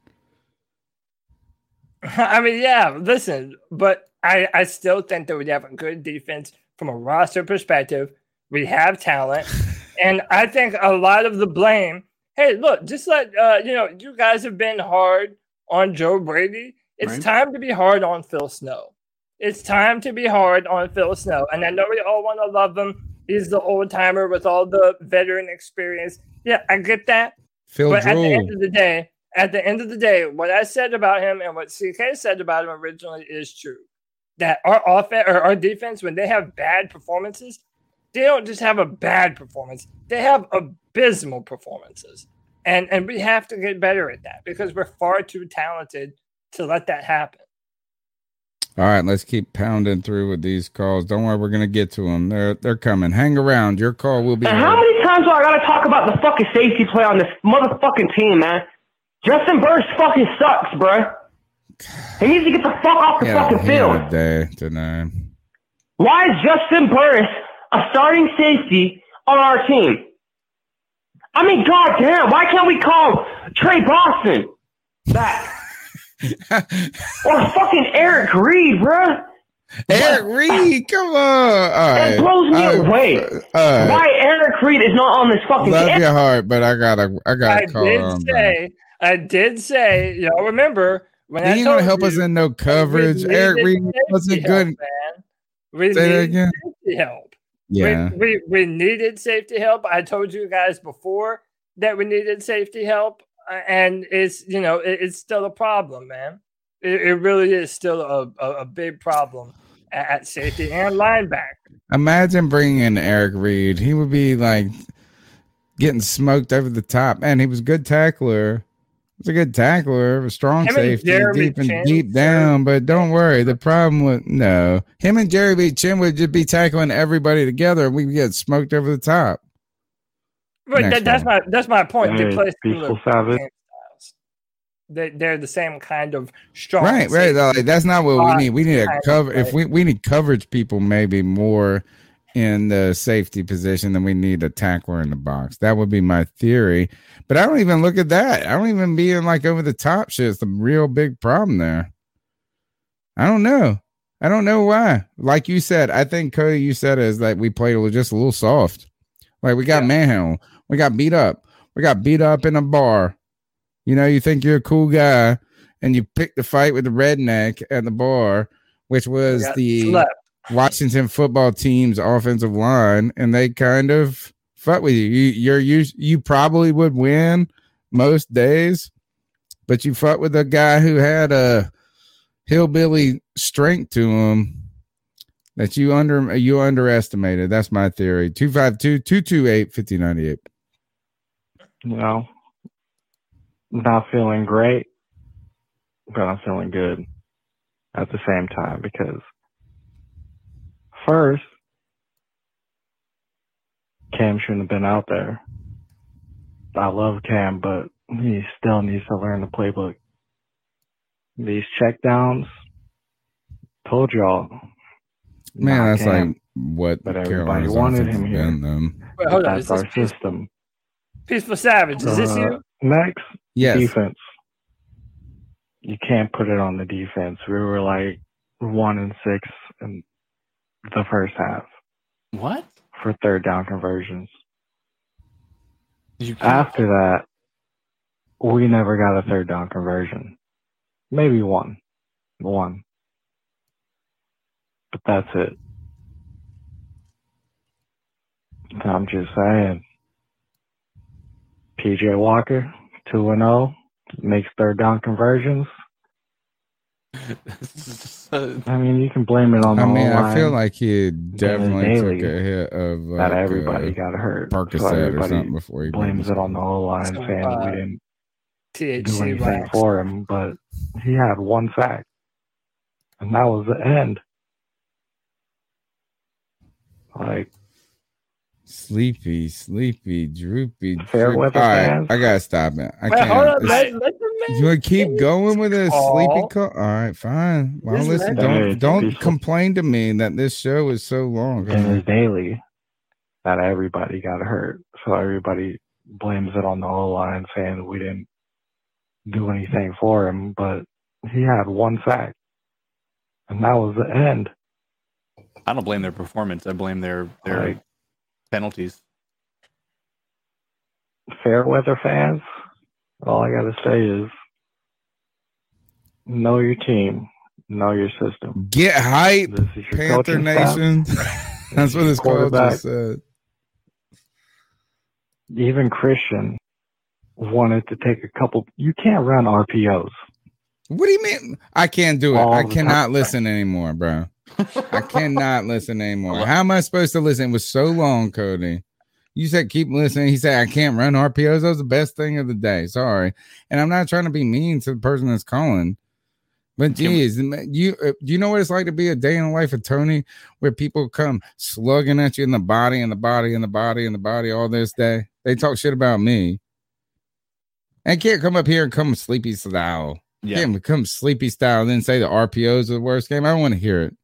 I mean, yeah, listen, but I, I still think that we have a good defense from a roster perspective. We have talent. and I think a lot of the blame, hey, look, just let, uh, you know, you guys have been hard on Joe Brady. It's Right. time to be hard on Phil Snow. It's time to be hard on Phil Snow. And I know we all want to love him. He's the old timer with all the veteran experience. Yeah, I get that. Phil but at the end of the day, at the end of the day, what I said about him and what CK said about him originally is true. That our offense or our defense, when they have bad performances, they don't just have a bad performance; they have abysmal performances, and and we have to get better at that because we're far too talented to let that happen. All right, let's keep pounding through with these calls. Don't worry, we're gonna get to them. They're they're coming. Hang around. Your call will be. And how many times do I gotta talk about the fucking safety play on this motherfucking team, man? Juston Burris fucking sucks, bruh. He needs to get the fuck off the a- fucking field. day tonight. Why is Juston Burris a starting safety on our team? I mean, goddamn, why can't we call Tre Boston back? Or fucking Eric Reid, bruh? Eric Reid, come on. All right. It blows me All right. away. All right. Why Eric Reid is not on this fucking Love team? your heart, but I gotta I I gotta call did on. say, I did say, y'all remember when He I ain't told gonna help you us in no coverage. we Eric Reid wasn't good. help, man. We Say that needed again? safety help. Yeah. We, we we needed safety help. I told you guys before that we needed safety help, and it's you know it, it's still a problem, man. It, it really is still a, a, a big problem at, at safety and linebacker. Imagine bringing in Eric Reid. He would be like getting smoked over the top. Man, he was a good tackler. He was a good tackler, a strong Him safety, deep and Chinn, deep down. But don't worry, the problem with no him and Jeremy Chinn would just be tackling everybody together, and we get smoked over the top. But that, that's my that's my point. They play similar styles. They they're the same kind of strong. Right, right. Like, that's not what we need. We need a cover. If we we need coverage people, maybe more in the safety position than we need a tackler in the box. That would be my theory. But I don't even look at that. I don't even be in like over the top shit. It's the real big problem there. I don't know. I don't know why. Like you said, I think Cody, you said is like we played just a little soft. Like we got manhandled. We got beat up. We got beat up in a bar. You know, you think you're a cool guy and you pick the fight with the redneck at the bar, which was the slept. Washington football team's offensive line, and they kind of fuck with you. you you're you you probably would win most days, but you fuck with a guy who had a hillbilly strength to him that you under you underestimated. That's my theory. 252-228-5098. You know, not feeling great, but I'm feeling good at the same time because first, Cam shouldn't have been out there. I love Cam, but he still needs to learn the playbook. These checkdowns, told y'all. Man, that's Cam, like what but everybody Carolina's wanted him has here. been, them. Wait, hold on. That's Is our this system. Peaceful Savage? Is this Uh, you? Next, Yes. defense. You can't put it on the defense. We were like one and six in the first half What? for third down conversions. You After that, we never got a third down conversion. Maybe one. One. But that's it. I'm just saying. PJ Walker, 2 and 0, makes third down conversions. I mean, you can blame it on the I mean, I feel like he definitely took a hit of like, Not everybody uh, got hurt. So Percocet or something before he blames it on the whole line, Some, saying uh, we didn't do anything wax. for him, but he had one sack, and that was the end. Like Sleepy, sleepy, droopy. Fair droop- weather All right. I gotta stop it. I Wait, can't. hold on. Let, let you want to keep going with this call. sleepy call? All right, fine. Well, Just listen, let- don't Hey, don't peaceful. complain to me that this show is so long. Dennis Daley. that everybody got hurt, so everybody blames it on the whole line, saying we didn't do anything for him, but he had one sack, and that was the end. I don't blame their performance. I blame their their Right. Penalties. fair weather fans, all I gotta say is know your team, know your system. Get hype, This is your Panther. Nation. That's what this call Quarterback. just said. Even Christian wanted to take a couple. You can't run RPOs. What do you mean? I can't do it. All I cannot time. listen anymore, bro. I cannot listen anymore. How am I supposed to listen? It was so long, Cody. You said keep listening. He said I can't run RPOs. That was the best thing of the day. Sorry, and I'm not trying to be mean to the person that's calling. But geez, you uh, you know what it's like to be a day in the life of Tony, where people come slugging at you in the body, and the body, and the body, and the body all this day. They talk shit about me. And can't come up here and come sleepy style. Yeah. Can't come sleepy style and then say the RPOs are the worst game. I don't want to hear it.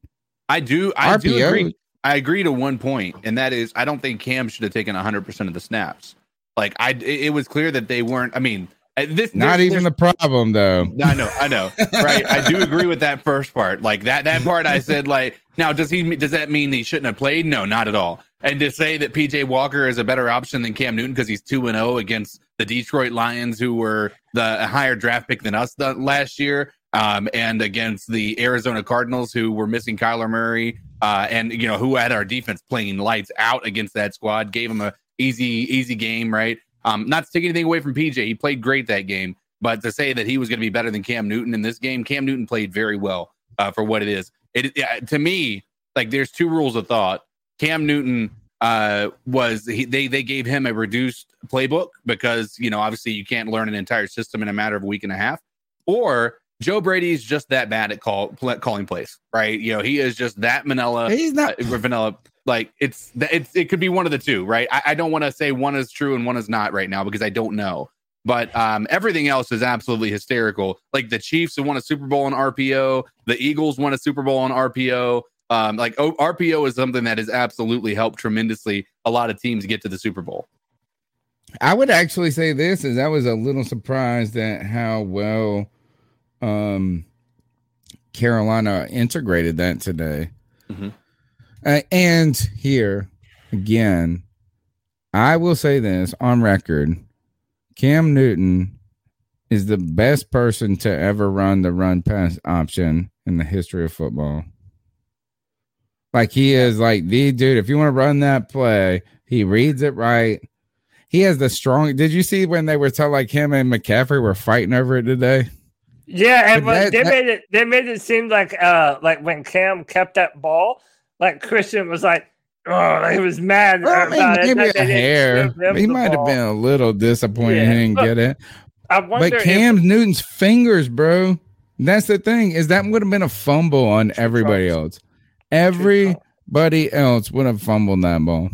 I do. I do agree. I agree to one point, and that is, I don't think Cam should have taken 100 percent of the snaps. Like I, it was clear that they weren't. I mean, uh, this Not there's- even the problem though. I know, I know, right? I do agree with that first part. Like that, that part I said, like, now does he, does that mean he shouldn't have played? No, not at all. And to say that PJ Walker is a better option than Cam Newton because he's 2 and 0 against the Detroit Lions, who were the higher draft pick than us the, last year, um, and against the Arizona Cardinals, who were missing Kyler Murray, uh, and, you know, who had our defense playing lights out against that squad, gave him a easy, easy game, right? Um, not to take anything away from PJ, he played great that game. But to say that he was going to be better than Cam Newton in this game, Cam Newton played very well uh, for what it is. It to me, like there's two rules of thought. Cam Newton uh, was he, they they gave him a reduced playbook because you know obviously you can't learn an entire system in a matter of a week and a half, or Joe Brady's just that bad at call pl- calling plays, right? You know he is just that Manila. He's not uh, vanilla. Like it's it's it could be one of the two, right? I, I don't want to say one is true and one is not right now because I don't know. But um, everything else is absolutely hysterical. Like the Chiefs have won a Super Bowl on RPO, the Eagles won a Super Bowl on RPO. Um, like o- RPO is something that has absolutely helped tremendously a lot of teams get to the Super Bowl. I would actually say this is I was a little surprised at how well um Carolina integrated that today. Mhm. Uh, and here again, I will say this on record Cam Newton is the best person to ever run the run pass option in the history of football. Like he is like the dude. If you want to run that play, he reads it right. He has the strong. Did you see when they were telling like him and McCaffrey were fighting over it today? Yeah, and that- they that- made it they made it seem like uh like when Cam kept that ball, like Christian was like, oh, he was mad Well, I mean, it. maybe a hair. He might have been a little disappointed Yeah, he didn't get it. I wonder But if- Cam Newton's fingers, bro. That's the thing is that would have been a fumble on everybody else. Everybody else would have fumbled that ball.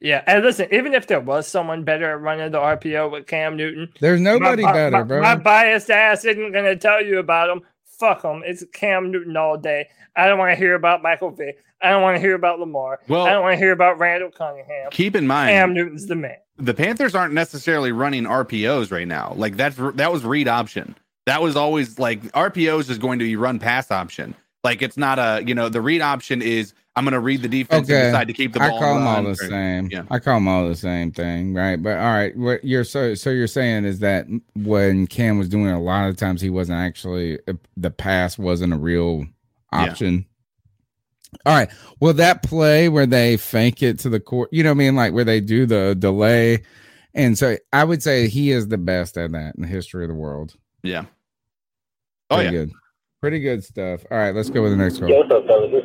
Yeah, and listen, even if there was someone better at running the RPO with Cam Newton, There's nobody my, better, my, bro. My biased ass isn't going to tell you about him. Fuck him. It's Cam Newton all day. I don't want to hear about Michael Vick. I don't want to hear about Lamar. Well- I don't want to hear about Randall Cunningham. Keep in mind, Cam Newton's the man. the Panthers aren't necessarily running RPOs right now. Like that's that was read option. That was always like RPOs is going to be run pass option. Like it's not a you know the read option is I'm going to read the defense and Okay, decide to keep the ball. I call them all run. the same. Yeah. I call them all the same thing, right? But all right, what you're so so you're saying is that when Cam was doing it, a lot of times he wasn't actually the pass wasn't a real option. Yeah. option. All right. Well, that play where they fake it to the court, you know what I mean? Like where they do the delay. And so I would say he is the best at that in the history of the world. Yeah. Oh Pretty yeah. good. Pretty good stuff. All right, let's go with the next Yo,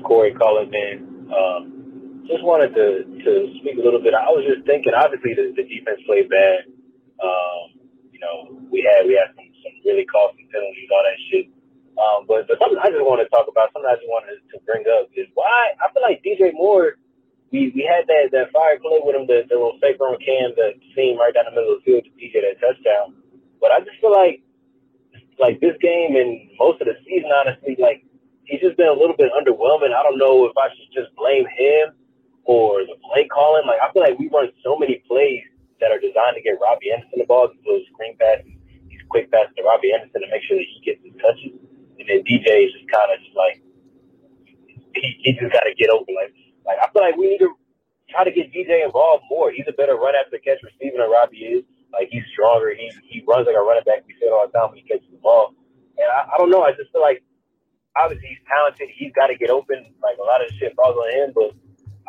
Corey calling in. Um, just wanted to, to speak a little bit. I was just thinking, obviously, the, the defense played bad. Um, you know, we had we had some, some really costly penalties, all that shit. Um, but, but something I just want to talk about, something I just wanted to bring up is why I feel like DJ Moore, we, we had that, that fire play with him, the, the little fake run cam, the seam right down the middle of the field to DJ that touchdown. But I just feel like like this game and most of the season, honestly, like he's just been a little bit underwhelming. I don't know if I should just blame him or the play calling. Like I feel like we run so many plays that are designed to get Robby Anderson the ball, these little screen passes, these quick passes to Robby Anderson to make sure that he gets his touches. And then DJ is just kind of just like he, he just got to get open. Like like I feel like we need to try to get DJ involved more. He's a better run after catch receiver than Robby is. Like he's stronger. He he runs like a running back. We say it all the time when he catches the ball. And I, I don't know. I just feel like obviously he's talented. He's got to get open. Like a lot of the shit falls on him. But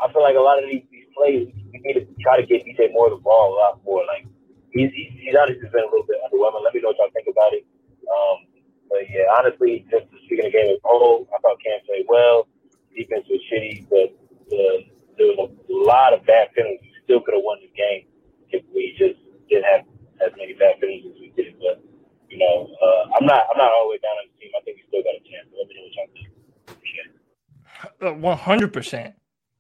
I feel like a lot of these, these plays, we need to try to get DJ more the ball a lot more. Like he's he's, he's honestly been a little bit underwhelming. Let me know what y'all think about it. Um, but yeah, honestly, just speaking of the game as whole, I thought Cam played well. Defense was shitty, but uh, there was a lot of bad penalties. We still could have won this game if we just didn't have as many bad penalties as we did. But you know, uh, I'm not I'm not all the way down on the team. I think we still got a chance. Let me know what y'all think. One hundred percent,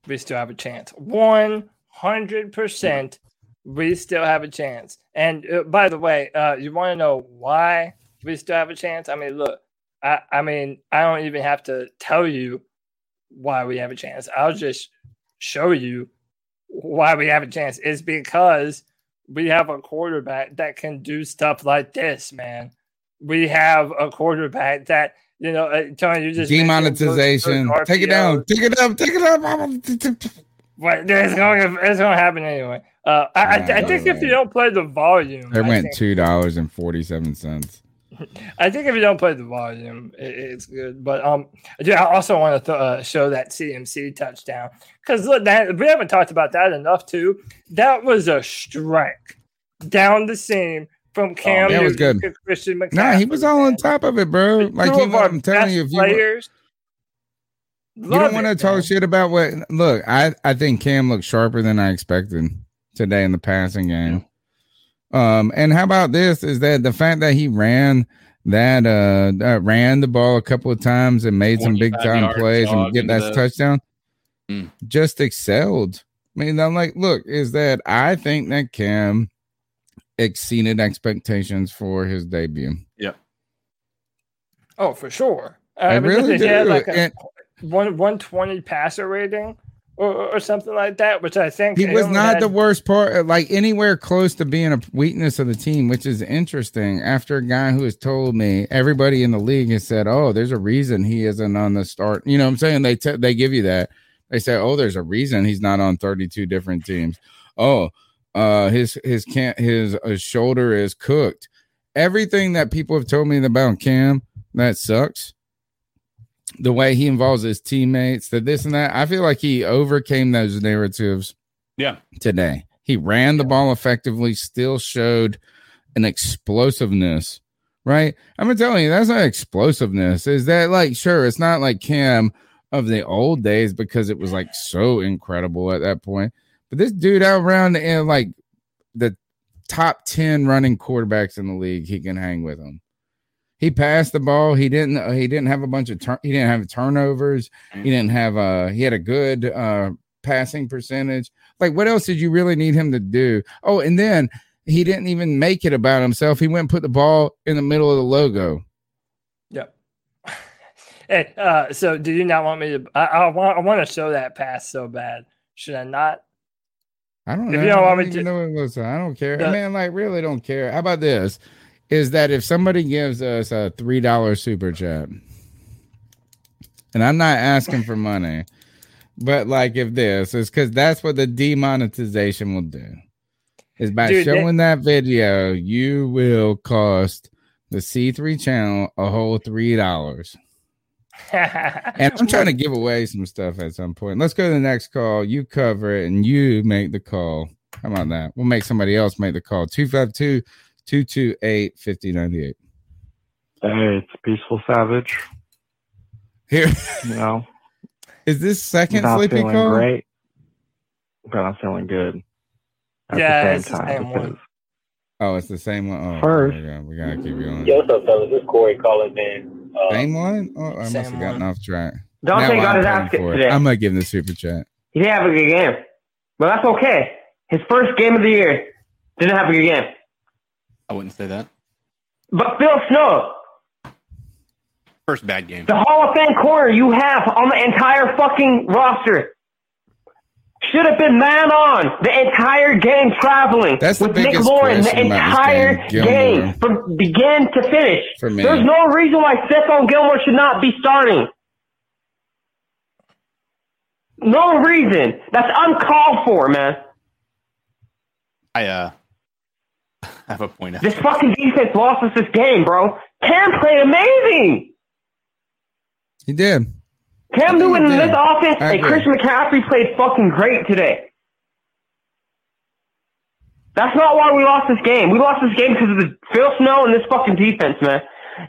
we still have a chance. One hundred percent, we still have a chance. And uh, by the way, uh, you want to know why we still have a chance? I mean, look, I I mean, I don't even have to tell you why we have a chance. I'll just show you why we have a chance. It's because we have a quarterback that can do stuff like this, man. We have a quarterback that you know, uh, Tony, you just demonetization. Those, those take it down. Take it up. Take it up. But it's going. To, it's going to happen anyway. Uh, I, I, I, think if you don't play the volume, it went two dollars and forty seven cents. I think if you don't play the volume, it, it's good. But um, I also want to th- uh, show that CMC touchdown because look, that we haven't talked about that enough too. That was a strike down the seam from Cam. Oh, that was good. Christian McCaffrey. Nah, he was all on top of it, bro. Like he, I'm telling you, if you players. you don't want to talk shit about what. Look, I I think Cam looked sharper than I expected today in the passing game. Um, and how about this? Is that the fact that he ran that uh, uh ran the ball a couple of times and made some big time plays and get that the... touchdown? Mm. Just excelled. I mean, I'm like, look, is that I think that Cam exceeded expectations for his debut. Yeah. Oh, for sure. Uh, I really he had like a and, one one twenty passer rating or, or something like that, which I think he was not had... the worst part, like anywhere close to being a weakness of the team, which is interesting. After a guy who has told me everybody in the league has said, "Oh, there's a reason he isn't on the start." You know, what I'm saying they t- they give you that. They say, "Oh, there's a reason he's not on 32 different teams." Oh, uh, his his can't his, his shoulder is cooked. Everything that people have told me about Cam that sucks. The way he involves his teammates, that this and that. I feel like he overcame those narratives. Yeah. Today he ran the ball effectively. Still showed an explosiveness. Right. I'm telling you, that's not explosiveness. Is that like sure? It's not like Cam of the old days because it was like so incredible at that point but this dude out around in like the top 10 running quarterbacks in the league, he can hang with them. He passed the ball. He didn't uh, he didn't have a bunch of tur- he didn't have turnovers. He didn't have uh he had a good uh passing percentage. Like what else did you really need him to do? Oh, and then he didn't even make it about himself. He went and put the ball in the middle of the logo. Yep. Hey, uh, so do you not want me to? I, I want I want to show that pass so bad. Should I not? I don't know. If You don't want me to know what I don't care. The, I mean, like, really don't care. How about this? Is that if somebody gives us a three dollar super chat, and I'm not asking for money, but like if this is because that's what the demonetization will do. Is by Dude, showing that, that video, you will cost the C3 channel a whole three dollars and I'm trying to give away some stuff at some point. Let's go to the next call. You cover it and you make the call. How about that? We'll make somebody else make the call. 252 228 5098. Hey, it's Peaceful Savage. Here. You know, is this second not sleepy feeling call? great, but I'm feeling good. At yeah, the same time. The same one. Oh, it's the same one. Oh, First, we gotta keep going. Yo, what's up, fellas? This is Corey calling in. Uh, same one? Oh, I must have gotten off track. Donte got his ass kicked today. I'm gonna give him the super chat. He didn't have a good game, but that's okay. His first game of the year didn't have a good game. I wouldn't say that. But Phil Snow, first bad game. The Hall of Fame corner you have on the entire fucking roster should have been man on the entire game traveling That's the with McLaurin the entire game, game, from begin to finish. For me. There's no reason why Stephon Gilmore should not be starting. No reason. That's uncalled for, man. I uh have a point. This fucking defense lost us this game, bro. Cam played amazing. He did. Cam Newton in this offense and Chris McCaffrey played fucking great today. That's not why we lost this game. We lost this game because of the Phil Snow and this fucking defense, man.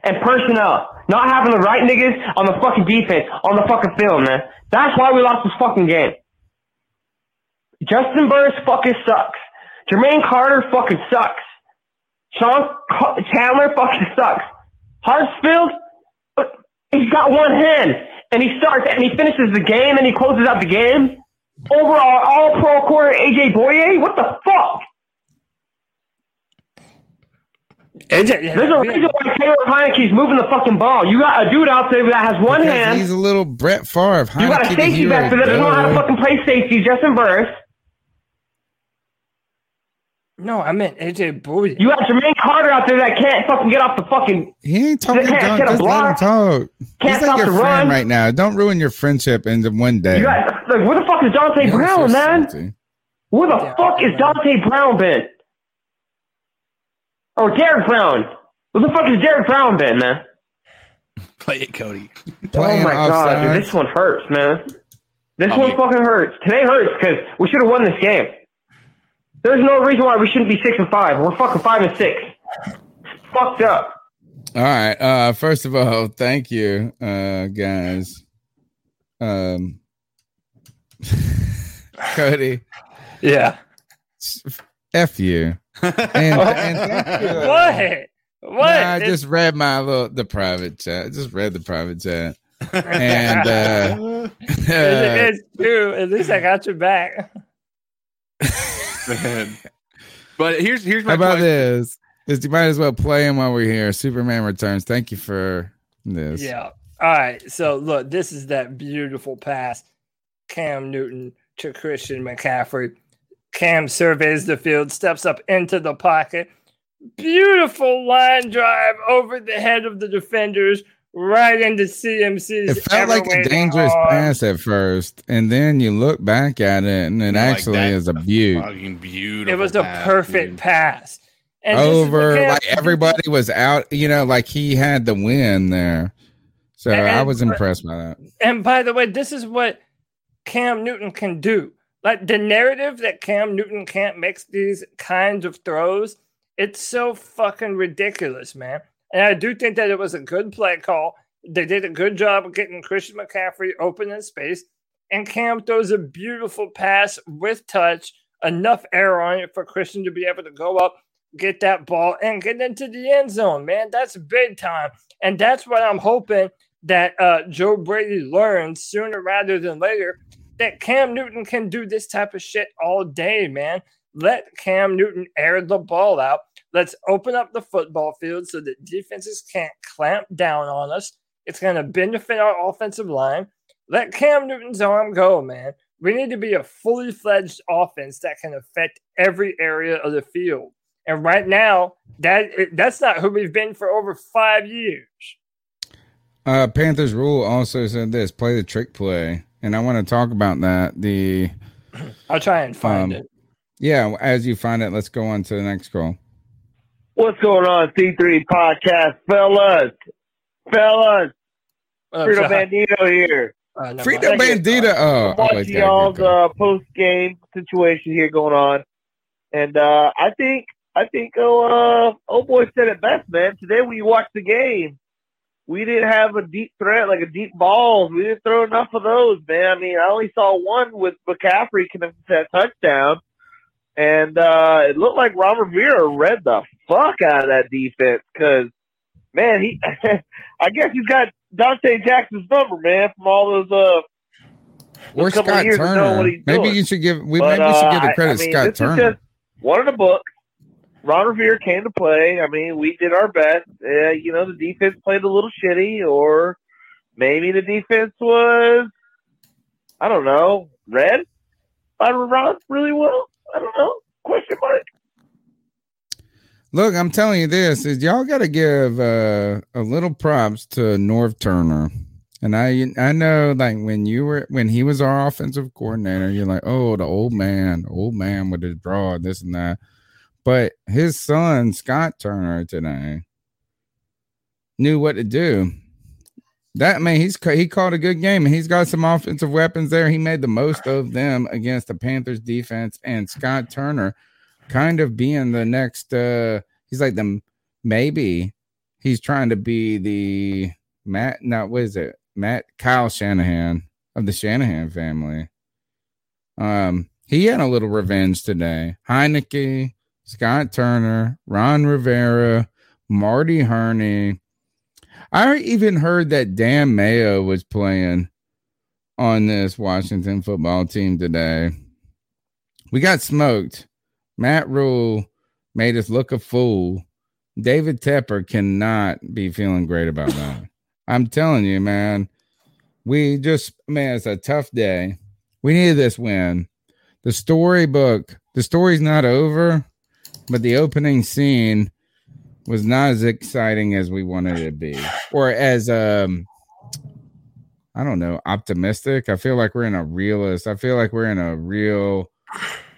And personnel. Not having the right niggas on the fucking defense, on the fucking field, man. That's why we lost this fucking game. Juston Burris fucking sucks. Jermaine Carter fucking sucks. Sean Chandler fucking sucks. Hartsfield, uh, he's got one hand and he starts and he finishes the game and he closes out the game over our all pro corner AJ Bouye? What the fuck? AJ, yeah, There's a reason why Taylor Heinicke's moving the fucking ball. You got a dude out there that has one hand. He's a little Brett Favre. You got a Heineke safety back there that doesn't know how to fucking play safety, Juston Burris. No, I meant AJ Bouye. You got Jermaine Carter out there that can't fucking get off the fucking. He ain't talking. Can't Don't, get a just let him block. talk. Can't He's stop like your the friend run. right now. Don't ruin your friendship in the one day. You got like where the fuck is Dante You're Brown, so man? salty. Where the fuck is Dante Brown been? Oh, Derrick Brown. Where the fuck is Derrick Brown been, man? Play it, Cody. oh Playing my god, dude, this one hurts, man. This one yeah. fucking hurts. Today hurts because we should have won this game. There's no reason why we shouldn't be six and five. We're fucking five and six. Fucked up. All right. Uh, first of all, thank you, uh, guys. Um, Cody, Yeah. f you. And, and thank you. What? What? Nah, I It's- just read my little the private chat. Just read the private chat, and uh, it's, it's true. At least I got your back. But here's here's how my about question. this? Is you might as well play him while we're here. Superman returns. Thank you for this. Yeah. All right. So look, this is that beautiful pass. Cam Newton to Christian McCaffrey. Cam surveys the field, steps up into the pocket. Beautiful line drive over the head of the defenders, right into CMC's. It felt like a dangerous arm. pass at first, and then you look back at it, and it Like, actually that's is a beaut. Fucking beautiful. It was a pass, perfect dude. pass. And this is what Over, like everybody was out. You know, like he had the win there. So And- I was impressed by that. And by the way, this is what Cam Newton can do. Like the narrative that Cam Newton can't make these kinds of throws, it's so fucking ridiculous, man. And I do think that it was a good play call. They did a good job of getting Christian McCaffrey open in space. And Cam throws a beautiful pass with touch, enough air on it for Christian to be able to go up, get that ball, and get into the end zone, man. That's big time. And that's what I'm hoping that uh, Joe Brady learns sooner rather than later that Cam Newton can do this type of shit all day, man. Let Cam Newton air the ball out. Let's open up the football field so that defenses can't clamp down on us. It's going to benefit our offensive line. Let Cam Newton's arm go, man. We need to be a fully fledged offense that can affect every area of the field. And right now, that that's not who we've been for over five years. Uh, Panthers rule also said this: play the trick play, and I want to talk about that. The I'll try and find Um, it. yeah, as you find it, let's go on to the next call. What's going on, C3 podcast, fellas? Fellas, What up, Frito Bandito here. Uh, never Frito mind. Bandito. Oh, oh, watching it's got a y'all's good uh, post game situation here going on, and uh, I think I think oh uh, oh boy said it best, man. Today when you watch the game, we didn't have a deep threat like a deep balls. We didn't throw enough of those, man. I mean, I only saw one with McCaffrey connected to that touchdown, and uh, it looked like Ron Rivera read the fuck out of that defense because man, he I guess he's got Donte Jackson's number, man, from all those uh Or Scott years to what Turner. Maybe doing. you should give. We But, maybe you should uh, give the credit I mean, Scott Turner. just one of the books. Ron Rivera came to play. I mean, we did our best. Uh, you know, the defense played a little shitty, or maybe the defense was, I don't know, read by Ron really well. I don't know. Question mark. Look, I'm telling you this is y'all got to give uh, a little props to Norv Turner. And I I know like when you were when he was our offensive coordinator, you're like, oh, the old man, old man with his draw, this and that. But his son, Scott Turner, today knew what to do. That man, he's he called a good game, and he's got some offensive weapons there. He made the most of them against the Panthers defense, and Scott Turner kind of being the next. uh He's like the maybe he's trying to be the Matt. No, what is it? Matt Kyle Shanahan of the Shanahan family. Um, he had a little revenge today. Heinicke, Scott Turner, Ron Rivera, Marty Hurney. I even heard that Dan Mayo was playing on this Washington football team today. We got smoked. Matt Rhule made us look a fool. David Tepper cannot be feeling great about that. I'm telling you, man. We just, man, it's a tough day. We needed this win. The storybook, the story's not over, but the opening scene was not as exciting as we wanted it to be, or as um, I don't know, optimistic. I feel like we're in a realist. I feel like we're in a real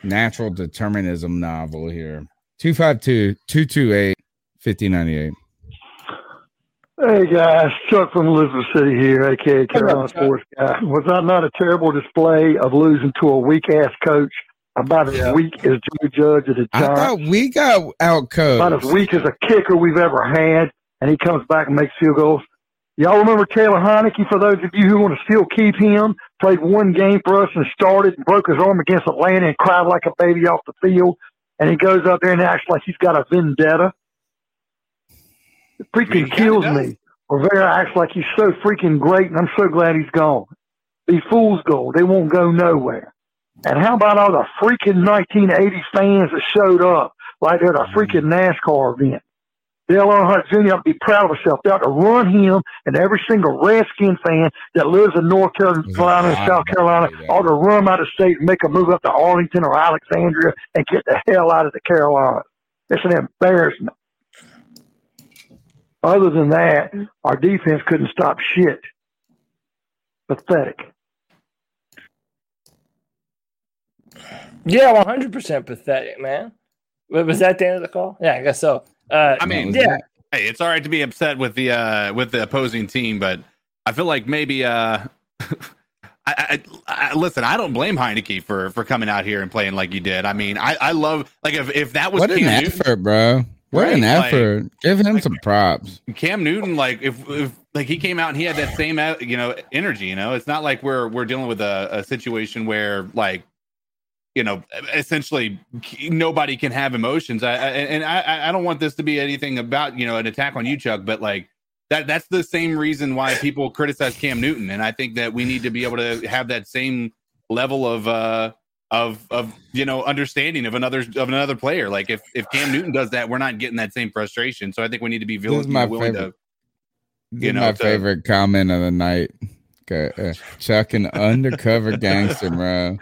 natural determinism novel here. 252 228 5098. Hey guys, Chuck from Elizabeth City here, aka Carolina Sports Guy. Was that not a terrible display of losing to a weak ass coach? About as Yeah. weak as Joe Judge at the I thought we got out about as weak as a kicker we've ever had, and he comes back and makes field goals. Y'all remember Taylor Heinicke? For those of you who want to still keep him, played one game for us and started and broke his arm against Atlanta and cried like a baby off the field. And he goes up there and acts like he's got a vendetta. It freaking kills me. Rivera acts like he's so freaking great, and I'm so glad he's gone. These fools go; they won't go nowhere. And how about all the freaking 1980 fans that showed up like they're at a freaking NASCAR event? Dale Earnhardt Jr. ought to be proud of himself. They ought to run him and every single Redskin fan that lives in North Carolina and South Carolina ought to run him out of state and make a move up to Arlington or Alexandria and get the hell out of the Carolinas. It's an embarrassment. Other than that, mm-hmm. our defense couldn't stop shit. Pathetic. Yeah, one hundred percent pathetic, man. Was that the end of the call? Yeah, I guess so. Uh, I mean, yeah, hey, it's all right to be upset with the uh with the opposing team, but I feel like maybe uh I, I, I listen. I don't blame Heinicke for for coming out here and playing like you did. I mean, I I love like if if that was What an Newton, effort, bro. What an Right, like- effort. Give him some props. Cam Newton, like if, if like he came out and he had that same uh, you know energy. You know, it's not like we're we're dealing with a, a situation where like you know essentially nobody can have emotions. I, I and I I don't want this to be anything about you know an attack on you, Chuck, but like. That, that's the same reason why people criticize Cam Newton, and I think that we need to be able to have that same level of uh, of of you know understanding of another of another player. Like if if Cam Newton does that, we're not getting that same frustration. So I think we need to be This vil- is my willing favorite. to you know, my to- favorite comment of the night. Okay, uh, Chuck, an undercover gangster, bro.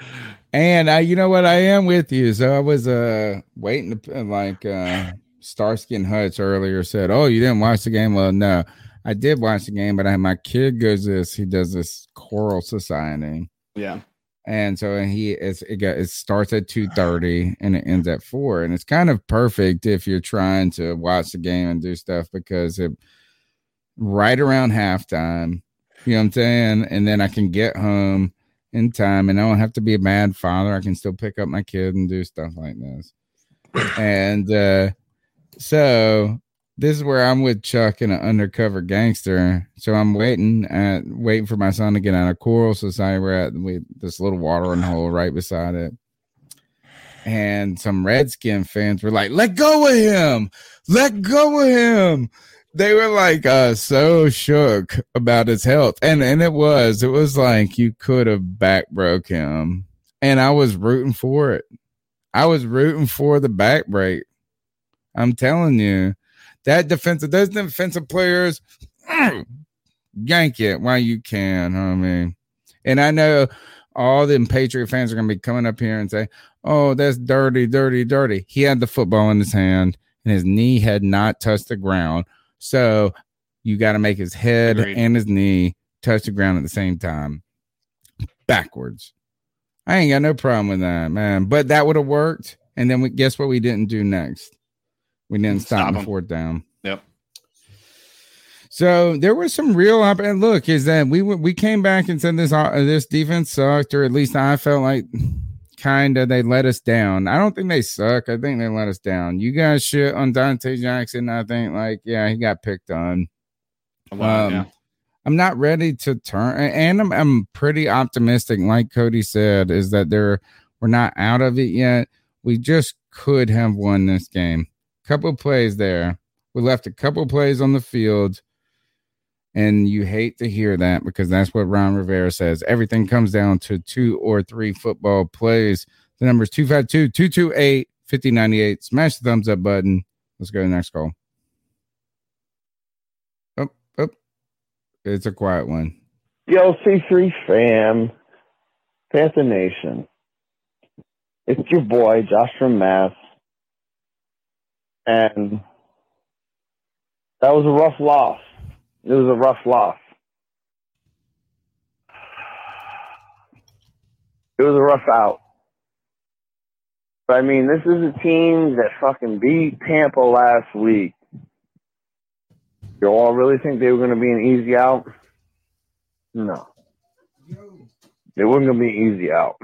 And I, you know what, I am with you. So I was uh waiting to like uh Starsky and Hutch earlier said, "Oh, you didn't watch the game." Well, no, I did watch the game, but I had my kid goes this. He does this choral society. Yeah. And so he it's, it got it starts at two thirty and it ends at four, and it's kind of perfect if you're trying to watch the game and do stuff because it right around halftime, you know what I'm saying, and then I can get home in time, and I don't have to be a bad father. I can still pick up my kid and do stuff like this, and uh, so this is where I'm with Chuck and an undercover gangster. So I'm waiting at waiting for my son to get out of Choral Society. We're at with this little watering hole right beside it. And some Redskin fans were like, let go of him. Let go of him. They were like uh so shook about his health. And and it was, it was like you could have back broke him. And I was rooting for it. I was rooting for the back break. I'm telling you, that defensive, those defensive players, yank it while you can. I mean, and I know all them Patriot fans are going to be coming up here and say, "Oh, that's dirty, dirty, dirty." He had the football in his hand, and his knee had not touched the ground. So you got to make his head Agreed. and his knee touch the ground at the same time, backwards. I ain't got no problem with that, man. But that would have worked. And then we guess what we didn't do next? We didn't stop, Stop in fourth down. Yep. So there was some real up and look is that we we came back and said this uh, this defense sucked, or at least I felt like kind of they let us down. I don't think they suck. I think they let us down. You guys shit on Donte Jackson. I think like yeah, he got picked on. Lot, Um, yeah. I'm not ready to turn, and I'm, I'm pretty optimistic. Like Cody said, is that they're we're not out of it yet. We just could have won this game. Couple plays there. We left a couple plays on the field And you hate to hear that because that's what Ron Rivera says. Everything comes down to two or three football plays. The number is 252 228 5098. Smash the thumbs up button. Let's go to the next call. Oh, oh. It's a quiet one. Yo, C3 fam, Panther Nation. It's your boy, Josh from Mass. And that was a rough loss. It was a rough loss. It was a rough out. But I mean, this is a team that fucking beat Tampa last week. You all really think they were going to be an easy out? No. It wasn't going to be an easy out.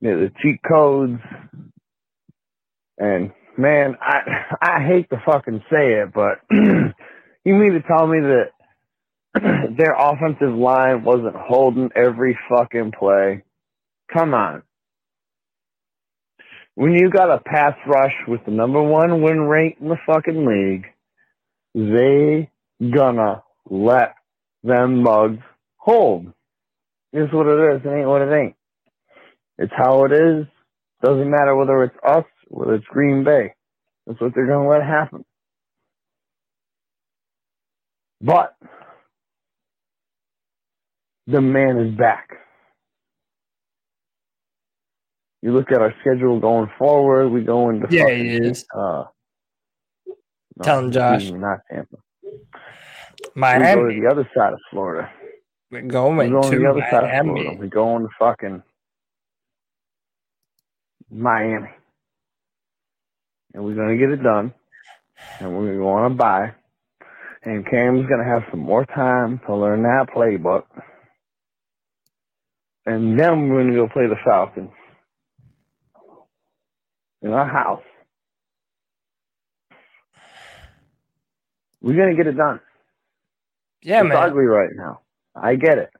Yeah, the cheat codes. And man, I I hate to fucking say it, but you mean to tell me that their offensive line wasn't holding every fucking play? Come on. When you got a pass rush with the number one win rate in the fucking league, they gonna let them mugs hold. It's what it is. It ain't what it ain't. It's how it is. Doesn't matter whether it's us, whether it's Green Bay. That's what they're to let happen. But the man is back. You look at our schedule going forward. We go into Yeah, fucking, he is. Uh, no, Tell him, Josh. Not Tampa. Miami. We go to the other side of Florida. We're going, We're going to the other side of Miami. Florida. We're going to fucking Miami. And we're going to get it done. And we're going to go on a bye. And Cam's going to have some more time to learn that playbook. And then we're going to go play the Falcons in our house. We're going to get it done. Yeah, it's man. ugly right now. I get it.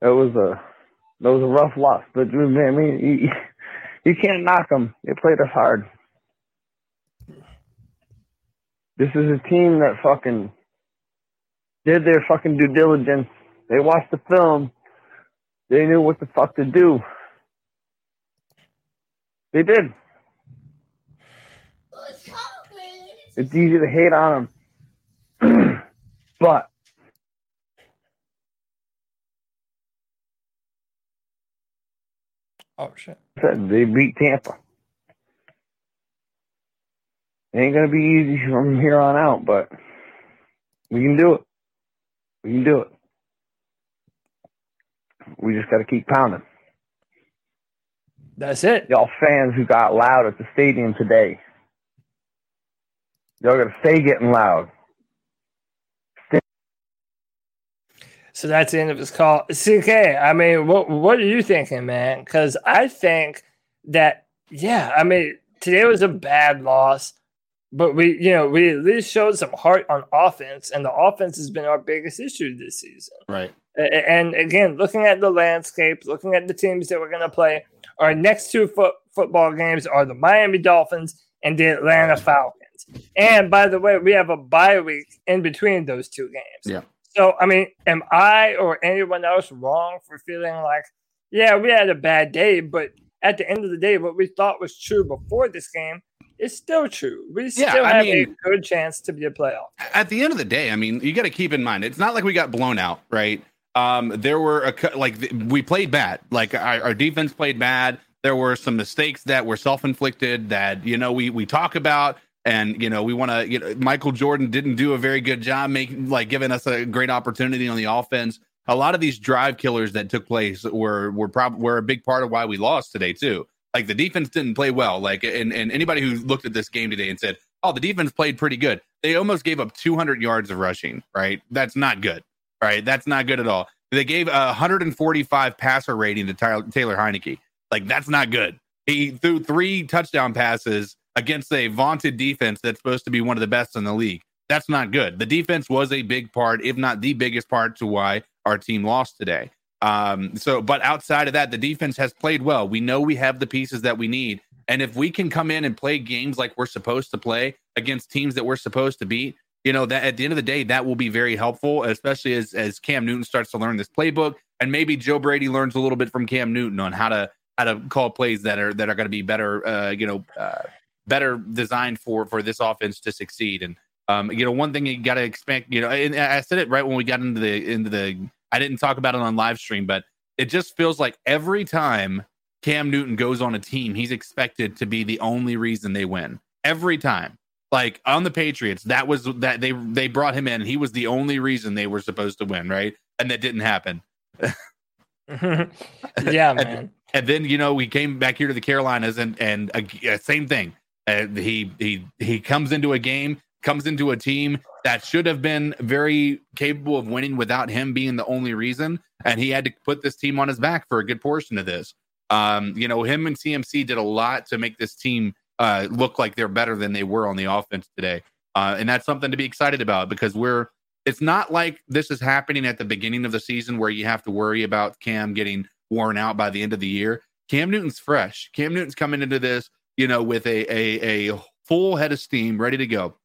It was a that was a rough loss, but I mean, you, you can't knock them. They played us hard. This is a team that fucking did their fucking due diligence. They watched the film. They knew what the fuck to do. They did. It's easy to hate on them, but Oh shit. they beat Tampa. It ain't gonna be easy from here on out, but we can do it. We can do it. We just gotta keep pounding. That's it. Y'all fans who got loud at the stadium today. Y'all gotta stay getting loud. So that's the end of his call. CK, I mean, what what are you thinking, man? Because I think that yeah, I mean, today was a bad loss, but we you know we at least showed some heart on offense, and the offense has been our biggest issue this season. Right. And again, looking at the landscape, looking at the teams that we're going to play, our next two foot football games are the Miami Dolphins and the Atlanta Falcons. And by the way, we have a bye week in between those two games. Yeah. So, I mean, am I or anyone else wrong for feeling like, yeah, we had a bad day, but at the end of the day, what we thought was true before this game is still true. We still I have mean- a good chance to be a playoff. at the end of the day, I mean, you got to keep in mind it's not like we got blown out, right? Um, there were a like we played bad, like our, our defense played bad. There were some mistakes that were self inflicted that you know we we talk about, and you know we want to. You know, Michael Jordan didn't do a very good job making like giving us a great opportunity on the offense. A lot of these drive killers that took place were were probably were a big part of why we lost today too. Like the defense didn't play well. Like and and anybody who looked at this game today and said, "Oh, the defense played pretty good," they almost gave up 200 yards of rushing. Right, that's not good. Right, that's not good at all. They gave a 145 passer rating to Tyler, Taylor Heinicke. Like that's not good. He threw three touchdown passes against a vaunted defense that's supposed to be one of the best in the league. That's not good. The defense was a big part, if not the biggest part, to why our team lost today. Um, so, but outside of that, the defense has played well. We know we have the pieces that we need. And if we can come in and play games like we're supposed to play against teams that we're supposed to beat, you know that at the end of the day, that will be very helpful, especially as as Cam Newton starts to learn this playbook, and maybe Joe Brady learns a little bit from Cam Newton on how to how to call plays that are that are going to be better, uh, you know, uh, better designed for for this offense to succeed. And um, you know, one thing you got to expect, you know, and I said it right when we got into the into the. I didn't talk about it on live stream, but it just feels like every time Cam Newton goes on a team, he's expected to be the only reason they win. Every time. Like on the Patriots, that was that they they brought him in. He was the only reason they were supposed to win, right? And that didn't happen. yeah, man. And, and, then you know we came back here to the Carolinas, and and uh, same thing. Uh, he he he comes into a game, comes into a team that should have been very capable of winning without him being the only reason, and he had to put this team on his back for a good portion of this. Um, you know, him and CMC did a lot to make this team uh, look like they're better than they were on the offense today. Uh, and that's something to be excited about because we're it's not like this is happening at the beginning of the season where you have to worry about Cam getting worn out by the end of the year. Cam Newton's fresh. Cam Newton's coming into this, you know, with a a, a full head of steam, ready to go.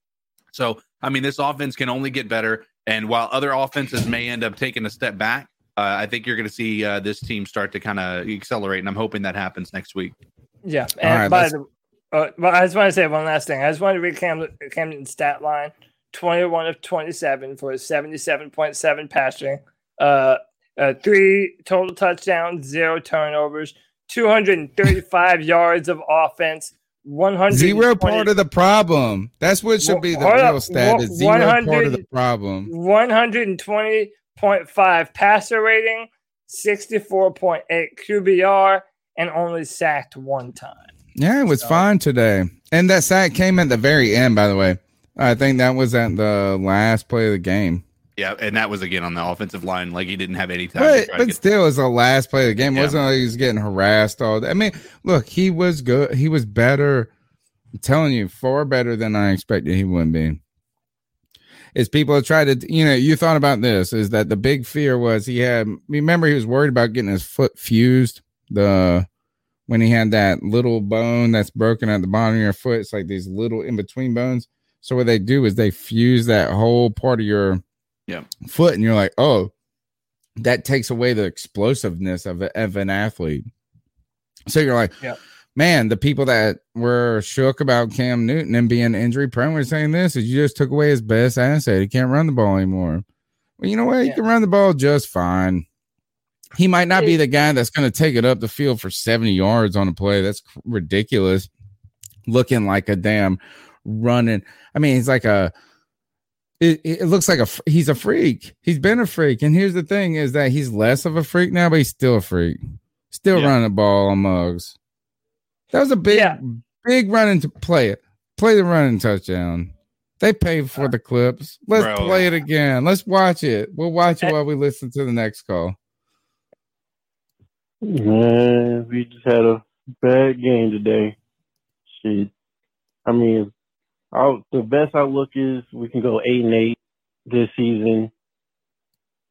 So, I mean, this offense can only get better. And while other offenses may end up taking a step back, uh, I think you're going to see uh, this team start to kind of accelerate, and I'm hoping that happens next week. Yeah, and right, by the uh, but I just want to say one last thing. I just want to read Cam, Camden's stat line: twenty-one of twenty-seven for a seventy-seven point seven passing, uh, uh, three total touchdowns, zero turnovers, two hundred and thirty-five yards of offense. 100 zero part of the problem. That's what should be the real stat. Is zero part of the problem. 120.5 passer rating, 64.8 QBR, and only sacked one time. Yeah, it was so. fine today. And that sack came at the very end, by the way. I think that was at the last play of the game. Yeah, and that was again on the offensive line. Like he didn't have any time. But, but still, it was the last play of the game. Yeah. wasn't like he was getting harassed all day. I mean, look, he was good. He was better. I'm telling you, far better than I expected he would be. Is people have tried to, you know, you thought about this is that the big fear was he had, remember, he was worried about getting his foot fused. The when he had that little bone that's broken at the bottom of your foot. It's like these little in between bones. So what they do is they fuse that whole part of your yeah. foot, and you're like, oh, that takes away the explosiveness of, a, of an athlete. So you're like, yeah. man, the people that were shook about Cam Newton and being injury prone were saying this is you just took away his best asset. He can't run the ball anymore. Well, you know what? He can run the ball just fine. He might not be the guy that's going to take it up the field for 70 yards on a play. That's ridiculous. Looking like a damn running. I mean, he's like a. It, it looks like a he's a freak. He's been a freak, and here's the thing: is that he's less of a freak now, but he's still a freak. Still yeah. running the ball on mugs. That was a big, yeah. big running to play it. Play the running touchdown. They paid for uh, the clips. Let's Bro. play it again. Let's watch it. We'll watch it while we listen to the next call. Man, we just had a bad game today. Shit. I mean, our, the best outlook is we can go eight and eight this season,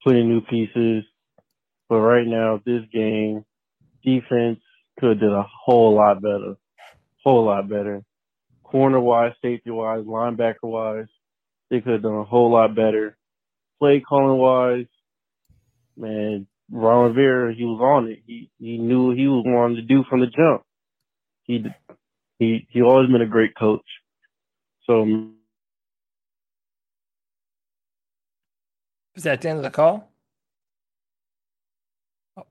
putting new pieces. But right now, this game, defense could have did a whole lot better, whole lot better. Corner wise, safety wise, linebacker wise, they could have done a whole lot better. Play calling wise, man, Ron Rivera, he was on it. He he knew what he was wanting to do from the jump. He he he always been a great coach. So is that the end of the call? Oh.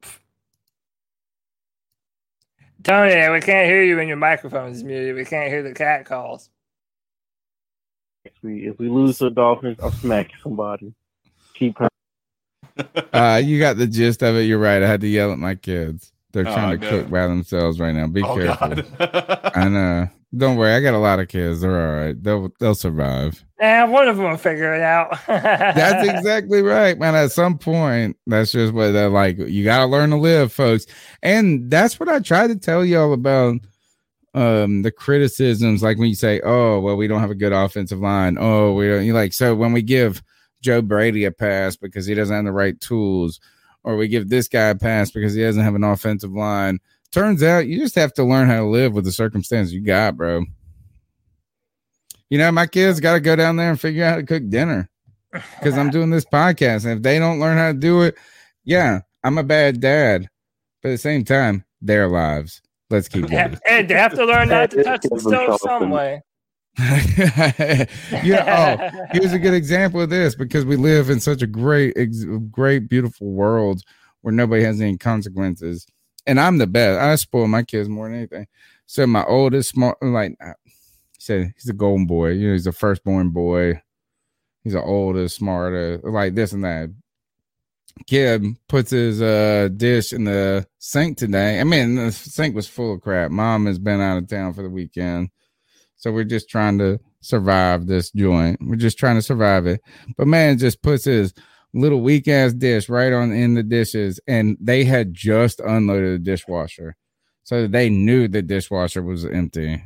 Tony, we can't hear you when your microphone is muted. We can't hear the cat calls. If we if we lose the Dolphins, I'll smack somebody. Keep uh, you got the gist of it. You're right. I had to yell at my kids. They're oh, trying to cook by themselves right now. Be oh, careful. I know. Don't worry. I got a lot of kids. They're all right. They'll they'll survive. Yeah, one of them will figure it out. that's exactly right, man. At some point, that's just what they're like. You got to learn to live, folks. And that's what I try to tell y'all about um the criticisms like when you say oh well we don't have a good offensive line oh we don't you like so when we give Joe Brady a pass because he doesn't have the right tools, or we give this guy a pass because he doesn't have an offensive line. Turns out you just have to learn how to live with the circumstances you got, bro. You know, my kids got to go down there and figure out how to cook dinner because I'm doing this podcast. And if they don't learn how to do it, yeah, I'm a bad dad. But at the same time, their lives. Let's keep going. Hey, they have to learn how to touch the stove some way. yeah. Oh, here's a good example of this because we live in such a great, ex- great, beautiful world where nobody has any consequences. And I'm the best. I spoil my kids more than anything. So my oldest, smart, like, I said, he's a golden boy. You know, he's a firstborn boy. He's the oldest, smarter, like this and that. Kid puts his uh dish in the sink today. I mean, the sink was full of crap. Mom has been out of town for the weekend. So we're just trying to survive this joint. We're just trying to survive it. But man just puts his little weak ass dish right on in the dishes, and they had just unloaded the dishwasher. So they knew the dishwasher was empty.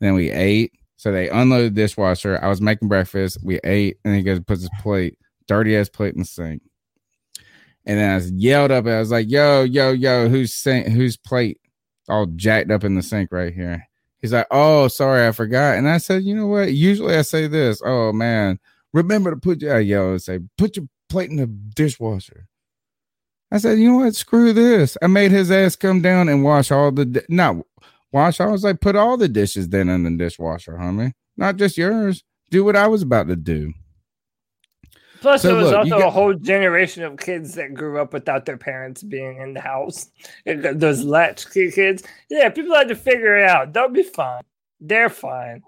Then we ate. So they unloaded the dishwasher. I was making breakfast. We ate, and he goes puts his plate, dirty ass plate in the sink. And then I yelled up. I was like, "Yo, yo, yo! Who's sink? Whose plate? All jacked up in the sink right here." He's like, "Oh, sorry, I forgot." And I said, "You know what? Usually I say this. Oh man, remember to put your I yell and say, put your plate in the dishwasher." I said, "You know what? Screw this." I made his ass come down and wash all the di- not wash. I was like, put all the dishes then in the dishwasher, homie. Not just yours. Do what I was about to do. Plus, So there was look, also you a whole generation of kids that grew up without their parents being in the house. Those latchkey kids. Yeah, people had to figure it out. They'll be fine. They're fine.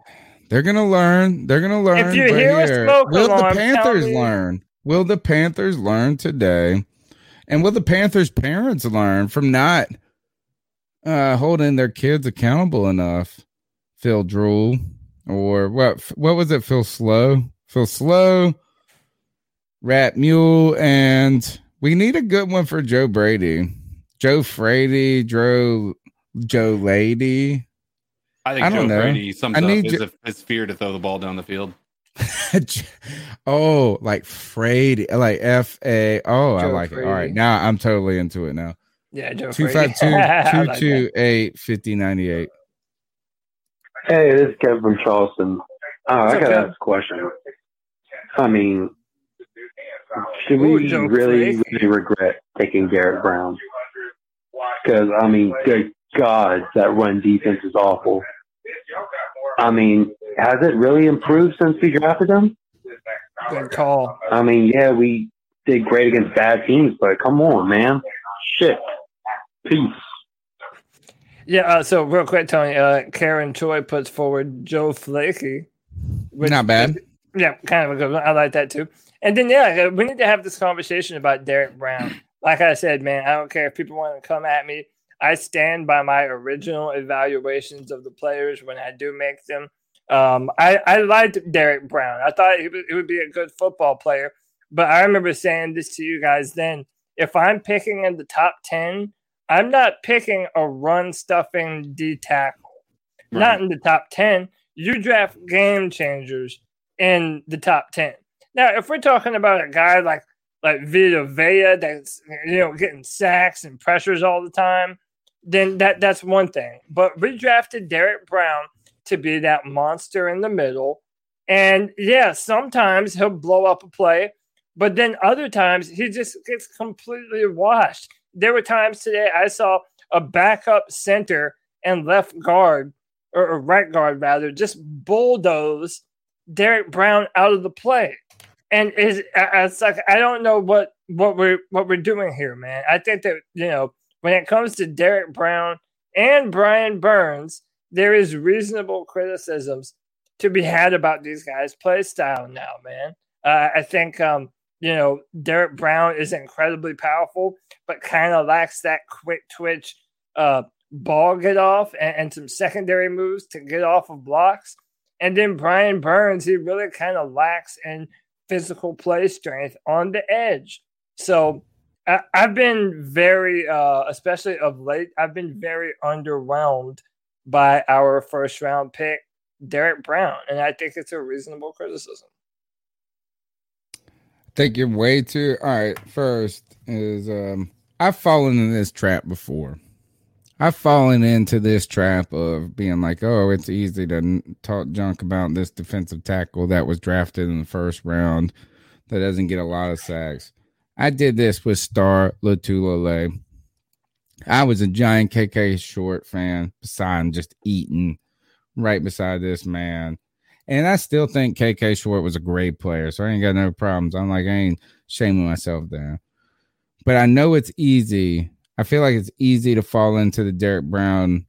They're gonna learn. They're gonna learn. If you hear a here, smoke will the alarm, tell Panthers learn? Will the Panthers learn today? And will the Panthers' parents learn from not uh, holding their kids accountable enough? Phil Drool, or what? What was it? Phil Slow. Phil Slow. Rat Mule, and we need a good one for Joe Brady. Joe Frady, Joe Joe Lady. I think I don't Joe know. Brady sums I up his, Jo- his fear to throw the ball down the field. oh, like Frady, like F A. Oh, I Joe like it. All right, now I'm totally into it now. Yeah, Joe Two Frady. five two I two like two eight fifty ninety eight. Hey, this is Kevin from Charleston. Uh, What's I got to ask a question. I mean, should we Joe really, Frady. really regret taking Garrett Brown? Because, I mean, good God, that run defense is awful. I mean, has it really improved since we drafted him? Good call. I mean, yeah, we did great against bad teams, but come on, man. Shit. Peace. Yeah, uh, so real quick, Tony, uh, Karen Choi puts forward Joe Flaky. which- Not bad. Yeah, kind of a good one. I like that too. And then, yeah, we need to have this conversation about Derrick Brown. Like I said, man, I don't care if people want to come at me. I stand by my original evaluations of the players when I do make them. Um, I, I liked Derrick Brown. I thought he would, he would be a good football player. But I remember saying this to you guys then. If I'm picking in the top 10, I'm not picking a run stuffing D tackle. Not in the top 10. You draft game changers in the top 10. Now, if we're talking about a guy like like Vita Vea that's you know getting sacks and pressures all the time, then that that's one thing. But we drafted Derrick Brown to be that monster in the middle. And yeah, sometimes he'll blow up a play, but then other times he just gets completely washed. There were times today I saw a backup center and left guard, or, right guard rather, just bulldoze Derrick Brown out of the play. And is it's like I don't know what what we're what we're doing here, man. I think that you know when it comes to Derrick Brown and Brian Burns, there is reasonable criticisms to be had about these guys' play style now, man. Uh, I think um, you know Derrick Brown is incredibly powerful, but kind of lacks that quick twitch uh, ball get off and, and some secondary moves to get off of blocks. And then Brian Burns, he really kind of lacks in physical play strength on the edge. So I, I've been very, uh, especially of late, I've been very underwhelmed by our first round pick, Derrick Brown. And I think it's a reasonable criticism. I think you're way too all right first is um i've fallen in this trap before I've fallen into this trap of being like, oh, it's easy to talk junk about this defensive tackle that was drafted in the first round that doesn't get a lot of sacks. I did this with Star Lotulelei. I was a giant KK Short fan, beside just eating right beside this man. And I still think KK Short was a great player, so I ain't got no problems. I'm like, I ain't shaming myself there. But I know it's easy. I feel like it's easy to fall into the Derrick Brown,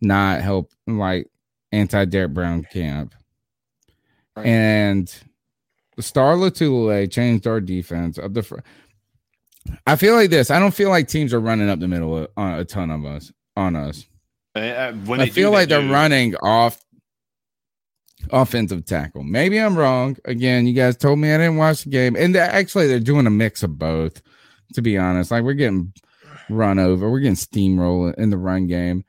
not help like anti Derrick Brown camp. Right. And Star Lotulelei changed our defense of the. I feel like this. I don't feel like teams are running up the middle on a ton of us on us. Uh, I feel do, like they they're do. running off offensive tackle. Maybe I'm wrong. Again, you guys told me I didn't watch the game, and they're, actually they're doing a mix of both. To be honest, like we're getting run over, we're getting steamrolled in the run game.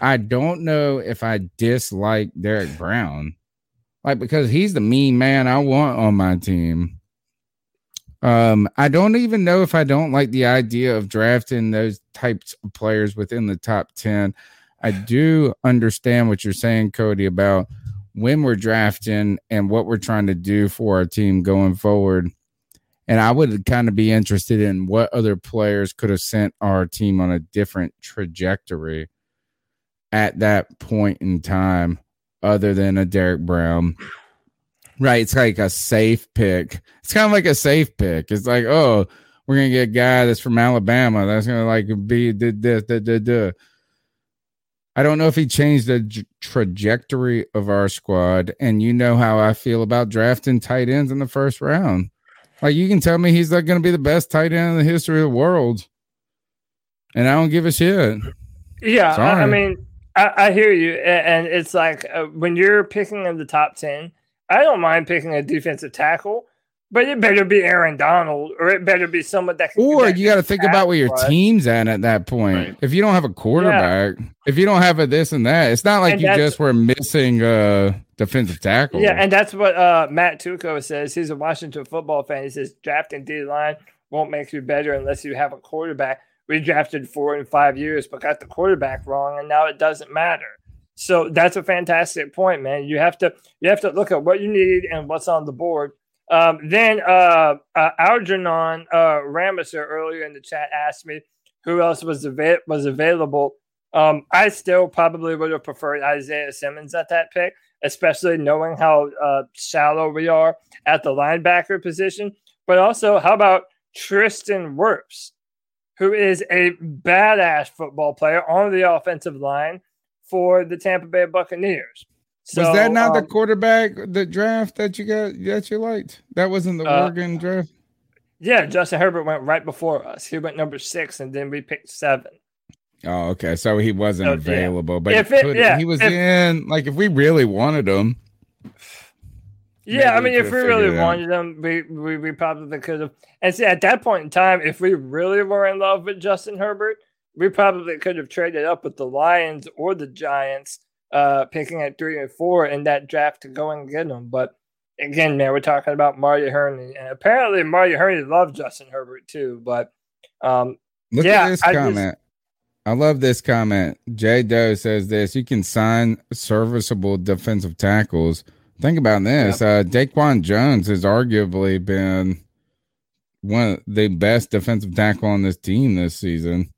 I don't know if I dislike Derrick Brown, like because he's the mean man I want on my team. Um, I don't even know if I don't like the idea of drafting those types of players within the top 10. I do understand what you're saying, Cody, about when we're drafting and what we're trying to do for our team going forward. And I would kind of be interested in what other players could have sent our team on a different trajectory at that point in time, other than a Derrick Brown. Right. It's like a safe pick. It's kind of like a safe pick. It's like, oh, we're gonna get a guy that's from Alabama. That's gonna like be did this. I don't know if he changed the j- trajectory of our squad. And you know how I feel about drafting tight ends in the first round. Like you can tell me he's not going to be the best tight end in the history of the world, and I don't give a shit. Yeah, I, I mean, I, I hear you, and it's like uh, when you're picking in the top ten, I don't mind picking a defensive tackle, but it better be Aaron Donald, or it better be someone that can. Or you got to think about where your pass team's at at that point. If you don't have a quarterback, if you don't have a this and that, it's not like And you just were missing a defensive tackle. Yeah, and that's what uh, Matt Tuco says. He's a Washington football fan. He says drafting D line won't make you better unless you have a quarterback. We drafted four in five years, but got the quarterback wrong, and now it doesn't matter. So that's a fantastic point, man. You have to you have to look at what you need and what's on the board. Um, then uh, uh, Algernon uh, Ramiser earlier in the chat asked me who else was was available. Um, I still probably would have preferred Isaiah Simmons at that pick, especially knowing how uh, shallow we are at the linebacker position. But also, how about Tristan Wirfs, who is a badass football player on the offensive line for the Tampa Bay Buccaneers. was that So, not the um, quarterback the draft that you got that you liked? That wasn't the Uh, Oregon draft. Yeah, Justin Herbert went right before us. He went number six, and then we picked seven. Oh, okay. So he wasn't So, yeah. available, but If he, it- yeah, he was if- in. Like if we really wanted him, Yeah, I mean, if we really figured it out. wanted them, we, we we probably could have. And see, at that point in time, if we really were in love with Justin Herbert, we probably could have traded up with the Lions or the Giants, uh, picking at three and four in that draft to go and get him. But again, man, we're talking about Marty Hurney, and apparently Marty Hurney loved Justin Herbert too. But um, look yeah, at this I just- comment. I love this comment. Jay Doe says this: you can sign serviceable defensive tackles. Think about this. Uh, Daquan Jones has arguably been one of the best defensive tackle on this team this season.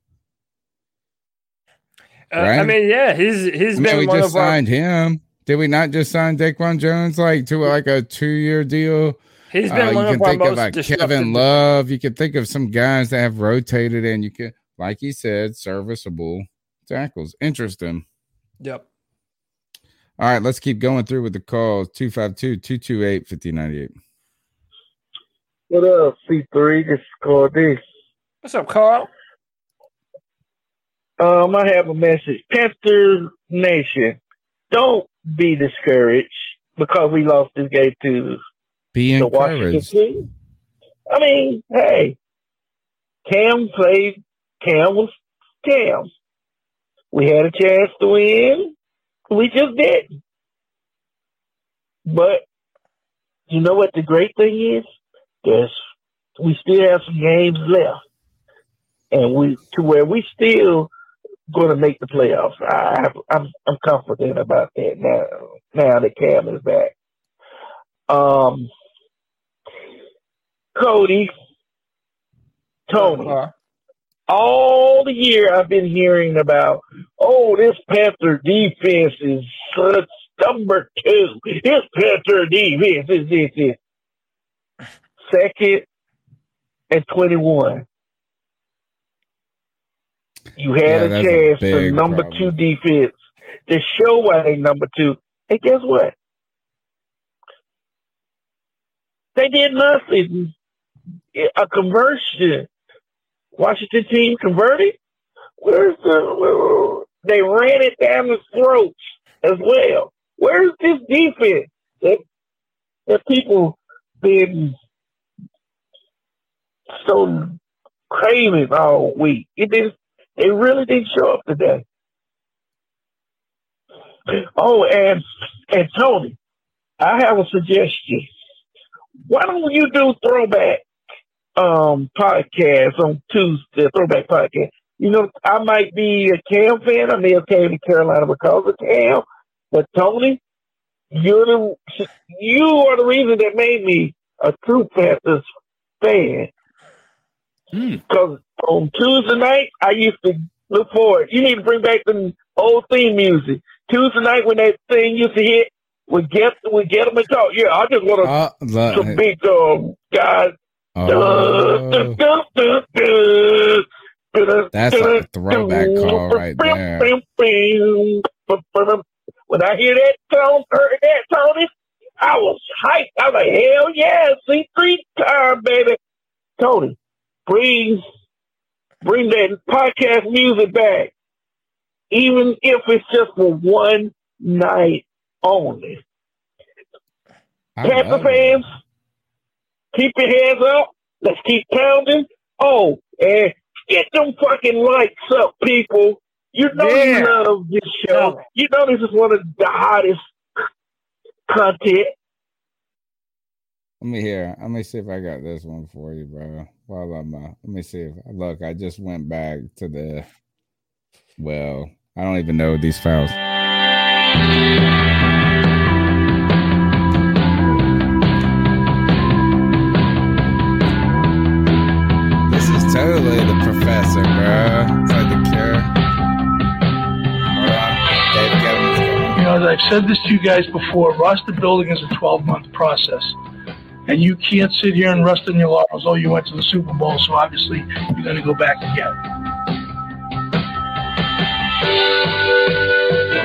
Uh, I mean, yeah, he's he's I mean, been we one just of our signed him. Did we not just sign Daquan Jones like to like a two year deal? He's been Uh, one you of can our think of most like Kevin Love. You can think of some guys that have rotated and you can, like he said, serviceable tackles. Interesting. Yep. All right, let's keep going through with the calls 252 228 5098. What up, C3? This is Cordy. What's up, Carl? Um, I have a message. Panther Nation, don't be discouraged because we lost this game to Be the Washington team. I mean, hey, Cam played. Cam was Cam. We had a chance to win. We just didn't. But you know what the great thing is? There's we still have some games left, and we to where we still going to make the playoffs. I have, I'm I'm confident about that now. Now that Cam is back. Um, Cody, Tony, all the year I've been hearing about, oh, this Panther defense is such number two. This Panther defense is this, this. Second and 21. You had Yeah, a chance for number problem. two defense to show why they number two. And guess what? They did nothing. A conversion. Washington team converted. Where's the? they ran it down the throats as well. Where's this defense that that people been so craving all week? It didn't. They really didn't show up today. Oh, and and Tony, I have a suggestion. Why don't you do throwback um podcast on Tuesday, throwback podcast? You know, I might be a Cam fan. I may have came to Carolina because of Cam, but Tony, you're the you are the reason that made me a true Panthers fan. Because on Tuesday night, I used to look forward. You need to bring back the old theme music. Tuesday night when that thing used to hit, we get we get them and talk. Yeah, I just want to Oh, look. some big um guys. Oh. That's a throwback call right there. When I hear that tone, heard that Tony, I was hyped. I was like, hell yeah, see three time, baby. Tony, bring bring that podcast music back. Even if it's just for one night only. Panther fans, keep your hands up. Let's keep pounding. Oh, and get them fucking likes up, people. You know Yeah. you love this show. You know this is one of the hottest content. Let me hear. Let me see if I got this one for you, bro. While I'm, uh, let me see. If, look, I just went back to the. Well, I don't even know these files. This is totally the professor, bro. It's like the cure. You know, as I've said this to you guys before, roster building is a 12 month process. And you can't sit here and rest in your laurels. Oh, you went to the Super Bowl, so obviously you're going to go back again.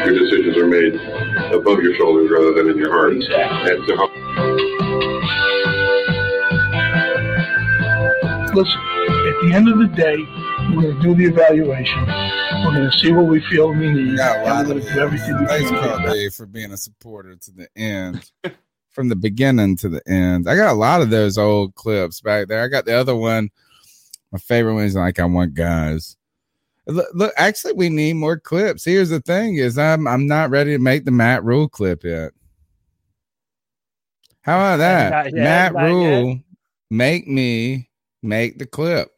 Your decisions are made above your shoulders rather than in your heart. And so how Listen, at the end of the day, we're going to do the evaluation. We're going to see what we feel we need. and we're going to do everything we Thanks, can. to Carl get. Dave, for being a supporter to the end, from the beginning to the end. I got a lot of those old clips back there. I got the other one. My favorite one is like I want guys. Look, look, actually, we need more clips. Here's the thing: is I'm I'm not ready to make the Matt Rhule clip yet. How about that, yet, Matt Rhule? Make me make the clip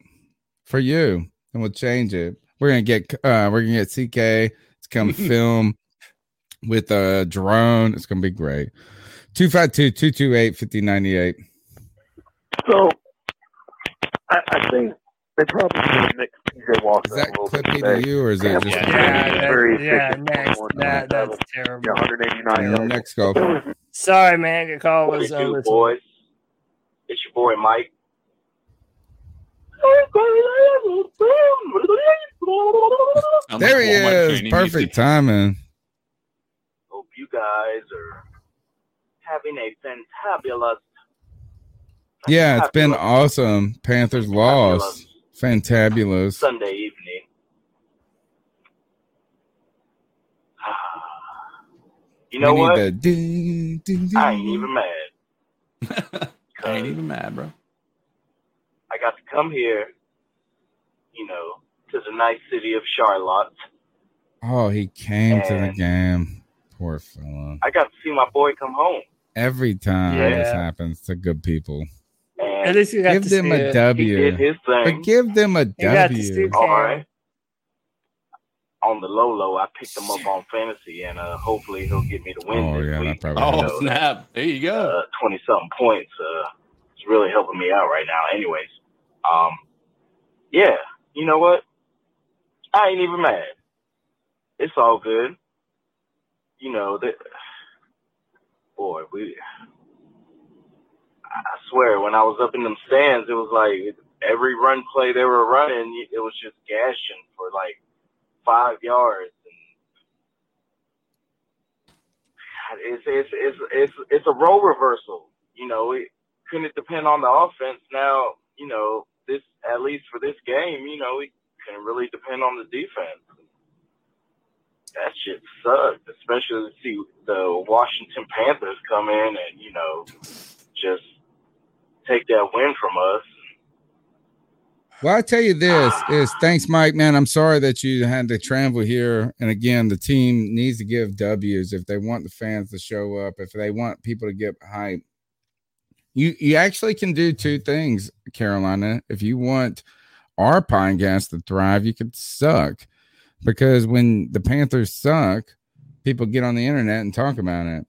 for you, and we'll change it. We're gonna get uh we're gonna get CK to come film with a drone. It's gonna be great. 252-228-5098. So, I, I think they probably should mix PJ Walker. Is that a little to you, or is it just- was Yeah, very that, yeah, next, 21, that, that's terrible. yeah, 189 yards. Next go. Sorry, man. Your call What was it uh, do, over. boys? It's your boy Mike. There he is. Perfect timing. Hope you guys are having a fantabulous Yeah, it's been awesome. Panthers lost. Fantabulous. Sunday evening. You know what? the ding, ding, ding. I ain't even mad. I ain't even mad, bro. I got to come here, you know, to the nice city of Charlotte. Oh, he came to the game. Poor fella. I got to see my boy come home. Every time Yeah. this happens to good people. And At least you got Give to them see a it. W. He did his thing. But give them a You got to see W. All right. on the low low, I picked him up on fantasy, and uh, hopefully he'll get me the win Oh this yeah, week. probably. Oh helps. snap! There you go. Uh, Twenty something points. Uh, it's really helping me out right now. Anyways, um, yeah, you know what? I ain't even mad. It's all good. You know that. Boy, we. I swear, when I was up in them stands, it was like every run play they were running, it was just gashing for like five yards. And it's it's it's it's it's a role reversal. You know, it couldn't depend on the offense. Now, you know, this at least for this game, you know, it can really depend on the defense. That shit sucked, especially to see the Washington Panthers come in and you know just take that win from us. Well, I tell you this is thanks, Mike. Man, I'm sorry that you had to travel here. And again, the team needs to give W's if they want the fans to show up, if they want people to get hype. You you actually can do two things, Carolina. If you want our podcast to thrive, you could suck. Because when the Panthers suck, people get on the internet and talk about it.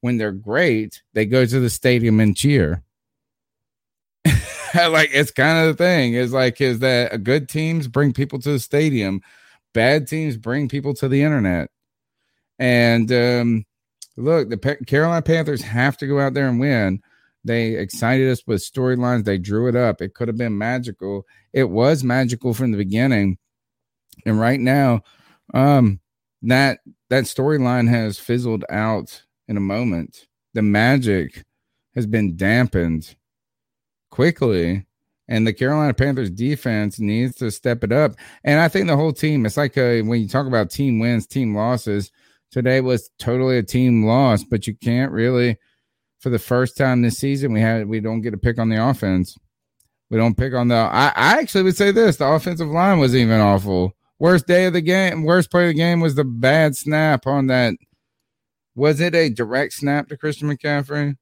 When they're great, they go to the stadium and cheer. like it's kind of the thing. Is like is that good teams bring people to the stadium bad teams bring people to the internet. And um look the pa- carolina panthers have to go out there and win. They excited us with storylines. They drew it up. It could have been magical. It was magical from the beginning and right now um that that storyline has fizzled out in a moment the magic has been dampened quickly and the Carolina Panthers defense needs to step it up. And I think the whole team, it's like a, when you talk about team wins, team losses, today was totally a team loss, but you can't really, for the first time this season, we had, we don't get a pick on the offense. We don't pick on the, I, I actually would say this the offensive line was even awful. Worst day of the game, worst play of the game was the bad snap on that. Was it a direct snap to Christian McCaffrey?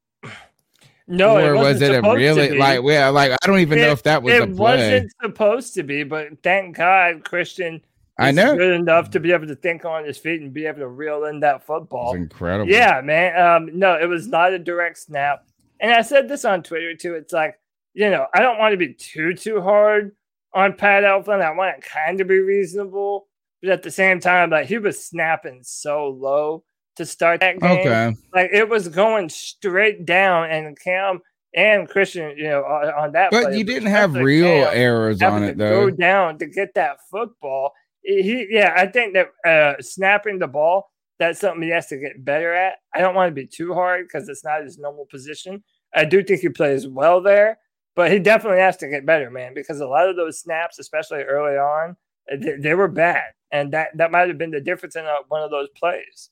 No, or it was it a really like? Yeah, like I don't even know if that was it a play. wasn't supposed to be, but thank God Christian I know. good enough to be able to think on his feet and be able to reel in that football. It's incredible. Yeah, man. Um, no, it was not a direct snap. And I said this on Twitter too. It's like, you know, I don't want to be too too hard on Pat Elflein. I want it kind of be reasonable, but at the same time, like he was snapping so low to start that game. Okay. Like it was going straight down, and Cam and Christian, you know, on, on that. But play, you didn't have real Cam errors on it though. Go down to get that football. He, yeah, I think that uh, snapping the ball that's something he has to get better at. I don't want to be too hard because it's not his normal position. I do think he plays well there, but he definitely has to get better, man. Because a lot of those snaps, especially early on, uh, they, they were bad, and that that might have been the difference in uh, one of those plays.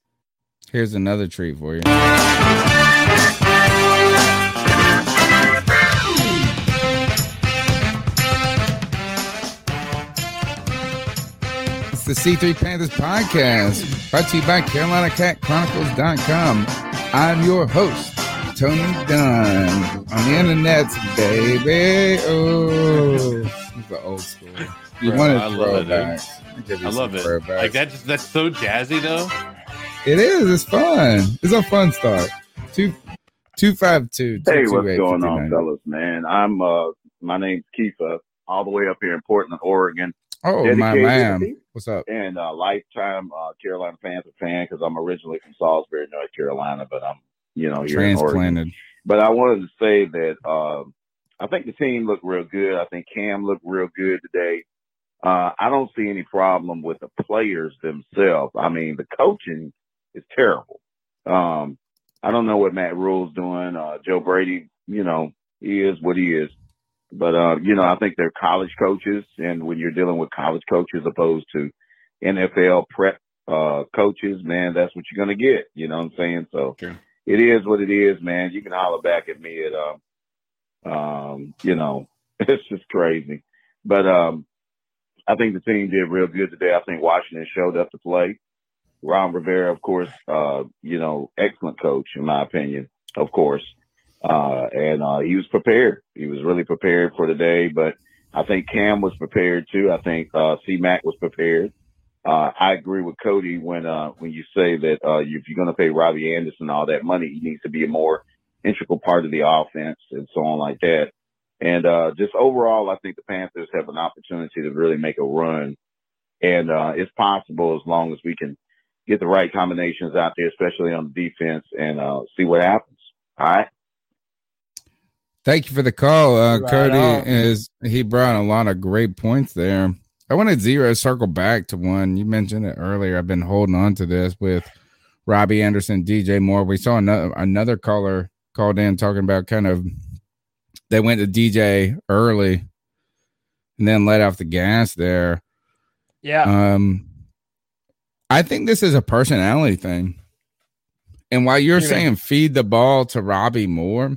Here's another treat for you. It's the C3 Panthers podcast brought to you by CarolinaCatChronicles.com. I'm your host, Tony Dunn. On the internet, baby. Oh, this is the old school. You want I to love throw it, back. I'll give you I love it. throwbacks. Like that's that's so jazzy though. It is. It's fun. It's a fun start. Two, two five two. Hey, what's going on, fellas? Man, I'm uh, my name's Keefa, all the way up here in Portland, Oregon. Oh my man, what's up? And uh, lifetime uh, Carolina Panther fan because I'm originally from Salisbury, North Carolina, but I'm you know here Transplanted. But I wanted to say that um, I think the team looked real good. I think Cam looked real good today. Uh, I don't see any problem with the players themselves. I mean, the coaching is terrible. Um, I don't know what Matt Rhule's doing. Uh, Joe Brady, you know, he is what he is. But, uh, you know, I think they're college coaches. And when you're dealing with college coaches opposed to NFL prep, uh, coaches, man, that's what you're going to get. You know what I'm saying? So it is what it is, man. You can holler back at me at, um, um, you know, it's just crazy. But, um, I think the team did real good today. I think Washington showed up to play. Ron Rivera, of course, uh, you know, excellent coach in my opinion, of course. Uh, and, uh, he was prepared. He was really prepared for the day, but I think Cam was prepared too. I think, uh, C Mac was prepared. Uh, I agree with Cody when uh, when you say that uh, if you're going to pay Robby Anderson all that money, he needs to be a more integral part of the offense and so on like that. And uh, just overall, I think the Panthers have an opportunity to really make a run, and uh, it's possible as long as we can get the right combinations out there, especially on the defense, and uh, see what happens. All right. Thank you for the call, uh, right Cody. On. Is he brought a lot of great points there? I wanted zero circle back to one you mentioned it earlier. I've been holding on to this with Robby Anderson, DJ Moore. We saw another another caller called in talking about kind of they went to DJ early and then let off the gas there. Yeah. Um, I think this is a personality thing. And while you're saying feed the ball to Robby Moore,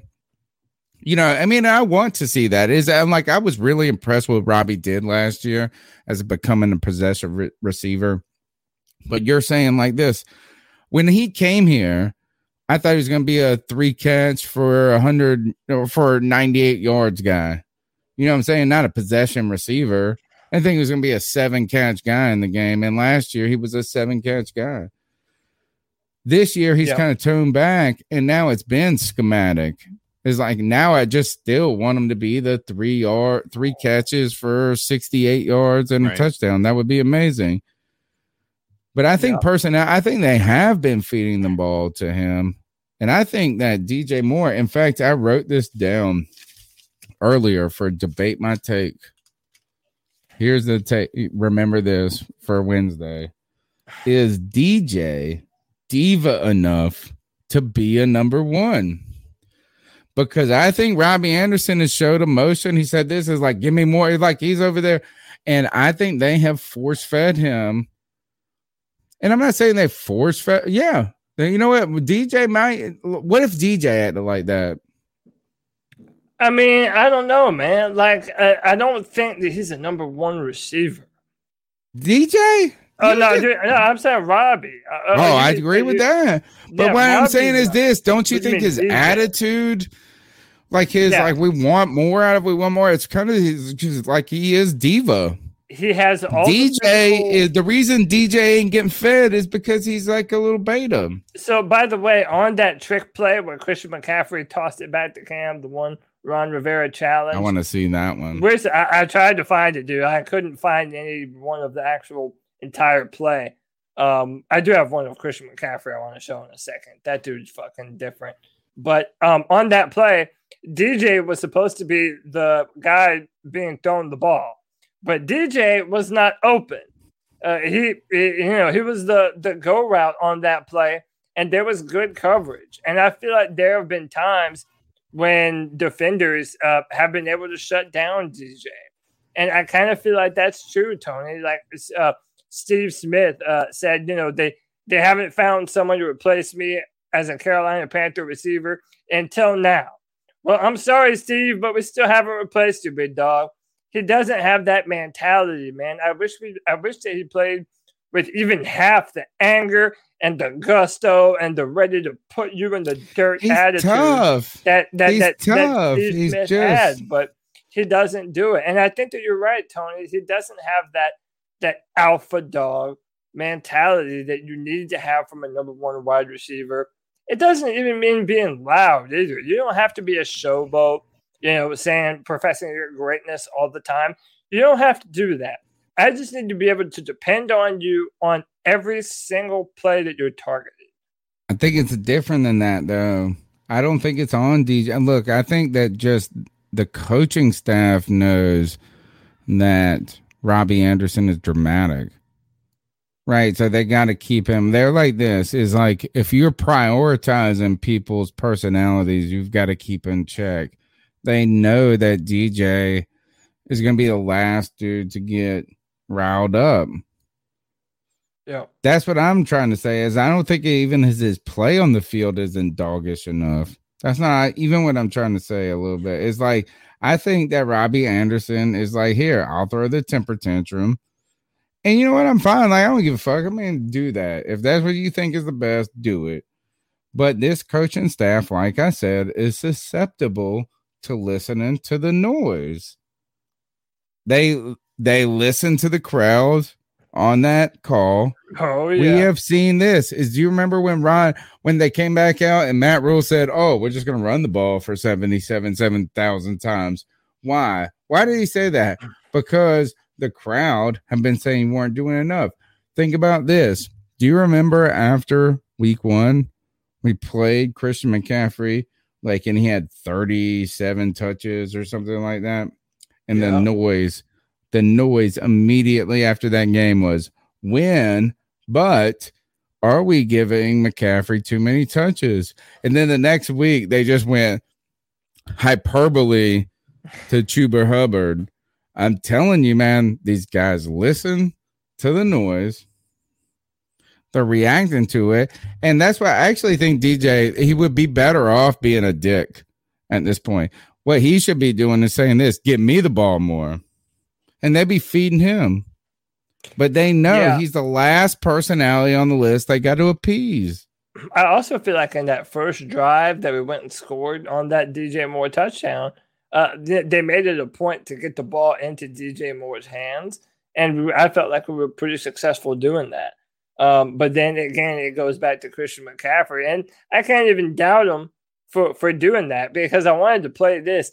you know, I mean, I want to see that. Is I'm like I was really impressed with what Robby did last year as becoming a possessive re- receiver. But you're saying like this when he came here, I thought he was going to be a three catch for a hundred or for 98 yards guy. You know what I'm saying? Not a possession receiver. I think he was going to be a seven catch guy in the game. And last year he was a seven catch guy. This year he's yep. kind of toned back, and now it's been schematic. It's like now I just still want him to be the three yard, three catches for 68 yards and right. a touchdown. That would be amazing. But I think yeah. personally, I think they have been feeding the ball to him. And I think that DJ Moore, in fact, I wrote this down earlier for debate my take. Here's the take. Remember this for Wednesday. Is DJ diva enough to be a number one? Because I think Robby Anderson has showed emotion. He said this is like, give me more. Like he's over there. And I think they have force fed him and I'm not saying they force fed. Yeah. You know what? DJ might. What if DJ acted like that? I mean, I don't know, man. Like, I, I don't think that he's a number one receiver. DJ? Oh no, dude, no, I'm saying Robby. Uh, uh oh, I agree with that. But yeah, what Robby, I'm saying is this: Don't you think his DJ? attitude, like his, yeah. like we want more out of, we want more? It's kind of his, like he is diva he has all DJ the is the reason DJ ain't getting fed is because he's like a little beta. So by the way, on that trick play where Christian McCaffrey tossed it back to Cam, the one Ron Rivera challenge. I want to see that one. Where's I, I, tried to find it, dude. I couldn't find any one of the actual entire play. Um, I do have one of Christian McCaffrey I want to show in a second. That dude's fucking different. But um, on that play, DJ was supposed to be the guy being thrown the ball but DJ was not open. Uh, he, he, you know, he was the the go route on that play, and there was good coverage. And I feel like there have been times when defenders uh, have been able to shut down DJ, and I kind of feel like that's true, Tony. Like uh, Steve Smith uh, said, you know, they they haven't found someone to replace me as a Carolina Panther receiver until now. Well, I'm sorry, Steve, but we still haven't replaced you, big dog he doesn't have that mentality, man. I wish we I wish that he played with even half the anger and the gusto and the ready to put you in the dirt He's attitude tough. that that He's that, tough. that Steve He's Smith just... but he doesn't do it. And I think that you're right, Tony. He doesn't have that that alpha dog mentality that you need to have from a number one wide receiver. It doesn't even mean being loud either. You don't have to be a showboat you know, saying professing your greatness all the time. You don't have to do that. I just need to be able to depend on you on every single play that you're targeting. I think it's different than that, though. I don't think it's on DJ. Look, I think that just the coaching staff knows that Robby Anderson is dramatic. Right. So they got to keep him. They're like this is like if you're prioritizing people's personalities, you've got to keep in check they know that DJ is going to be the last dude to get riled up. Yeah. That's what I'm trying to say is I don't think even his, his play on the field isn't doggish enough. That's not even what I'm trying to say a little bit. It's like I think that Robby Anderson is like, here, I'll throw the temper tantrum. And you know what? I'm fine. Like, I don't give a fuck. I mean, do that. If that's what you think is the best, do it. But this coaching staff, like I said, is susceptible to listening to the noise. They they listen to the crowd on that call. Oh We have seen this. Is do you remember when Ron when they came back out and Matt Rhule said, "Oh, we're just going to run the ball for 77 7,000 times." Why? Why did he say that? Because the crowd have been saying we weren't doing enough. Think about this. Do you remember after week 1 we played Christian McCaffrey like and he had 37 touches or something like that and the noise the noise immediately after that game was win, but are we giving McCaffrey too many touches? And then the next week they just went hyperbole to Chuba Hubbard. I'm telling you, man, these guys listen to the noise. They're reacting to it. And that's why I actually think DJ, he would be better off being a dick at this point. What he should be doing is saying this give me the ball more. And they'd be feeding him. But they know Yeah. he's the last personality on the list they got to appease. I also feel like in that first drive that we went and scored on that DJ Moore touchdown, uh, they, they made it a point to get the ball into DJ Moore's hands, and we, I felt like we were pretty successful doing that. Um, but then again, it goes back to Christian McCaffrey, and I can't even doubt him for for doing that because I wanted to play this.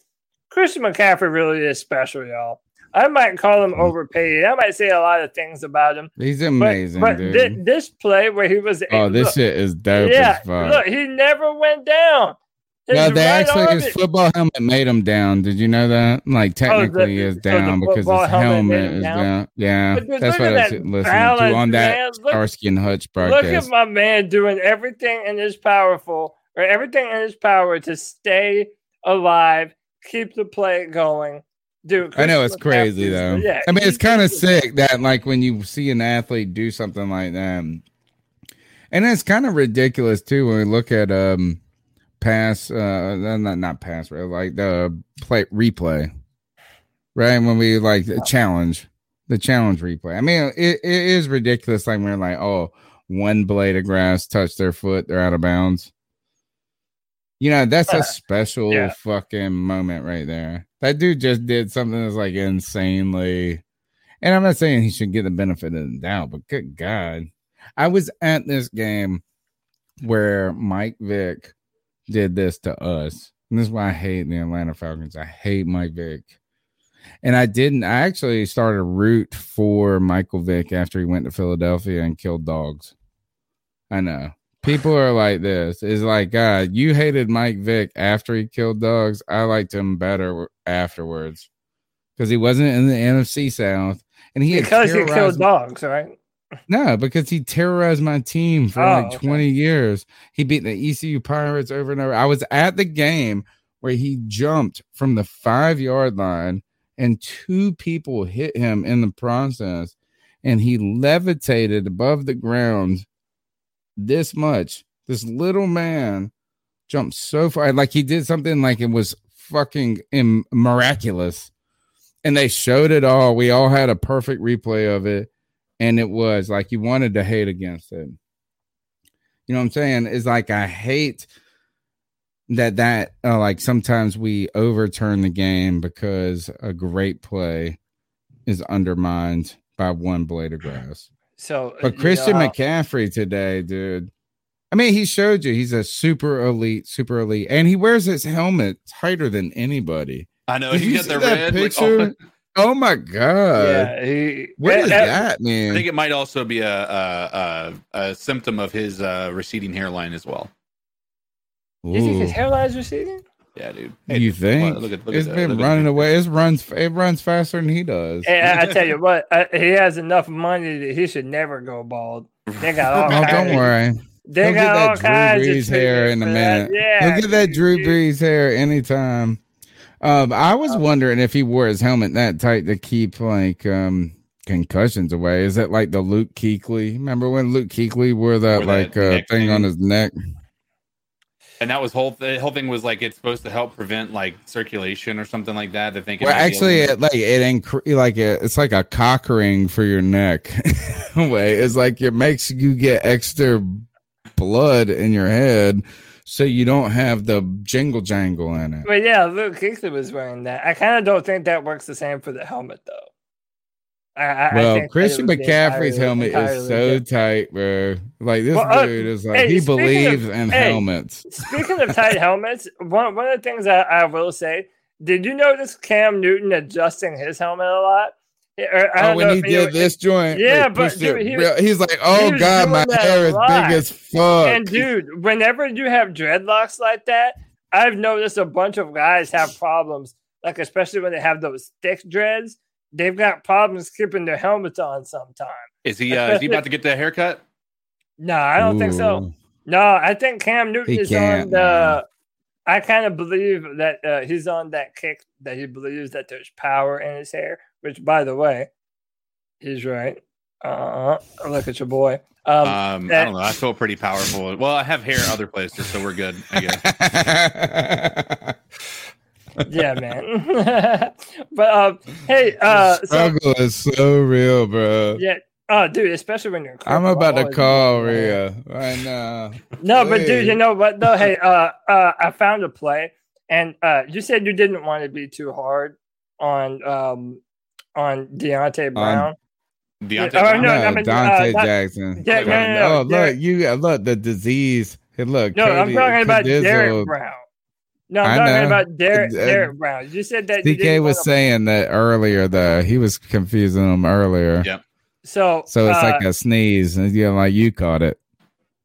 Christian McCaffrey really is special, y'all. I might call him mm. overpaid. I might say a lot of things about him. He's amazing, but, dude. thi- this play where he was oh, this shit is dope yeah, as fuck. look, he never went down. His no, they right actually his is- football helmet made him down. Did you know that? Like oh, technically, he is Oh, the down because his helmet is down? down. Yeah, dude, that's what at I was that listening balance, to on that. Look- Starsky and Hutch Look at my man doing everything in his powerful or everything in his power to stay alive, keep the play going. Dude, I know it's crazy though. Yeah, I mean, it's kind of sick that like when you see an athlete do something like that, and it's kind of ridiculous too when we look at um pass, uh, not not pass, right? Like the play replay, right? When we like the challenge, the challenge replay. I mean, it, it is ridiculous. Like we're like, oh, one blade of grass touched their foot, they're out of bounds. You know, that's Uh, a special yeah. fucking moment right there. That dude just did something that's like insanely. And I'm not saying he should get the benefit of the doubt, but good God. I was at this game where Mike Vick did this to us. And this is why I hate the Atlanta Falcons. I hate Mike Vick. And I didn't, I actually started to root for Michael Vick after he went to Philadelphia and killed dogs. I know. People are like this. It's like, God, you hated Mike Vick after he killed dogs. I liked him better afterwards because he wasn't in the NFC South. And he because he killed dogs, right? no, because he terrorized my team for Oh, like okay. 20 years. He beat the ECU Pirates over and over. I was at the game where he jumped from the five yard line and two people hit him in the process and he levitated above the ground this much. This little man jumped so far. Like he did something like it was fucking im- miraculous. And they showed it all. We all had a perfect replay of it and it was like you wanted to hate against it. You know what I'm saying? It's like I hate that that uh, like sometimes we overturn the game because a great play is undermined by one blade of grass. So, But you Christian know, McCaffrey today, dude. I mean, he showed you he's a super elite, super elite, and he wears his helmet tighter than anybody. I know Did he you got see the that red like, picture? oh my god! Yeah, he. What is eh, eh, that, man? I think it might also be a a, a, a symptom of his uh, receding hairline as well. You think his hairline hairline's receding? Yeah, dude. you think look at- look it's at been look running away? It runs. It runs faster than he does. Hey, I, I tell you what, uh, he has enough money that he should never go bald. They got all Oh, don't worry. They He'll got get all that Drew kinds of Brees hair in a treatment for that. minute. Yeah, He'll get that Drew Brees hair anytime. Um, I was wondering if he wore his helmet that tight to keep like um concussions away. Is it like the Luke Kuechly? Remember when Luke Kuechly wore that Wore that like uh, neck thing on his neck? And that was whole the whole thing was like it's supposed to help prevent like circulation or something like that. I think. Well, might be a actually, it, like it incre- like it, it's like a cock ring for your neck. way it's like it makes you get extra blood in your head, so you don't have the jingle jangle in it. But yeah, Luke Kuechly was wearing that. I kind of don't think that works the same for the helmet though. I, I well, think Christian McCaffrey's helmet is so different. tight, bro. Like this Well, uh, dude is like hey, he speaking of- believes in hey, helmets. Speaking of tight helmets, one one of the things I, I will say, did you notice Cam Newton adjusting his helmet a lot? Or, I Oh, when know he if did this joint, Yeah, like, but dude, he, real- he's like, "Oh was God, my hair is big as fuck." And dude, whenever you have dreadlocks like that, I've noticed a bunch of guys have problems. Like especially when they have those thick dreads, they've got problems keeping their helmets on sometimes. Is he uh, is he about to get the haircut? No, I don't think so. No, I think Cam Newton He is on can't, the. I kind of believe that uh, he's on that kick that he believes that there's power in his hair. Which, by the way, he's right. Uh, look at your boy. Um, Um, I don't know. I feel pretty powerful. Well, I have hair other places, so we're good. I guess. yeah, man. but um, hey, uh, so, Struggle is so real, bro. yeah, oh, dude, especially when you're. I'm about to call do. Rhea right now. No, but dude, you know what though? Hey, uh, uh, I found a play, and uh, you said you didn't want to be too hard on um on Deontay Brown. Deontay Yeah, oh, Brown? no, no, I mean, Donte uh, not- Jackson. Yeah, no, no, no, oh, Derrick- look, you look the disease. Hey, look, No, I'm talking about Cadizzle- Derrick Brown. No, I'm I talking know. about Derrick Derrick Brown. You said that you DK was saying that earlier. Though he was confusing them earlier. Yeah. so. So it's uh, like a sneeze, and you know, like you caught it.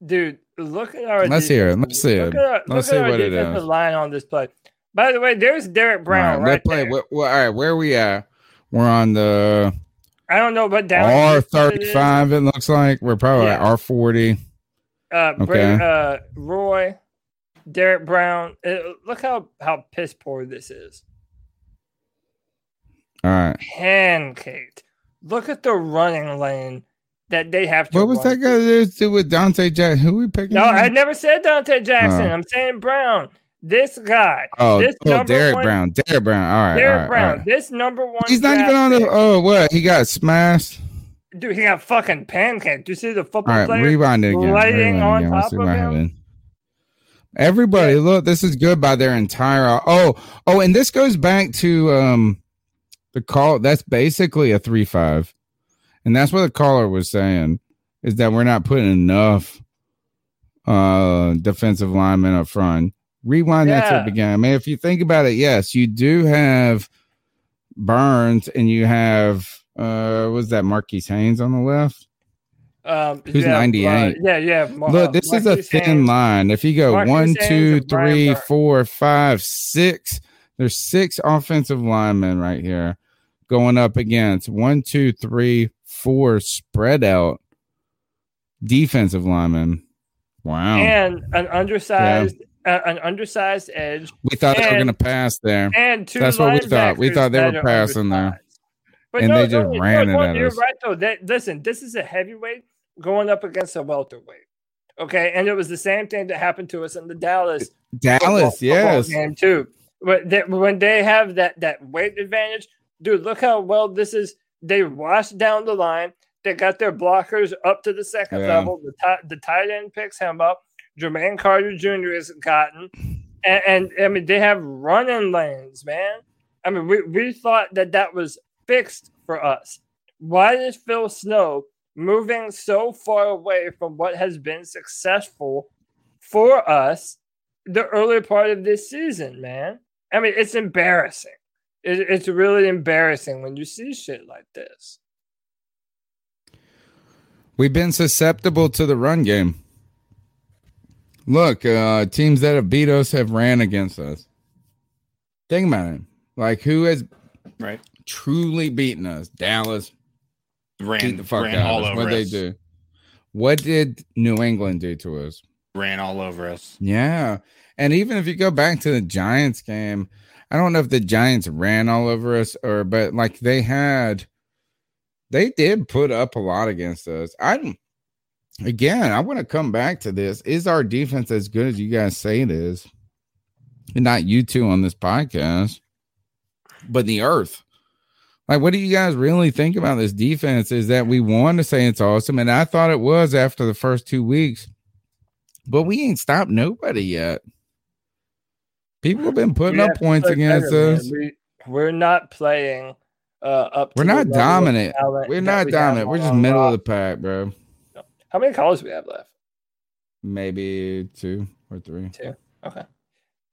dude. Look at our. Let's hear it. Let's see it. our, Let's see what it is. defensive is. line on this play. By the way, there's Derrick Brown all right, right, play. there. Well, well, all right, where we at? We're on the I don't know what down R it is. thirty five. It looks like we're probably at Yeah. R forty. uh, Bra- Okay. uh, Roy, Derrick Brown. Uh, look how how piss poor this is. All right. Pancaked. Look at the running lane that they have to. What was run that guy to do with Donte Jackson? Who we picking? No, up? I never said Donte Jackson. Oh. I'm saying Brown. This guy. Oh, this oh, Derrick one- Brown. Derrick Brown. All right. Derrick all right, Brown. all right. This number one. He's not even on the. Oh, what? He got smashed. Dude, he got fucking pancaked. Do you see the football right, player rewind it again. laying Rewind on again. Top of him? Everybody, look, this is good by their entire. Oh, oh, and this goes back to um the call. That's basically a three five, and that's what the caller was saying is that we're not putting enough uh defensive linemen up front. Rewind that to Yeah. the beginning. I mean, if you think about it, yes, you do have Burns, and you have uh, was that Marquis Haynes on the left? Um, Who's yeah, 98? uh, yeah, yeah. Look, this is a thin line. If you go Marquis one, two, and three, four, five, six, there's six offensive linemen right here going up against one, two, three, four spread out defensive linemen. Wow. and an undersized, uh, an undersized edge. we thought they were going to pass there. And two That's what we thought. We thought they were passing there. But and no, they just no, ran no, it no, at You're us. right though. Listen, this is a heavyweight going up against a welterweight. Okay, and it was the same thing that happened to us in the Dallas Dallas, football- football yes. game too. But they, when they have that that weight advantage, dude, look how well this is. They washed down the line. They got their blockers up to the second Yeah. level. The ti- the tight end picks him up. Jermaine Carter Jr. has gotten, and, and I mean they have running lanes, man. I mean we we thought that that was fixed for us. Why is Phil Snow moving so far away from what has been successful for us the early part of this season, man? I mean, it's embarrassing. It, it's really embarrassing when you see shit like this. We've been susceptible to the run game. Look, uh, teams that have beat us have ran against us. Think about it. Like who has right truly beaten us? Dallas Ran- the fuck ran out all us. over What they us. do? What did New England do to us? ran all over us. Yeah. And even if you go back to the Giants game, I don't know if the Giants ran all over us or but like they had they did put up a lot against us. I again, I want to come back to this. Is our defense as good as you guys say it is? And not you two on this podcast, but the earth. Like, what do you guys really think about this defense? Is that we want to say it's awesome, and I thought it was after the first two weeks, but we ain't stopped nobody yet. People have been putting We up points against better, us. We, we're not playing uh, up. We're not dominant. We're not we dominant. We're just middle of the pack, bro. How many calls we have left? Maybe two or three. Two. Okay.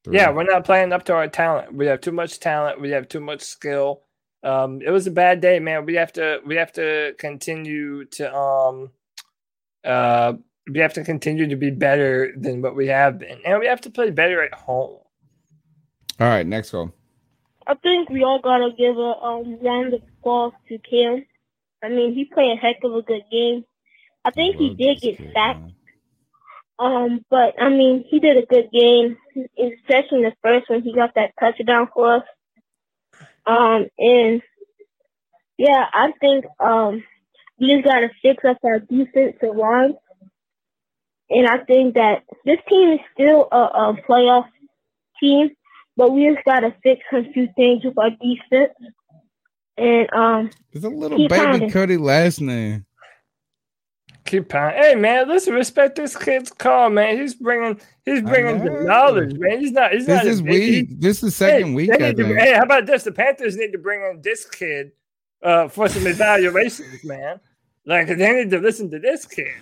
Three. Yeah, we're not playing up to our talent. We have too much talent. We have too much skill. Um, it was a bad day, man. We have to we have to continue to um uh we have to continue to be better than what we have been. And we have to play better at home. All right, next call. I think we all gotta give a um, round of applause to Cam. I mean, he played a heck of a good game. I think he did get sacked. Um, but I mean, he did a good game, especially in the first one. He got that touchdown for us. Um, and yeah, I think um, we just gotta fix up our defensive line. And I think that this team is still a, a playoff team but we just gotta fix a few things with our defense. And um, it's a little baby pounding. Cody last name. Keep pounding. Hey man, let's respect this kid's call, man. He's bringing, he's bringing the knowledge, man. He's not. He's this not is week. This is the second hey, week. I to, hey, how about this? The Panthers need to bring in this kid uh, for some evaluations, man. Like they need to listen to this kid.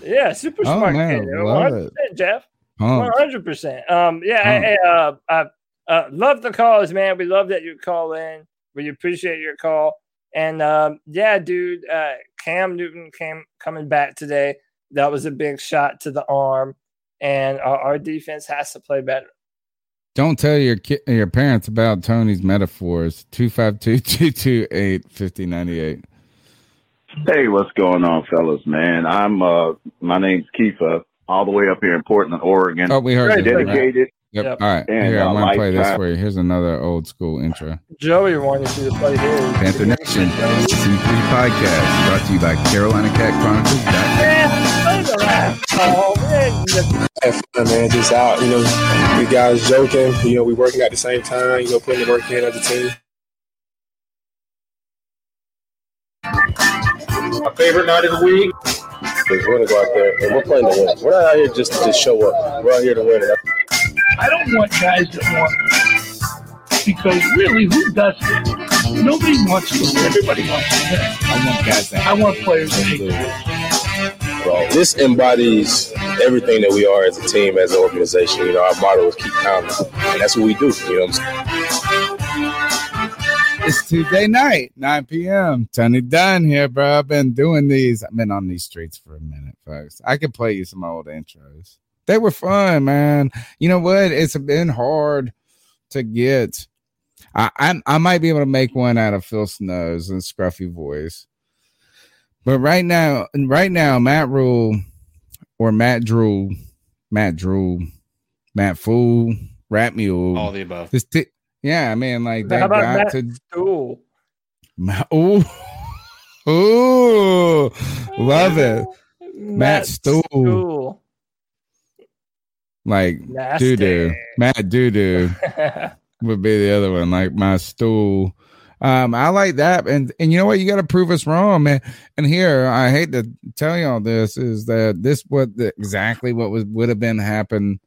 Yeah, super oh, smart man, kid. One hundred percent, Jeff. One hundred percent. Um, yeah. Hey, uh, uh, uh, love the calls, man. We love that you call in. We appreciate your call. And um, yeah, dude, uh, Cam Newton came coming back today. That was a big shot to the arm, and our, our defense has to play better. Don't tell your ki- your parents about Tony's metaphors. 252-228-5098. Hey, what's going on, fellas? Man, I'm uh, my name's Kifa, all the way up here in Portland, Oregon. Oh, we heard dedicated. Yep. yep. All right. And, Here, I'm gonna play this for you. Here's another old school intro. Joey wanted you to play his. Panther Nation C3 podcast brought to you by Carolina Cat Chronicles. Have man. Just out, you know, we guys joking. You know, we working at the same time. You know, putting the work in as a team. My favorite night of the week. We're gonna go out there and we're playing to win. We're not out here just to show up. We're out here to win. I don't want guys that want because really, who does it? Nobody wants to win. Everybody wants to win. I want guys that I want players that hate to Well, this embodies everything that we are as a team, as an organization. You know, our motto is keep pounding, and that's what we do. You know what I'm saying? It's Tuesday night, 9 p.m. Tony Dunn here, bro. I've been doing these. I've been on these streets for a minute, folks. I could play you some old intros. They were fun, man. You know what? It's been hard to get. I, I I might be able to make one out of Phil Snow's and scruffy voice. But right now, right now, Matt Rhule or Matt Drew, Matt Drew, Matt Fool, Rat Mule, all the above. This t- yeah, I mean, like they got Matt to. Stool? Matt, ooh, ooh, love it, Matt, Matt Stool. Stool like doo doo, Matt doo doo would be the other one, like my stool. Um, I like that, and and you know what? You got to prove us wrong, man. And here, I hate to tell y'all this is that this what the, exactly what was would have been happen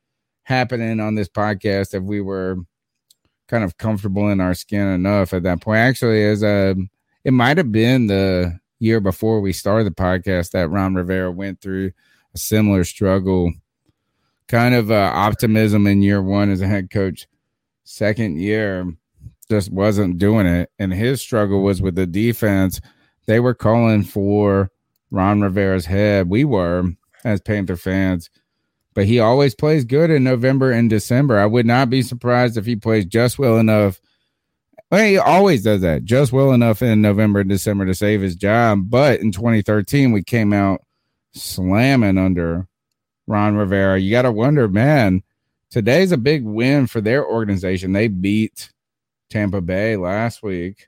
happening on this podcast if we were kind of comfortable in our skin enough at that point. Actually, as a it might have been the year before we started the podcast that Ron Rivera went through a similar struggle kind of uh, optimism in year one as a head coach. Second year, just wasn't doing it. And his struggle was with the defense. They were calling for Ron Rivera's head. We were as Panther fans, but he always plays good in November and December. I would not be surprised if he plays just well enough. Well, he always does that, just well enough in November and December to save his job. But in 2013, we came out slamming under Ron Rivera. You got to wonder, man, today's a big win for their organization. They beat Tampa Bay last week.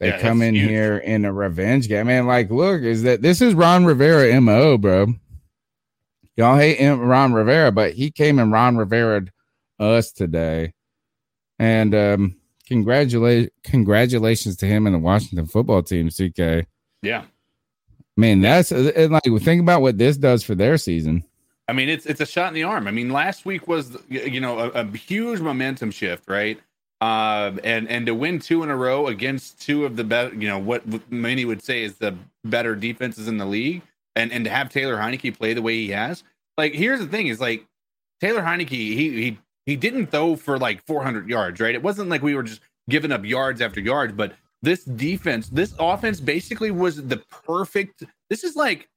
They yeah, come in huge. here in a revenge game. Man, like, look, is that this is Ron Rivera MO, bro. Y'all hate Ron Rivera, but he came and Ron Rivera us today. And um congratulate congratulations to him and the Washington football team, CK. Yeah. Man, that's like think about what this does for their season. I mean, it's it's a shot in the arm. I mean, last week was you know a, a huge momentum shift, right? Uh, and and to win two in a row against two of the better, you know, what many would say is the better defenses in the league, and and to have Taylor Heinicke play the way he has, like here's the thing: is like Taylor Heinicke, he he he didn't throw for like 400 yards, right? It wasn't like we were just giving up yards after yards, but this defense, this offense basically was the perfect. This is like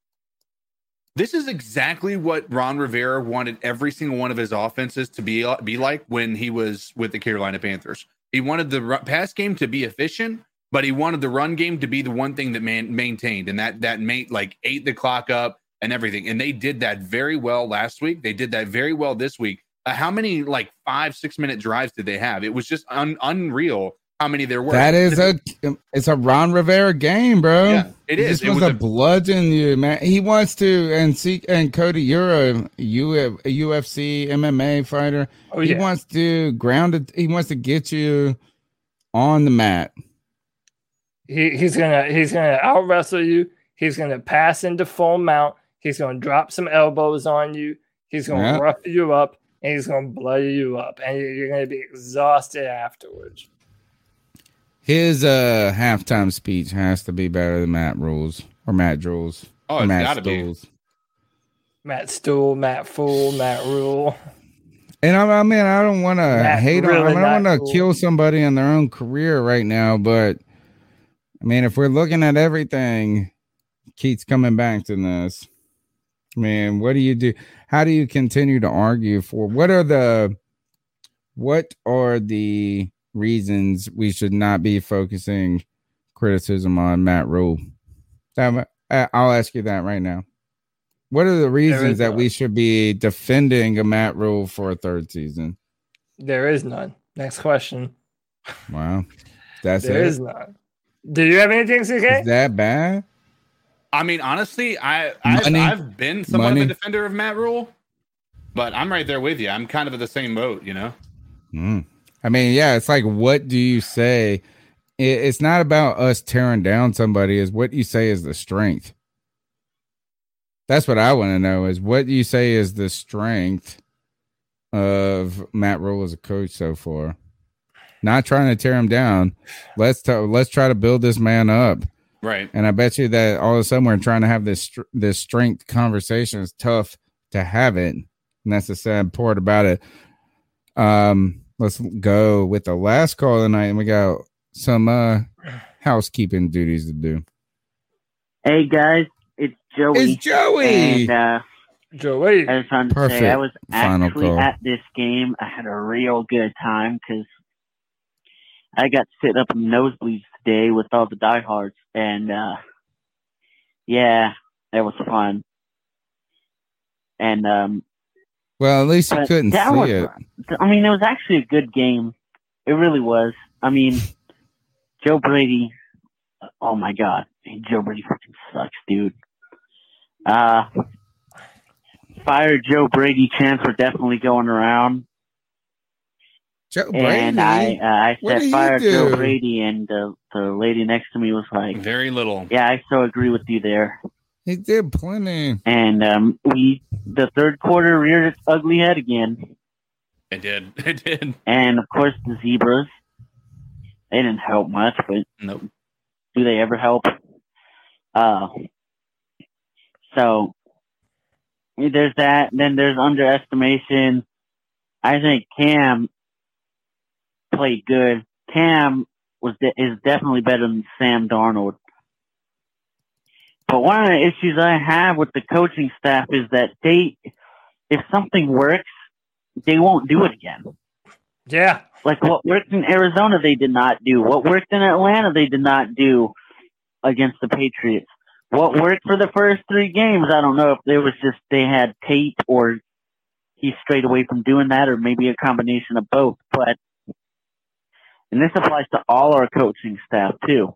this is exactly what Ron Rivera wanted every single one of his offenses to be be like when he was with the Carolina Panthers. He wanted the pass game to be efficient, but he wanted the run game to be the one thing that man maintained and that that made like ate the clock up and everything. And they did that very well last week. They did that very well this week. Uh, how many like five six minute drives did they have? It was just un- unreal how many there were. That is a it's a Ron Rivera game, bro. Yeah, it is. This was, was a, a bludgeon you, man. He wants to and see and Cody, you're a, Uf, a UFC MMA fighter. Oh, yeah. He wants to ground it. He wants to get you on the mat. He, he's gonna he's gonna out wrestle you. He's gonna pass into full mount. He's gonna drop some elbows on you. He's gonna yeah. rough you up and he's gonna bloody you up, and you're gonna be exhausted afterwards. His uh halftime speech has to be better than Matt Rhule's or Matt Jules. Oh, it's Matt gotta Stools. be. Matt Stool, Matt Fool, Matt Rhule. And I, I mean, I don't want to hate really on. I don't want to cool. kill somebody in their own career right now, but I mean, if we're looking at everything, Keith's coming back to this. Man, what do you do? How do you continue to argue for? What are the what are the reasons we should not be focusing criticism on Matt Rhule. I'll ask you that right now. What are the reasons that we should be defending a Matt Rhule for a third season? There is none. Next question. Wow. That's there it. is none. Do you have anything, CK? Is that bad? I mean, honestly, I I've, I've been somewhat Money. of a defender of Matt Rhule, but I'm right there with you. I'm kind of in the same boat, you know. Mm. I mean, yeah, it's like, what do you say? It's not about us tearing down somebody. Is what you say is the strength. That's what I want to know. Is what you say is the strength of Matt Rhule as a coach so far. Not trying to tear him down. Let's t- let's try to build this man up. Right. And I bet you that all of a sudden we're trying to have this this strength conversation is tough to have it. And that's the sad part about it. Um, let's go with the last call tonight, and we got some uh housekeeping duties to do. Hey guys, it's Joey. It's Joey. And, uh, Joey. I was trying to Perfect. say I was actually at this game. I had a real good time because I got to sit up in the nosebleeds today with all the diehards, and uh, yeah, it was fun. And um, well, at least you couldn't see was, it. I mean, it was actually a good game. It really was. I mean, Joe Brady. Oh my God, Joe Brady fucking sucks, dude. Uh, fire Joe Brady chants were definitely going around. Joe Brady. And I, uh, I said fire Joe Brady, and the the lady next to me was like, "Very little." Yeah, I so agree with you there. He did plenty. And um, we the third quarter reared its ugly head again. It did. It did. And of course the zebras. They didn't help much, but nope. Do they ever help? Uh so there's that. Then there's underestimation. I think Cam played good. Cam was de- is definitely better than Sam Darnold. But one of the issues I have with the coaching staff is that they, if something works, they won't do it again. Yeah. Like what worked in Arizona, they did not do. What worked in Atlanta, they did not do against the Patriots. What worked for the first three games, I don't know if it was just they had tape or he strayed away from doing that or maybe a combination of both. But, and this applies to all our coaching staff too.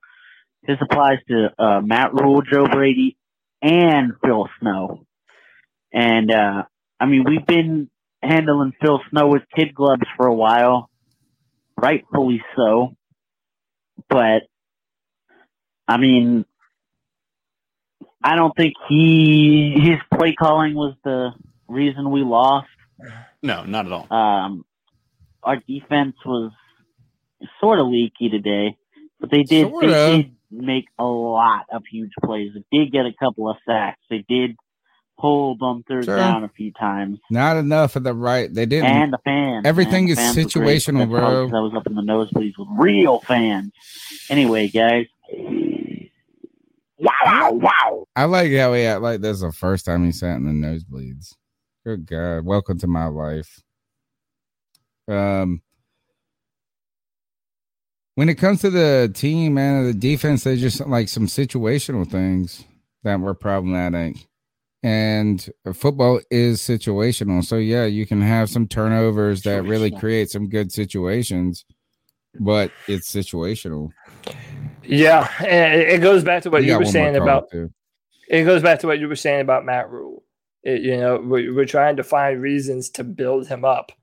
This applies to uh, Matt Rhule, Joe Brady, and Phil Snow. And uh, I mean, we've been handling Phil Snow with kid gloves for a while, rightfully so. But I mean, I don't think he his play calling was the reason we lost. No, not at all. Um, our defense was sort of leaky today, but they did they did make a lot of huge plays. They did get a couple of sacks. They did pull on third Sure. down a few times. Not enough of the right. They didn't. And the fans. Everything man. is fans situational, bro. I was up in the nosebleeds with real fans. Anyway, guys. Wow! Wow! I like how he act like this is the first time he sat in the nosebleeds. Good God. Welcome to my life. Um when it comes to the team and the defense, they just like some situational things that were problematic. And football is situational. So yeah, you can have some turnovers that really create some good situations, but it's situational. Yeah, and it goes back to what We you were saying about. too. It goes back to what you were saying about Matt Rhule. It- you know, we're, we're trying to find reasons to build him up.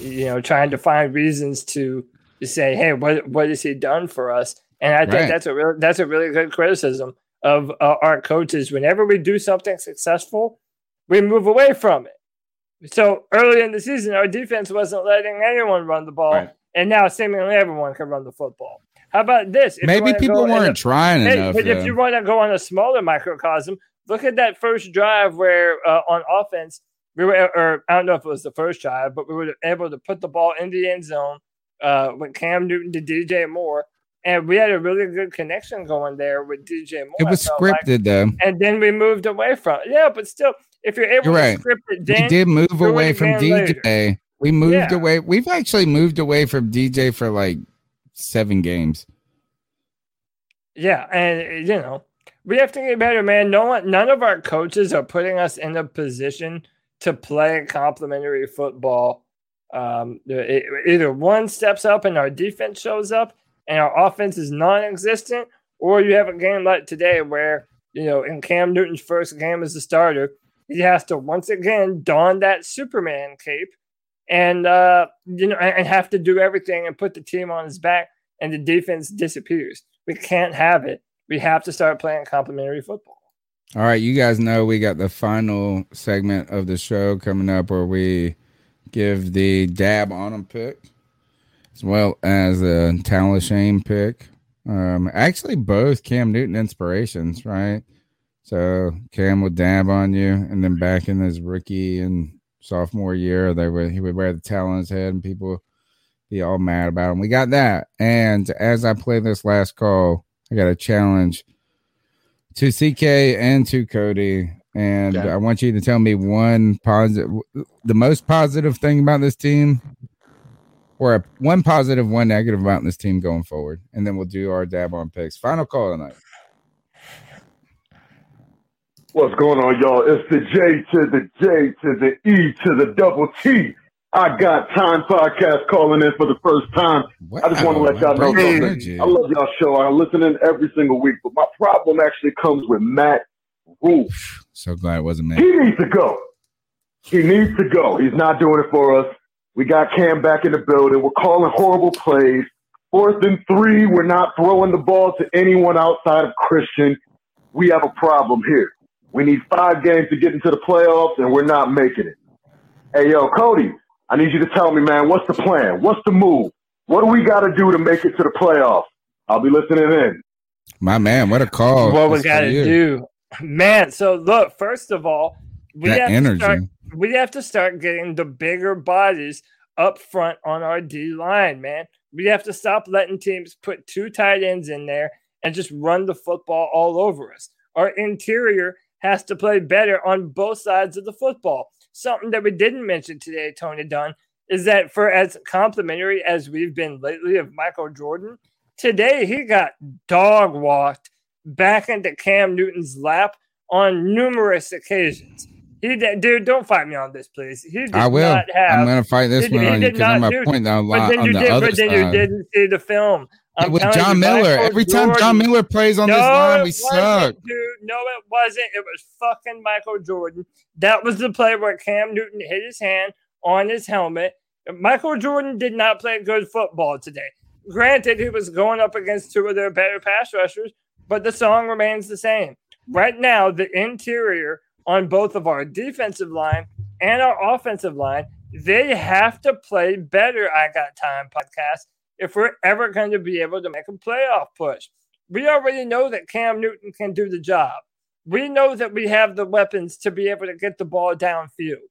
You know, trying to find reasons to, to say, "Hey, what what has he done for us?" And I think Right. that's a real that's a really good criticism of uh, our coaches. Whenever we do something successful, we move away from it. So early in the season, our defense wasn't letting anyone run the ball, and now seemingly everyone can run the football. How about this? If Maybe people weren't a- trying Hey, enough. But if you want to go on a smaller microcosm, look at that first drive where uh, on offense we were, or I don't know if it was the first drive, but we were able to put the ball in the end zone uh, with Cam Newton to DJ Moore, and we had a really good connection going there with DJ Moore. it was felt like. scripted though. and then we moved away from it. Yeah, but still, if you're able You're to right. script it, we did move away from DJ. later. We moved Yeah. away. We've actually moved away from DJ for like seven games. Yeah, and you know, we have to get better, man. No one, none of our coaches are putting us in a position to play complimentary football. Um, it- either one steps up and our defense shows up, and our offense is non-existent, or you have a game like today where you know, in Cam Newton's first game as a starter, he has to once again don that Superman cape, and uh, you know, and and have to do everything and put the team on his back, and the defense disappears. We can't have it. We have to start playing complementary football. All right, you guys know we got the final segment of the show coming up where we give the dab on him pick as well as the talent shame pick. Um, actually, both Cam Newton inspirations, right? So Cam would dab on you, and then back in his rookie and sophomore year, they would he would wear the towel on his head, and people be all mad about him. We got that, and as I play this last call, I got a challenge to CK and to Cody, and Okay. I want you to tell me one positive, the most positive thing about this team, or a, one positive, one negative about this team going forward, and then we'll do our dab on picks. Final call tonight. What's going on, y'all? It's the J to the J to the E to the double T. I got time podcast calling in for the first time. I just want to let y'all know Great something. I love y'all show. I listen in every single week, but my problem actually comes with Matt Rhule. So glad it wasn't me. He needs to go. He needs to go. He's not doing it for us. We got Cam back in the building. We're calling horrible plays. Fourth and three, we're not throwing the ball to anyone outside of Christian. We have a problem here. We need five games to get into the playoffs, and we're not making it. Hey, yo, Cody, I need you to tell me, man, what's the plan? What's the move? What do we got to do to make it to the playoffs? I'll be listening in. My man, what a call! what we got to do, man. So look, first of all, we That have energy. to start. We have to start getting the bigger bodies up front on our D line, man. We have to stop letting teams put two tight ends in there and just run the football all over us. Our interior has to play better on both sides of the football. Something that we didn't mention today, Tony Dunn, is that for as complimentary as we've been lately of Michael Jordan, today he got dog walked back into Cam Newton's lap on numerous occasions. He did, dude, don't fight me on this, please. He did I will. have. I'm gonna fight this one on you because I'm gonna point down But lot then on you the did. other But then you side. didn't see the film. I'm with John Miller, every time John Miller plays on this line, we suck. Dude, no, it wasn't. It was fucking Michael Jordan. That was the play where Cam Newton hit his hand on his helmet. Michael Jordan did not play good football today. Granted, he was going up against two of their better pass rushers, but the song remains the same. Right now, the interior on both of our defensive line and our offensive line, they have to play better. I got time podcast. if we're ever going to be able to make a playoff push. We already know that Cam Newton can do the job. We know that we have the weapons to be able to get the ball downfield.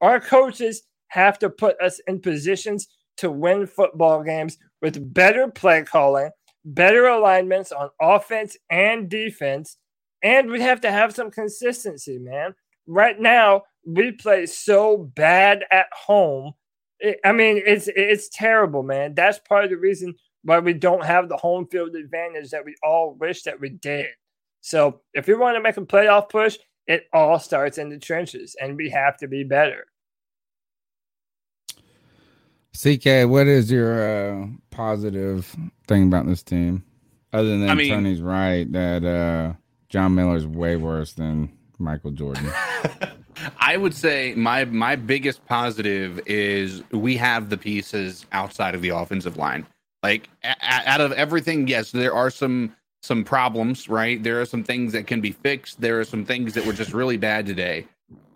Our coaches have to put us in positions to win football games with better play calling, better alignments on offense and defense, and we have to have some consistency, man. Right now, we play so bad at home. I mean, it's it's terrible, man. That's part of the reason why we don't have the home field advantage that we all wish that we did. So, if we want to make a playoff push, it all starts in the trenches, and we have to be better. CK, what is your uh, positive thing about this team? Other than I mean, Tony's right that uh, John Miller's way worse than Michael Jordan. I would say my my biggest positive is we have the pieces outside of the offensive line. Like a- out of everything, yes, there are some some problems, right? There are some things that can be fixed. There are some things that were just really bad today.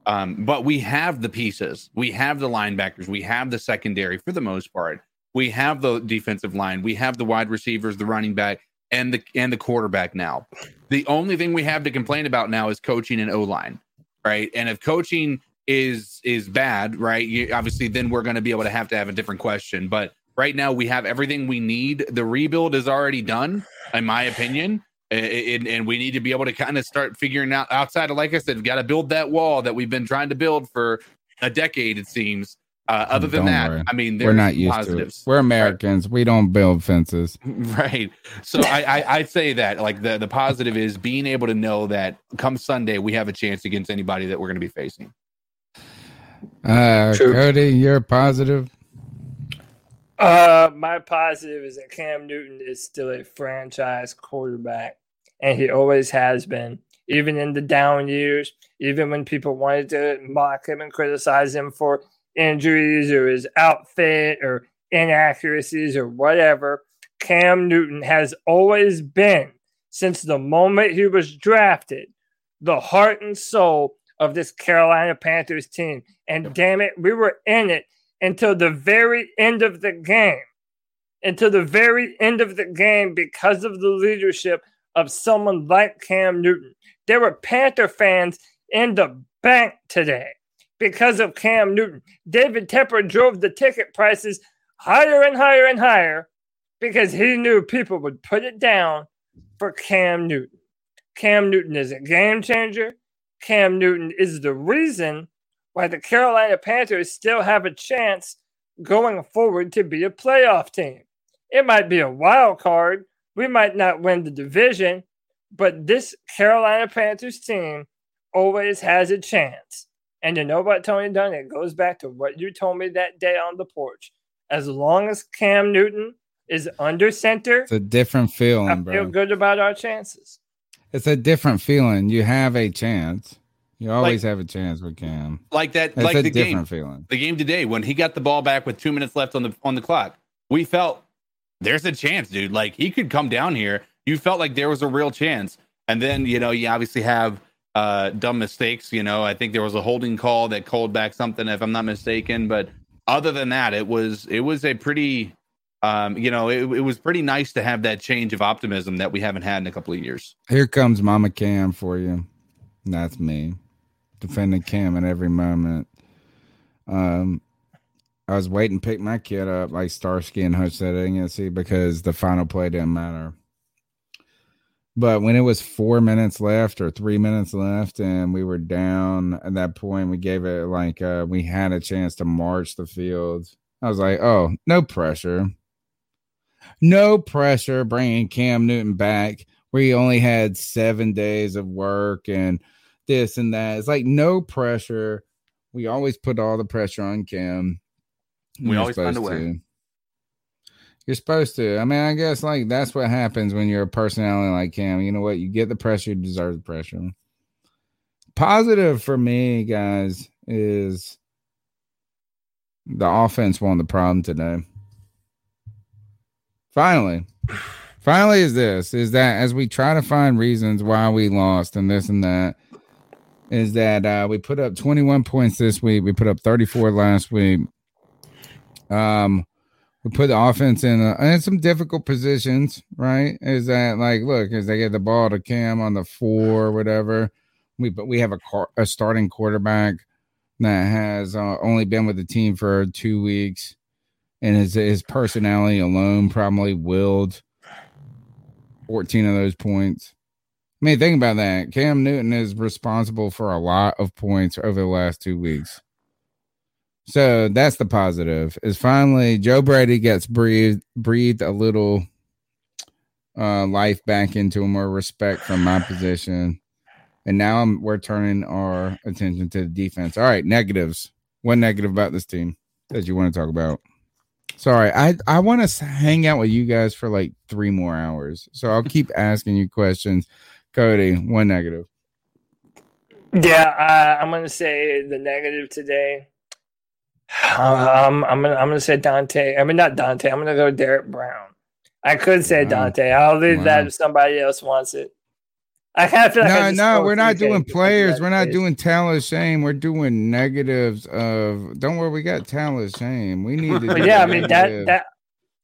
Um, but we have the pieces. We have the linebackers. We have the secondary for the most part. We have the defensive line. We have the wide receivers, the running back, and the and the quarterback now. The only thing we have to complain about now is coaching and O line, right? And if coaching is is bad, right? You, obviously, then we're going to be able to have to have a different question. But right now, we have everything we need. The rebuild is already done, in my opinion and, and we need to be able to kind of start figuring out outside of like I said, we've got to build that wall that we've been trying to build for a decade, it seems. Uh, other than don't that, worry. I mean, we're not used positives. to it. We're Americans. We don't build fences, right? So I, I I'd say that like the the positive is being able to know that come Sunday we have a chance against anybody that we're going to be facing. Uh, Cody, you're positive. Uh, my positive is that Cam Newton is still a franchise quarterback, and he always has been, even in the down years, even when people wanted to mock him and criticize him for injuries or his outfit or inaccuracies or whatever. Cam Newton has always been, since the moment he was drafted, the heart and soul of this Carolina Panthers team. And damn it, we were in it until the very end of the game. Until the very end of the game because of the leadership of someone like Cam Newton. There were Panther fans in the bank today because of Cam Newton. David Tepper drove the ticket prices higher and higher and higher because he knew people would put it down for Cam Newton. Cam Newton is a game changer. Cam Newton is the reason why the Carolina Panthers still have a chance going forward to be a playoff team. It might be a wild card. We might not win the division, but this Carolina Panthers team always has a chance. And you know what, Tony Dunn? It goes back to what you told me that day on the porch. As long as Cam Newton is under center, it's a different feeling. I feel bro. good about our chances. It's a different feeling. You have a chance. You always like, have a chance with Cam. Like that, That's like the game, feeling. The game today when he got the ball back with two minutes left on the on the clock, we felt there's a chance, dude. Like he could come down here. You felt like there was a real chance, and then you know you obviously have uh dumb mistakes. You know, I think there was a holding call that called back something, if I'm not mistaken. But other than that, it was it was a pretty um, you know, it, it was pretty nice to have that change of optimism that we haven't had in a couple of years. Here comes Mama Cam for you. That's me defending Cam at every moment. Um, I was waiting to pick my kid up like Starsky and Hutch said at see because the final play didn't matter. But when it was four minutes left or three minutes left, and we were down at that point, we gave it like uh, we had a chance to march the field. I was like, oh, no pressure. No pressure bringing Cam Newton back. We only had seven days of work and – this and that. It's like no pressure. We always put all the pressure on Cam. We always find a way. To. You're supposed to. I mean, I guess like that's what happens when you're a personality like Cam. You know what? You get the pressure, you deserve the pressure. Positive for me, guys, is the offense won the problem today. Finally. Finally, is this is that as we try to find reasons why we lost and this and that, is that uh, we put up 21 points this week. We put up 34 last week. Um, we put the offense in, uh, in some difficult positions, right? Is that like, look, as they get the ball to Cam on the four, or whatever. We but we have a, car, a starting quarterback that has uh, only been with the team for two weeks, and his his personality alone probably willed fourteen of those points. I mean, think about that. Cam Newton is responsible for a lot of points over the last two weeks. So that's the positive. Is finally Joe Brady gets breathed breathed a little uh, life back into him, or respect from my position. And now I'm, we're turning our attention to the defense. All right, negatives. One negative about this team that you want to talk about? Sorry, I I want to hang out with you guys for like three more hours, so I'll keep asking you questions. Cody, one negative. Yeah, uh, I'm gonna say the negative today. Um, I'm gonna I'm gonna say Donte. I mean not Donte. I'm gonna go Derrick Brown. I could say wow. Donte. I'll leave wow. that if somebody else wants it. I kind of feel like no, no, we're not doing players. We're not doing talent shame. We're doing negatives of. Don't worry, we got talent shame. We need to. yeah, I mean that that.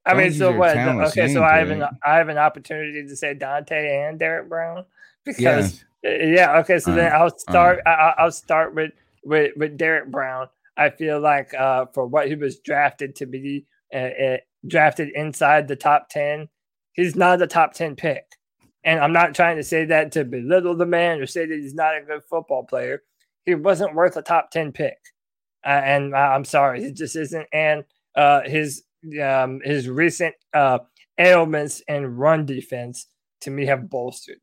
I mean, so what? Okay, so I have an I have an opportunity to say Donte and Derrick Brown because yes. yeah. Okay, so then I'll start. I, I'll start with with with Derrick Brown. I feel like uh, for what he was drafted to be, uh, uh, drafted inside the top ten, he's not a top ten pick. And I'm not trying to say that to belittle the man or say that he's not a good football player. He wasn't worth a top 10 pick. Uh, and uh, I'm sorry, he just isn't. And uh, his um, his recent uh, ailments and run defense to me have bolstered.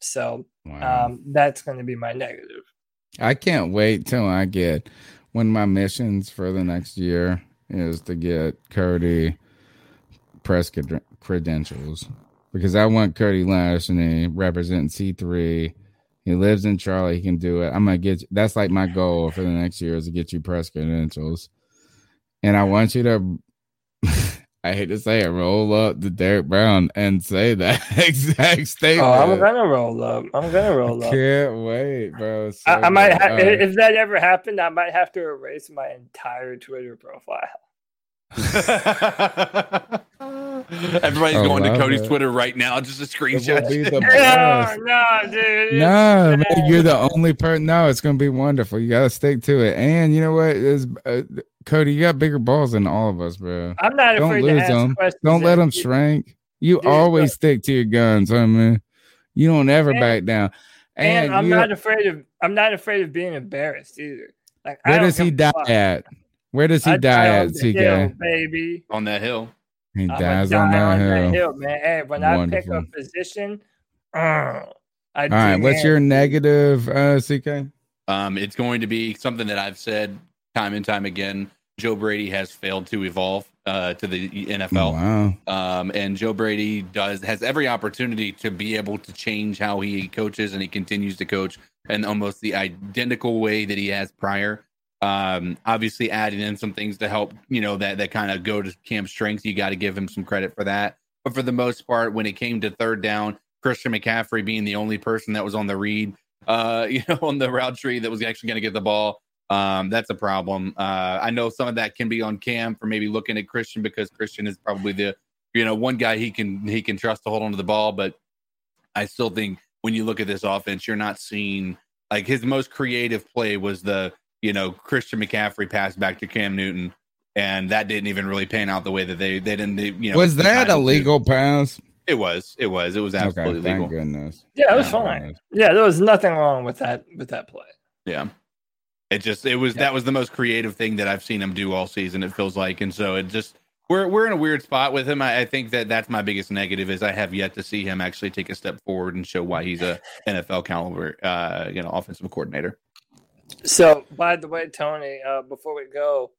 So wow. um, that's going to be my negative. I can't wait till I get one of my missions for the next year is to get Cody press credentials because I want Cody Lashney representing C3. He lives in Charlie. He can do it. I'm gonna get you, that's like my goal for the next year is to get you press credentials. And I want you to I hate to say it, roll up to Derrick Brown and say that exact statement. Oh, I'm gonna roll up. I'm gonna roll up. Can't wait, bro. So I, I, might ha- if that ever happened, I might have to erase my entire Twitter profile. Everybody's oh, going to Cody's it. Twitter right now. Just a screenshot. no, no, dude. No, man, you're the only person. No, it's going to be wonderful. You got to stick to it. And you know what? Is uh, Cody, you got bigger balls than all of us, bro. I'm not Don't lose them. Don't let them shrink. You dude, always but, stick to your guns, I mean. You don't ever and, back down. And, and I'm not afraid of. I'm not afraid of being embarrassed either. Like, where does he die at? Where does he I die at, CK? baby. On that hill. He dies on, that, on hill. that hill. man. Hey, when Wonderful. I pick a position, uh, I All right, what's your negative, uh, CK? Um, it's going to be something that I've said time and time again. Joe Brady has failed to evolve uh, to the NFL. Oh, wow. Um, and Joe Brady does has every opportunity to be able to change how he coaches, and he continues to coach in almost the identical way that he has prior. Um, obviously, adding in some things to help, you know, that that kind of go to Cam's strengths. You got to give him some credit for that. But for the most part, when it came to third down, Christian McCaffrey being the only person that was on the read, uh, you know, on the route tree that was actually going to get the ball, um, that's a problem. Uh, I know some of that can be on Cam for maybe looking at Christian because Christian is probably the, you know, one guy he can he can trust to hold onto the ball. But I still think when you look at this offense, you're not seeing like his most creative play was the you know, Christian McCaffrey passed back to Cam Newton, and that didn't even really pan out the way that they they didn't. They, you know, was that a legal to. pass? It was. It was. It was absolutely okay, thank legal. goodness. Yeah, it was fine. Yeah, there was nothing wrong with that with that play. Yeah. It just it was yeah. that was the most creative thing that I've seen him do all season. It feels like, and so it just we're we're in a weird spot with him. I, I, think that that's my biggest negative is I have yet to see him actually take a step forward and show why he's a NFL caliber, uh, you know, offensive coordinator. So, by the way, Tony, uh, before we go,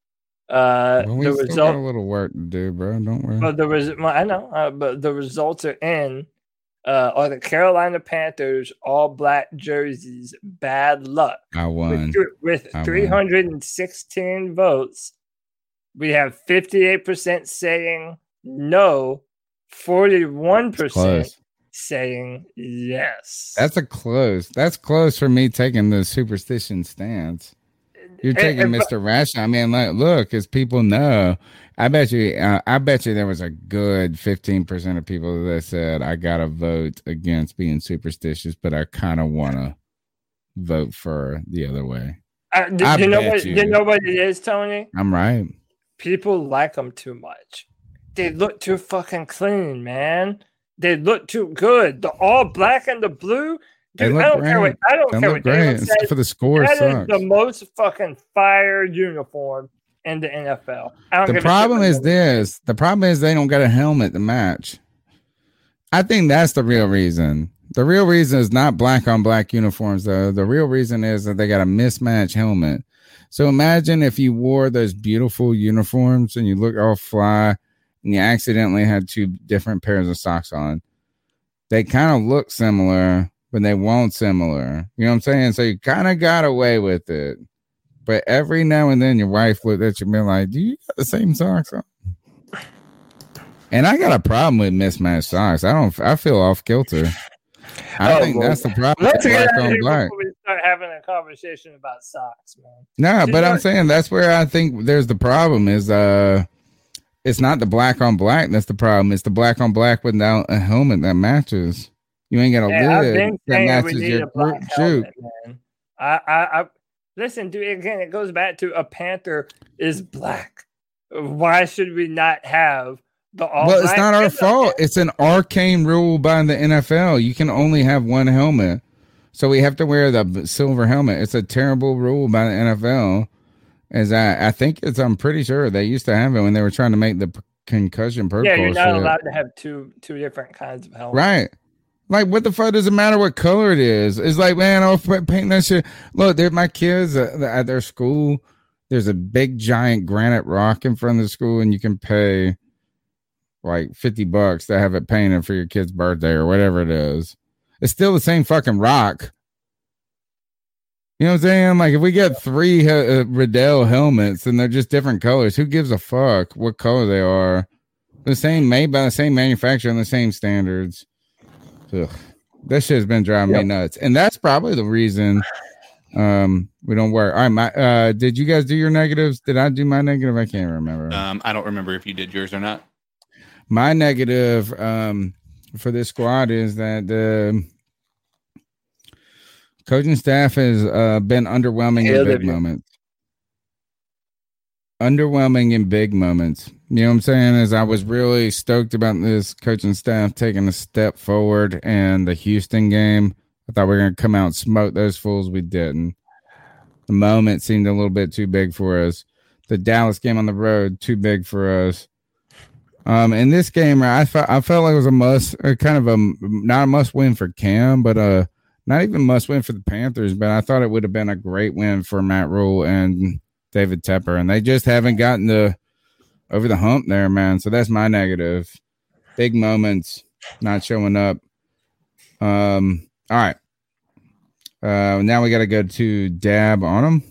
uh, well, we the result got a little work to do, bro. Don't worry. But the res- I know, uh, but the results are in. Uh, are the Carolina Panthers all black jerseys? Bad luck. I won with, with 316 votes. We have 58% saying no, 41% saying yes. That's a close. That's close for me taking the superstition stance. You're taking and- Mr. Rational. I mean, like, look, as people know, I bet you, uh, I bet you there was a good 15% of people that said, I got to vote against being superstitious, but I kind of want to vote for the other way. Uh, do, I you know what? you. You know what it is, Tony? I'm right. People like them too much. They look too fucking clean, man. They look too good. The all black and the blue. They Dude, I don't care what. I don't They care what great, says. for the score That is the most fucking fire uniform in the NFL. I don't The problem is this the problem is they don't get a helmet to match. I think that's the real reason. The real reason is not black on black uniforms, though. The real reason is that they got a mismatched helmet. So imagine if you wore those beautiful uniforms and you look all fly and you accidentally had two different pairs of socks on. They kind of look similar, but they won't similar. You know what I'm saying? So you kind of got away with it. But every now and then your wife looked at you and be like, Do you got the same socks on? And I got a problem with mismatched socks. I don't I feel off kilter. I Oh, think well, that's the problem. Let's get black on black. we start having a conversation about socks, man. See, but I'm saying that's where I think there's the problem is uh it's not the black on black that's the problem. It's the black on black without a helmet that matches. You ain't got a I've lid that matches your a black group helmet, man. I, I, I listen, dude. Again, it goes back to a panther is black. Why should we not have the all? well, it's not our fault. It's an arcane rule by the NFL. You can only have one helmet. So we have to wear the silver helmet. It's a terrible rule by the NFL. As I, I think it's, I'm pretty sure they used to have it when they were trying to make the concussion protocol. Yeah, you're not allowed to have two two different kinds of helmets. Right. Like, what the fuck does it matter what color it is? It's like, man, I'll paint that shit. Look, they're my kids uh, at their school. There's a big giant granite rock in front of the school, and you can pay like 50 bucks to have it painted for your kid's birthday or whatever it is. It's still the same fucking rock. You know what I'm saying? Like, if we get three uh, Riddell helmets and they're just different colors, who gives a fuck what color they are? The same, made by the same manufacturer and the same standards. Ugh. That shit's been driving me nuts, and that's probably the reason um we don't work. All right, my uh, did you guys do your negatives? Did I do my negative? I can't remember. Um, I don't remember if you did yours or not. My negative um for this squad is that the coaching staff has uh, been underwhelming Hail in big Libya. moments. Underwhelming in big moments. You know what I'm saying? Is I was really stoked about this coaching staff taking a step forward and the Houston game. I thought we were gonna come out and smoke those fools. We didn't. The moment seemed a little bit too big for us. The Dallas game on the road too big for us. Um, in this game, I felt I felt like it was a must, uh, kind of a not a must win for Cam, but uh, not even must win for the Panthers. But I thought it would have been a great win for Matt Rhule and David Tepper, and they just haven't gotten the over the hump there, man. So that's my negative. Big moments not showing up. Um, all right. Uh, now we got to go to dab on them.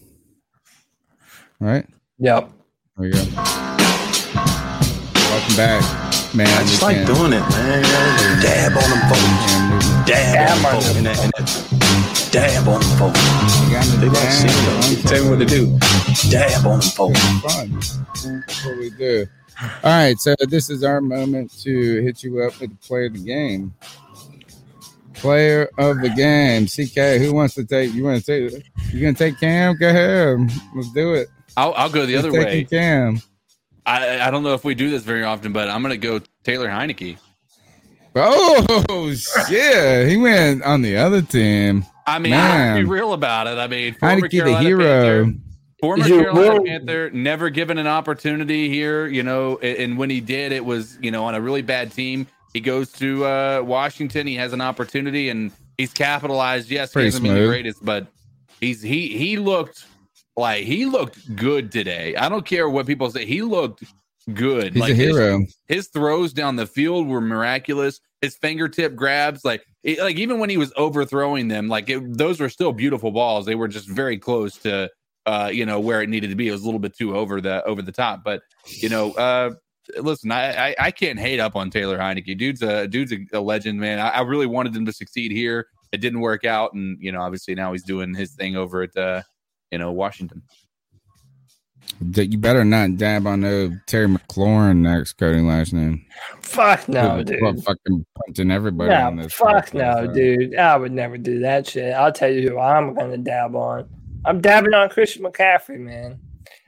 All right. Yep. There we go. Welcome back, man. I just like can't- doing it, man. Dab on them folks. Dab, on them Dab on them folks. They like seeing them. Tell me what to do. Dab on them folks. fun. What we do. All right, so this is our moment to hit you up with the player of the game. Player of the game, CK. Who wants to take? You want to take? You gonna take Cam? Go ahead. Let's do it. I'll, I'll go the Who's other taking way. Cam. I, I don't know if we do this very often, but I'm going to go Taylor Heinicke. Oh shit! He went on the other team. I mean, I have to be real about it. I mean, former Heinicke, the Carolina hero. Panther, former You Carolina will- Panther, never given an opportunity here, you know, and, and when he did, it was, you know, on a really bad team. He goes to uh, Washington. He has an opportunity, and he's capitalized. Yes, Pretty he hasn't been the greatest, but he's he he looked like he looked good today. I don't care what people say. He looked good. He's like a his- hero. his throws down the field were miraculous. His fingertip grabs, like it, like even when he was overthrowing them, like it, those were still beautiful balls. They were just very close to uh, you know where it needed to be. It was a little bit too over the over the top, but you know, uh, listen, I, I I can't hate up on Taylor Heinicke. Dude's a dude's a, a legend, man. I, I really wanted him to succeed here. It didn't work out, and you know, obviously now he's doing his thing over at uh, you know Washington. You better not dab on no Terry McLaurin next Cody last name. Fuck no, dude. Fucking punching everybody no, on this. Fuck no, dude. I would never do that shit. I'll tell you who I'm gonna dab on. I'm dabbing on Christian McCaffrey, man.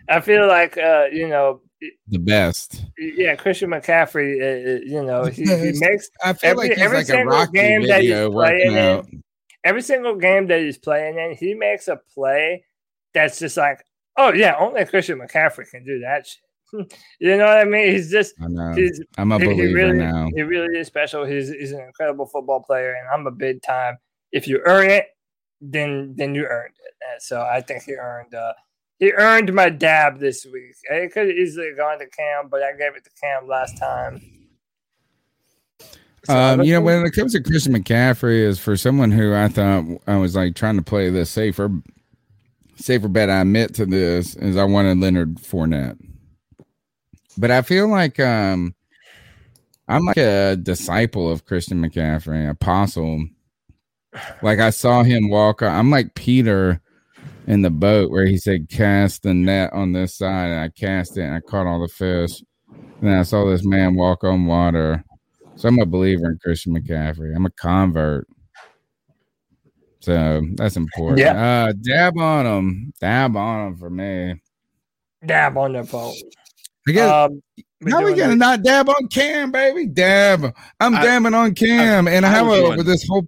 I feel like uh, you know the best. Yeah, Christian McCaffrey. Uh, you know, he, he makes. I feel every, like he's every like a single game that he's playing in. Every single game that he's playing in, he makes a play that's just like, oh yeah, only Christian McCaffrey can do that shit. you know what I mean? He's just. I know. He's, I'm a he- he believer really, now. He really is special. He's he's an incredible football player, and I'm a big time. If you earn it, then then you earned it. And so I think he earned uh he earned my dab this week. It could have easily gone to Cam, but I gave it to Cam last time. Um, you know, when it comes to Christian McCaffrey, is for someone who I thought I was like trying to play the safer, safer bet. I admit to this is I wanted Leonard Fournette, but I feel like um, I'm like a disciple of Christian McCaffrey, apostle. Like I saw him walk. I'm like Peter in the boat where he said, "Cast the net on this side," and I cast it and I caught all the fish. And I saw this man walk on water. So I'm a believer in Christian McCaffrey. I'm a convert. So that's important. Yeah. Uh, dab on them. Dab on them for me. Dab on the phone. I guess, Um, how we gonna not dab on Cam, baby? Dab. I'm I- dabbing on Cam, I- and I have was over this whole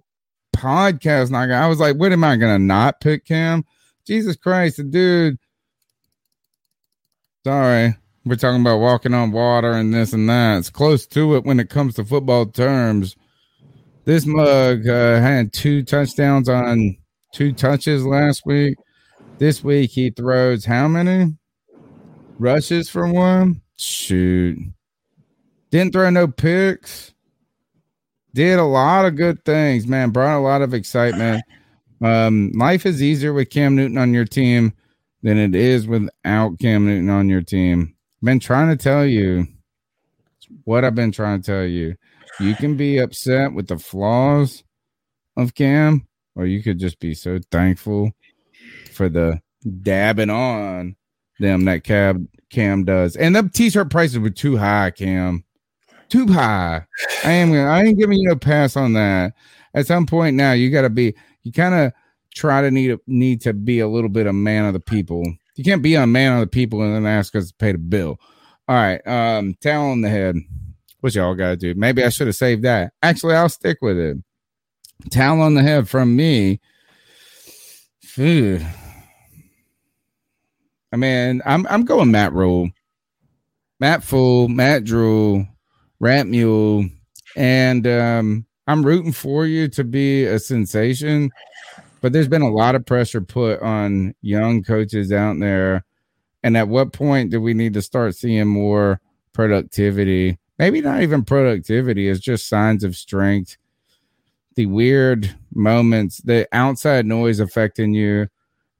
podcast? Not I was like, what am I gonna not pick Cam? Jesus Christ, the dude. Sorry, we're talking about walking on water and this and that. It's close to it when it comes to football terms. This mug uh, had two touchdowns on two touches last week. This week he throws how many rushes for one? Shoot. Didn't throw no picks. Did a lot of good things, man. Brought a lot of excitement. Um, life is easier with Cam Newton on your team than it is without Cam Newton on your team. Been trying to tell you what I've been trying to tell you. You can be upset with the flaws of Cam, or you could just be so thankful for the dabbing on them that Cam Cam does. And the t-shirt prices were too high, Cam. Too high. I am I ain't giving you a pass on that. At some point now, you gotta be you kind of try to need need to be a little bit a man of the people. You can't be a man of the people and then ask us to pay the bill. All right, um, towel on the head. What y'all gotta do? Maybe I should have saved that. Actually, I'll stick with it. Towel on the head from me. Phew. I mean, I'm I'm going Matt Rhule, Matt Fool, Matt Drew, Rat Mule, and um, I'm rooting for you to be a sensation. But there's been a lot of pressure put on young coaches out there. And at what point do we need to start seeing more productivity? Maybe not even productivity, it's just signs of strength. The weird moments, the outside noise affecting you.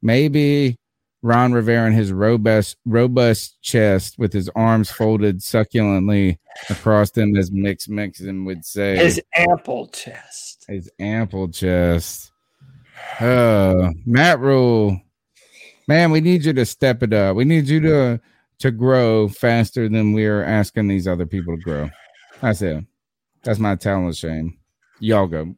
Maybe Ron Rivera and his robust robust chest with his arms folded succulently across them, as Mix Mixon would say. His ample chest. His ample chest. Uh, Matt Rhule, man, we need you to step it up. We need you to to grow faster than we're asking these other people to grow. That's it. That's my talent shame. Y'all go.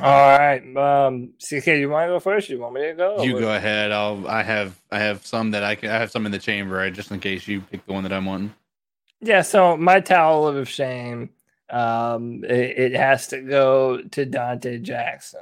All right, um, CK, you want to go first? You want me to go? You go ahead. I'll. I have. I have some that I can. I have some in the chamber, right, just in case you pick the one that I'm wanting. Yeah, so my towel of shame, um, it, it has to go to Donte Jackson.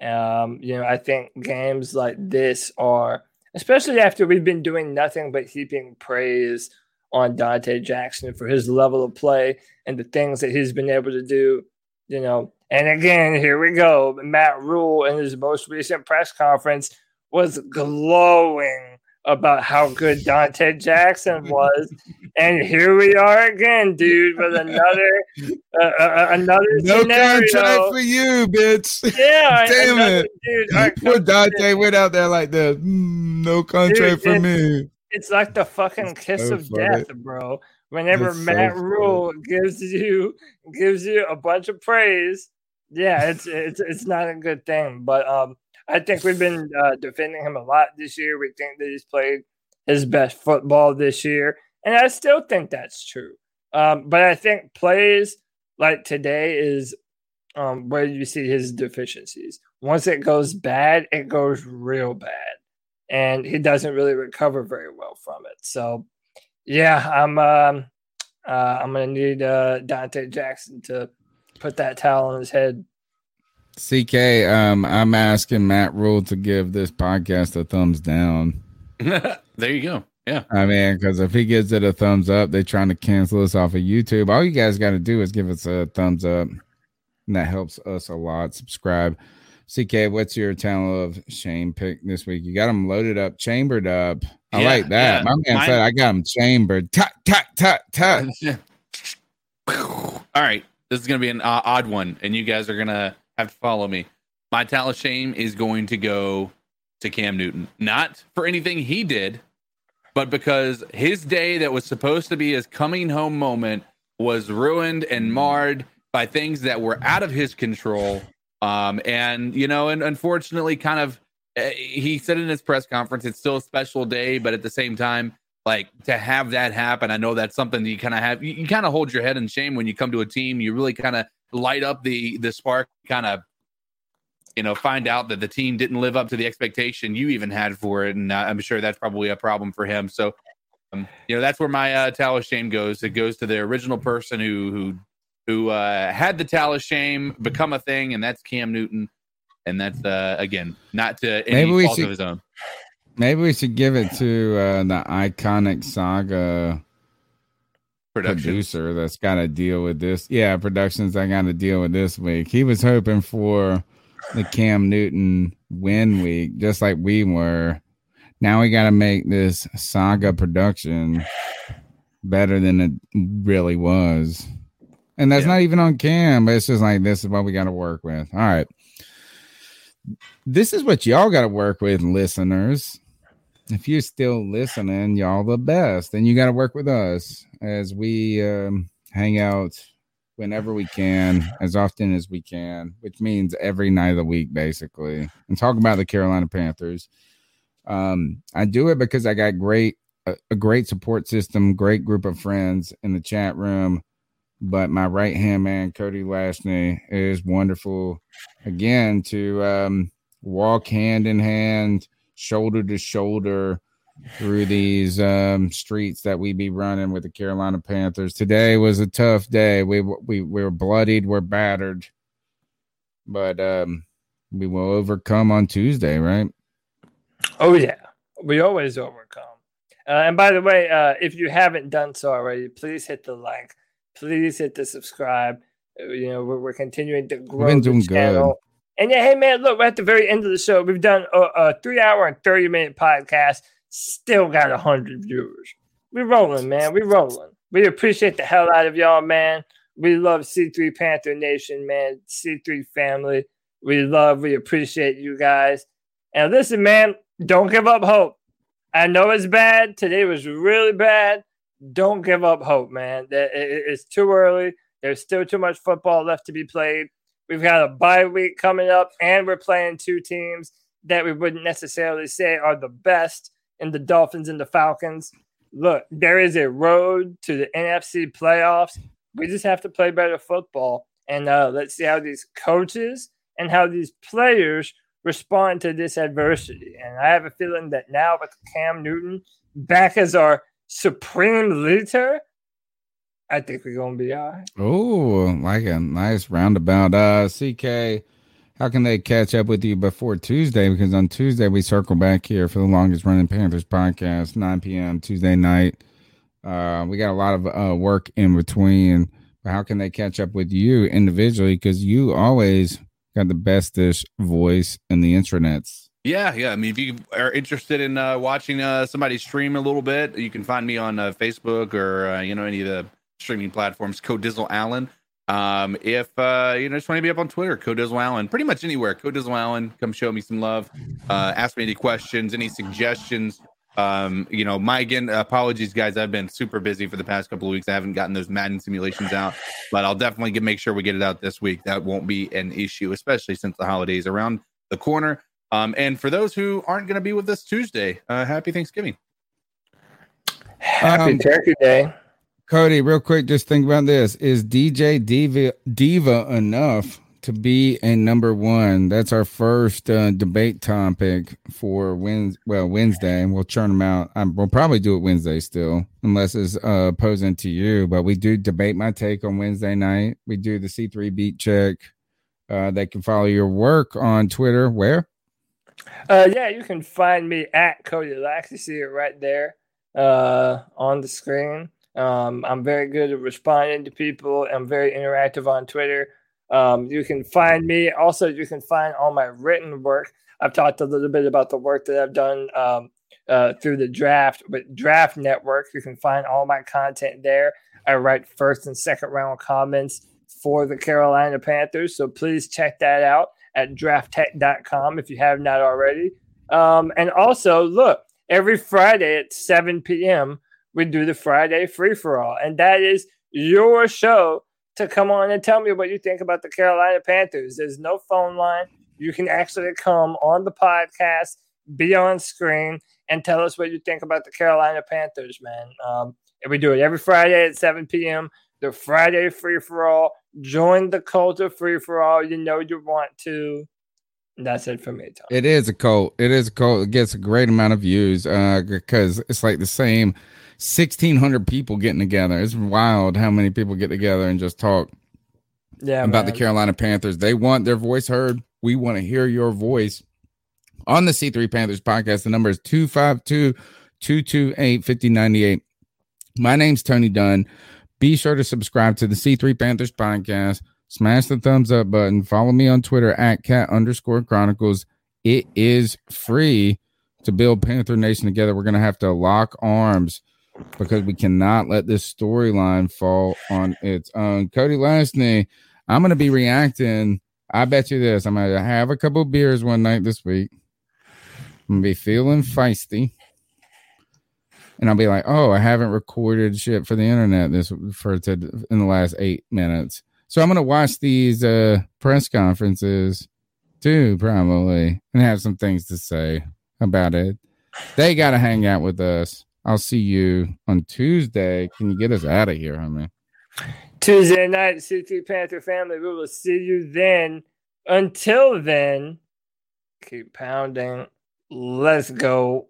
Um, you know, I think games like this are, especially after we've been doing nothing but heaping praise on Donte Jackson for his level of play and the things that he's been able to do. You know, and again, here we go. Matt Rhule in his most recent press conference was glowing about how good Donte Jackson was, and here we are again, dude, with another uh, uh, another No scenario. contract for you, bitch. Yeah, damn another- it. dude. Poor Donte went out there like this. "Mm, no contract Dude, for me. It's like the fucking kiss so of funny. death, bro. Whenever so Matt funny. Rule gives you gives you a bunch of praise, yeah, it's it's it's not a good thing. But um, I think we've been uh, defending him a lot this year. We think that he's played his best football this year. And I still think that's true. Um, but I think plays like today is um, where you see his deficiencies. Once it goes bad, it goes real bad. And he doesn't really recover very well from it. So, yeah, I'm um, uh, I'm gonna need uh, Donte Jackson to put that towel on his head. CK, um, I'm asking Matt Rhule to give this podcast a thumbs down. there you go. Yeah. I mean, because if he gives it a thumbs up, they're trying to cancel us off of YouTube. All you guys got to do is give us a thumbs up. And that helps us a lot. Subscribe. CK, what's your talent of shame pick this week? You got them loaded up, chambered up. I Yeah, like that. yeah. My man Mine- said I got them chambered. Tut, tut, tut, tut. All right, this is going to be an uh, odd one, and you guys are going to have to follow me. My talent of shame is going to go to Cam Newton, not for anything he did, but because his day that was supposed to be his coming home moment was ruined and marred by things that were out of his control. Um, and you know, and unfortunately, kind of, uh, he said in his press conference, it's still a special day, but at the same time, like to have that happen, I know that's something that you kind of have. You, you kind of hold your head in shame when you come to a team. You really kind of light up the the spark, kind of you know, find out that the team didn't live up to the expectation you even had for it, and uh, I'm sure that's probably a problem for him. So, um, you know, that's where my uh, towel of shame goes. It goes to the original person who who who uh, had the towel of shame become a thing, and that's Cam Newton. And that's uh, again not to any Maybe we fault should- of his own. Maybe we should give it to uh, the iconic saga producer that's got to deal with this. Yeah, productions I got to deal with this week. He was hoping for the Cam Newton win week, just like we were. Now we got to make this saga production better than it really was. And that's not even on Cam, but it's just like this is what we got to work with. All right. This is what y'all got to work with, listeners if you're still listening, y'all the best. And you got to work with us as we um, hang out whenever we can, as often as we can, which means every night of the week, basically, and talk about the Carolina Panthers. Um, I do it because I got great a, a great support system, great group of friends in the chat room. But my right hand man, Cody Lashney, is wonderful again to um, walk hand in hand shoulder to shoulder through these um, streets that we be running with the Carolina Panthers. Today was a tough day. We we we were bloodied, we're battered, but um, we will overcome on Tuesday, right? Oh yeah, we always overcome. Uh, and by the way, uh, if you haven't done so already, please hit the like, please hit the subscribe. Uh, You know, we're, we're continuing to grow the channel. good. And yeah, hey man, look, we're at the very end of the show. We've done a, a three hour and 30 minute podcast, still got 100 viewers. We're rolling, man. We're rolling. We appreciate the hell out of y'all, man. We love C3 Panther Nation, man. C3 family. We love, we appreciate you guys. And listen, man, don't give up hope. I know it's bad. Today was really bad. Don't give up hope, man. It's too early. There's still too much football left to be played. We've got a bye week coming up, and we're playing two teams that we wouldn't necessarily say are the best in the Dolphins and the Falcons. Look, there is a road to the NFC playoffs. We just have to play better football. And uh, let's see how these coaches and how these players respond to this adversity. And I have a feeling that now with Cam Newton back as our supreme leader, I think we're going to be all right. Oh, like a nice roundabout. Uh, CK, how can they catch up with you before Tuesday? Because on Tuesday we circle back here for the longest running Panthers podcast, 9 p.m. Tuesday night. Uh, we got a lot of uh, work in between. But how can they catch up with you individually? Because you always got the bestest voice in the intranets. Yeah, yeah. I mean, if you are interested in uh, watching uh, somebody stream a little bit, you can find me on uh, Facebook or uh, you know any of the streaming platforms. Code Dizzle Allen. Um, if uh, you know, just want to be up on Twitter, Code Dizzle Allen. Pretty much anywhere, Code Dizzle Allen. Come show me some love. Uh, ask me any questions, any suggestions. Um, you know, my again, apologies, guys. I've been super busy for the past couple of weeks. I haven't gotten those Madden simulations out, but I'll definitely get, make sure we get it out this week. That won't be an issue, especially since the holidays around the corner. Um, and for those who aren't going to be with us Tuesday, uh, happy Thanksgiving. Happy um, Turkey Day. Cody, real quick, just think about this. Is DJ Diva, Diva enough to be a number one? That's our first uh, debate topic for Wednesday. Well, Wednesday, and we'll churn them out. We'll probably do it Wednesday still, unless it's uh, opposing to you. But we do debate my take on Wednesday night. We do the C3 beat check. Uh, they can follow your work on Twitter. Where? Uh, yeah, you can find me at Cody Lax. You see it right there uh, on the screen. Um, I'm very good at responding to people. I'm very interactive on Twitter. Um, you can find me. Also, you can find all my written work. I've talked a little bit about the work that I've done um, uh, through the draft, but Draft Network. You can find all my content there. I write first and second round comments for the Carolina Panthers. So please check that out at drafttech.com if you have not already. Um, and also, look, every Friday at 7 p.m., we do the Friday free for all. And that is your show to come on and tell me what you think about the Carolina Panthers. There's no phone line. You can actually come on the podcast, be on screen, and tell us what you think about the Carolina Panthers, man. Um, and we do it every Friday at 7 p.m. The Friday free for all. Join the cult of free for all. You know you want to. That's it for me. Tom. It is a cult. It is a cult. It gets a great amount of views uh, because it's like the same 1,600 people getting together. It's wild how many people get together and just talk yeah, about man. the Carolina Panthers. They want their voice heard. We want to hear your voice on the C3 Panthers podcast. The number is 252 228 5098. My name's Tony Dunn. Be sure to subscribe to the C3 Panthers podcast. Smash the thumbs up button. Follow me on Twitter at cat underscore chronicles. It is free to build Panther Nation together. We're going to have to lock arms because we cannot let this storyline fall on its own. Cody Lashney, I'm going to be reacting. I bet you this. I'm going to have a couple beers one night this week. I'm going to be feeling feisty. And I'll be like, oh, I haven't recorded shit for the internet this for to, in the last eight minutes. So I'm going to watch these uh, press conferences too, probably, and have some things to say about it. They got to hang out with us. I'll see you on Tuesday. Can you get us out of here, homie? Tuesday night, C3 Panther family. We will see you then. Until then, keep pounding. Let's go.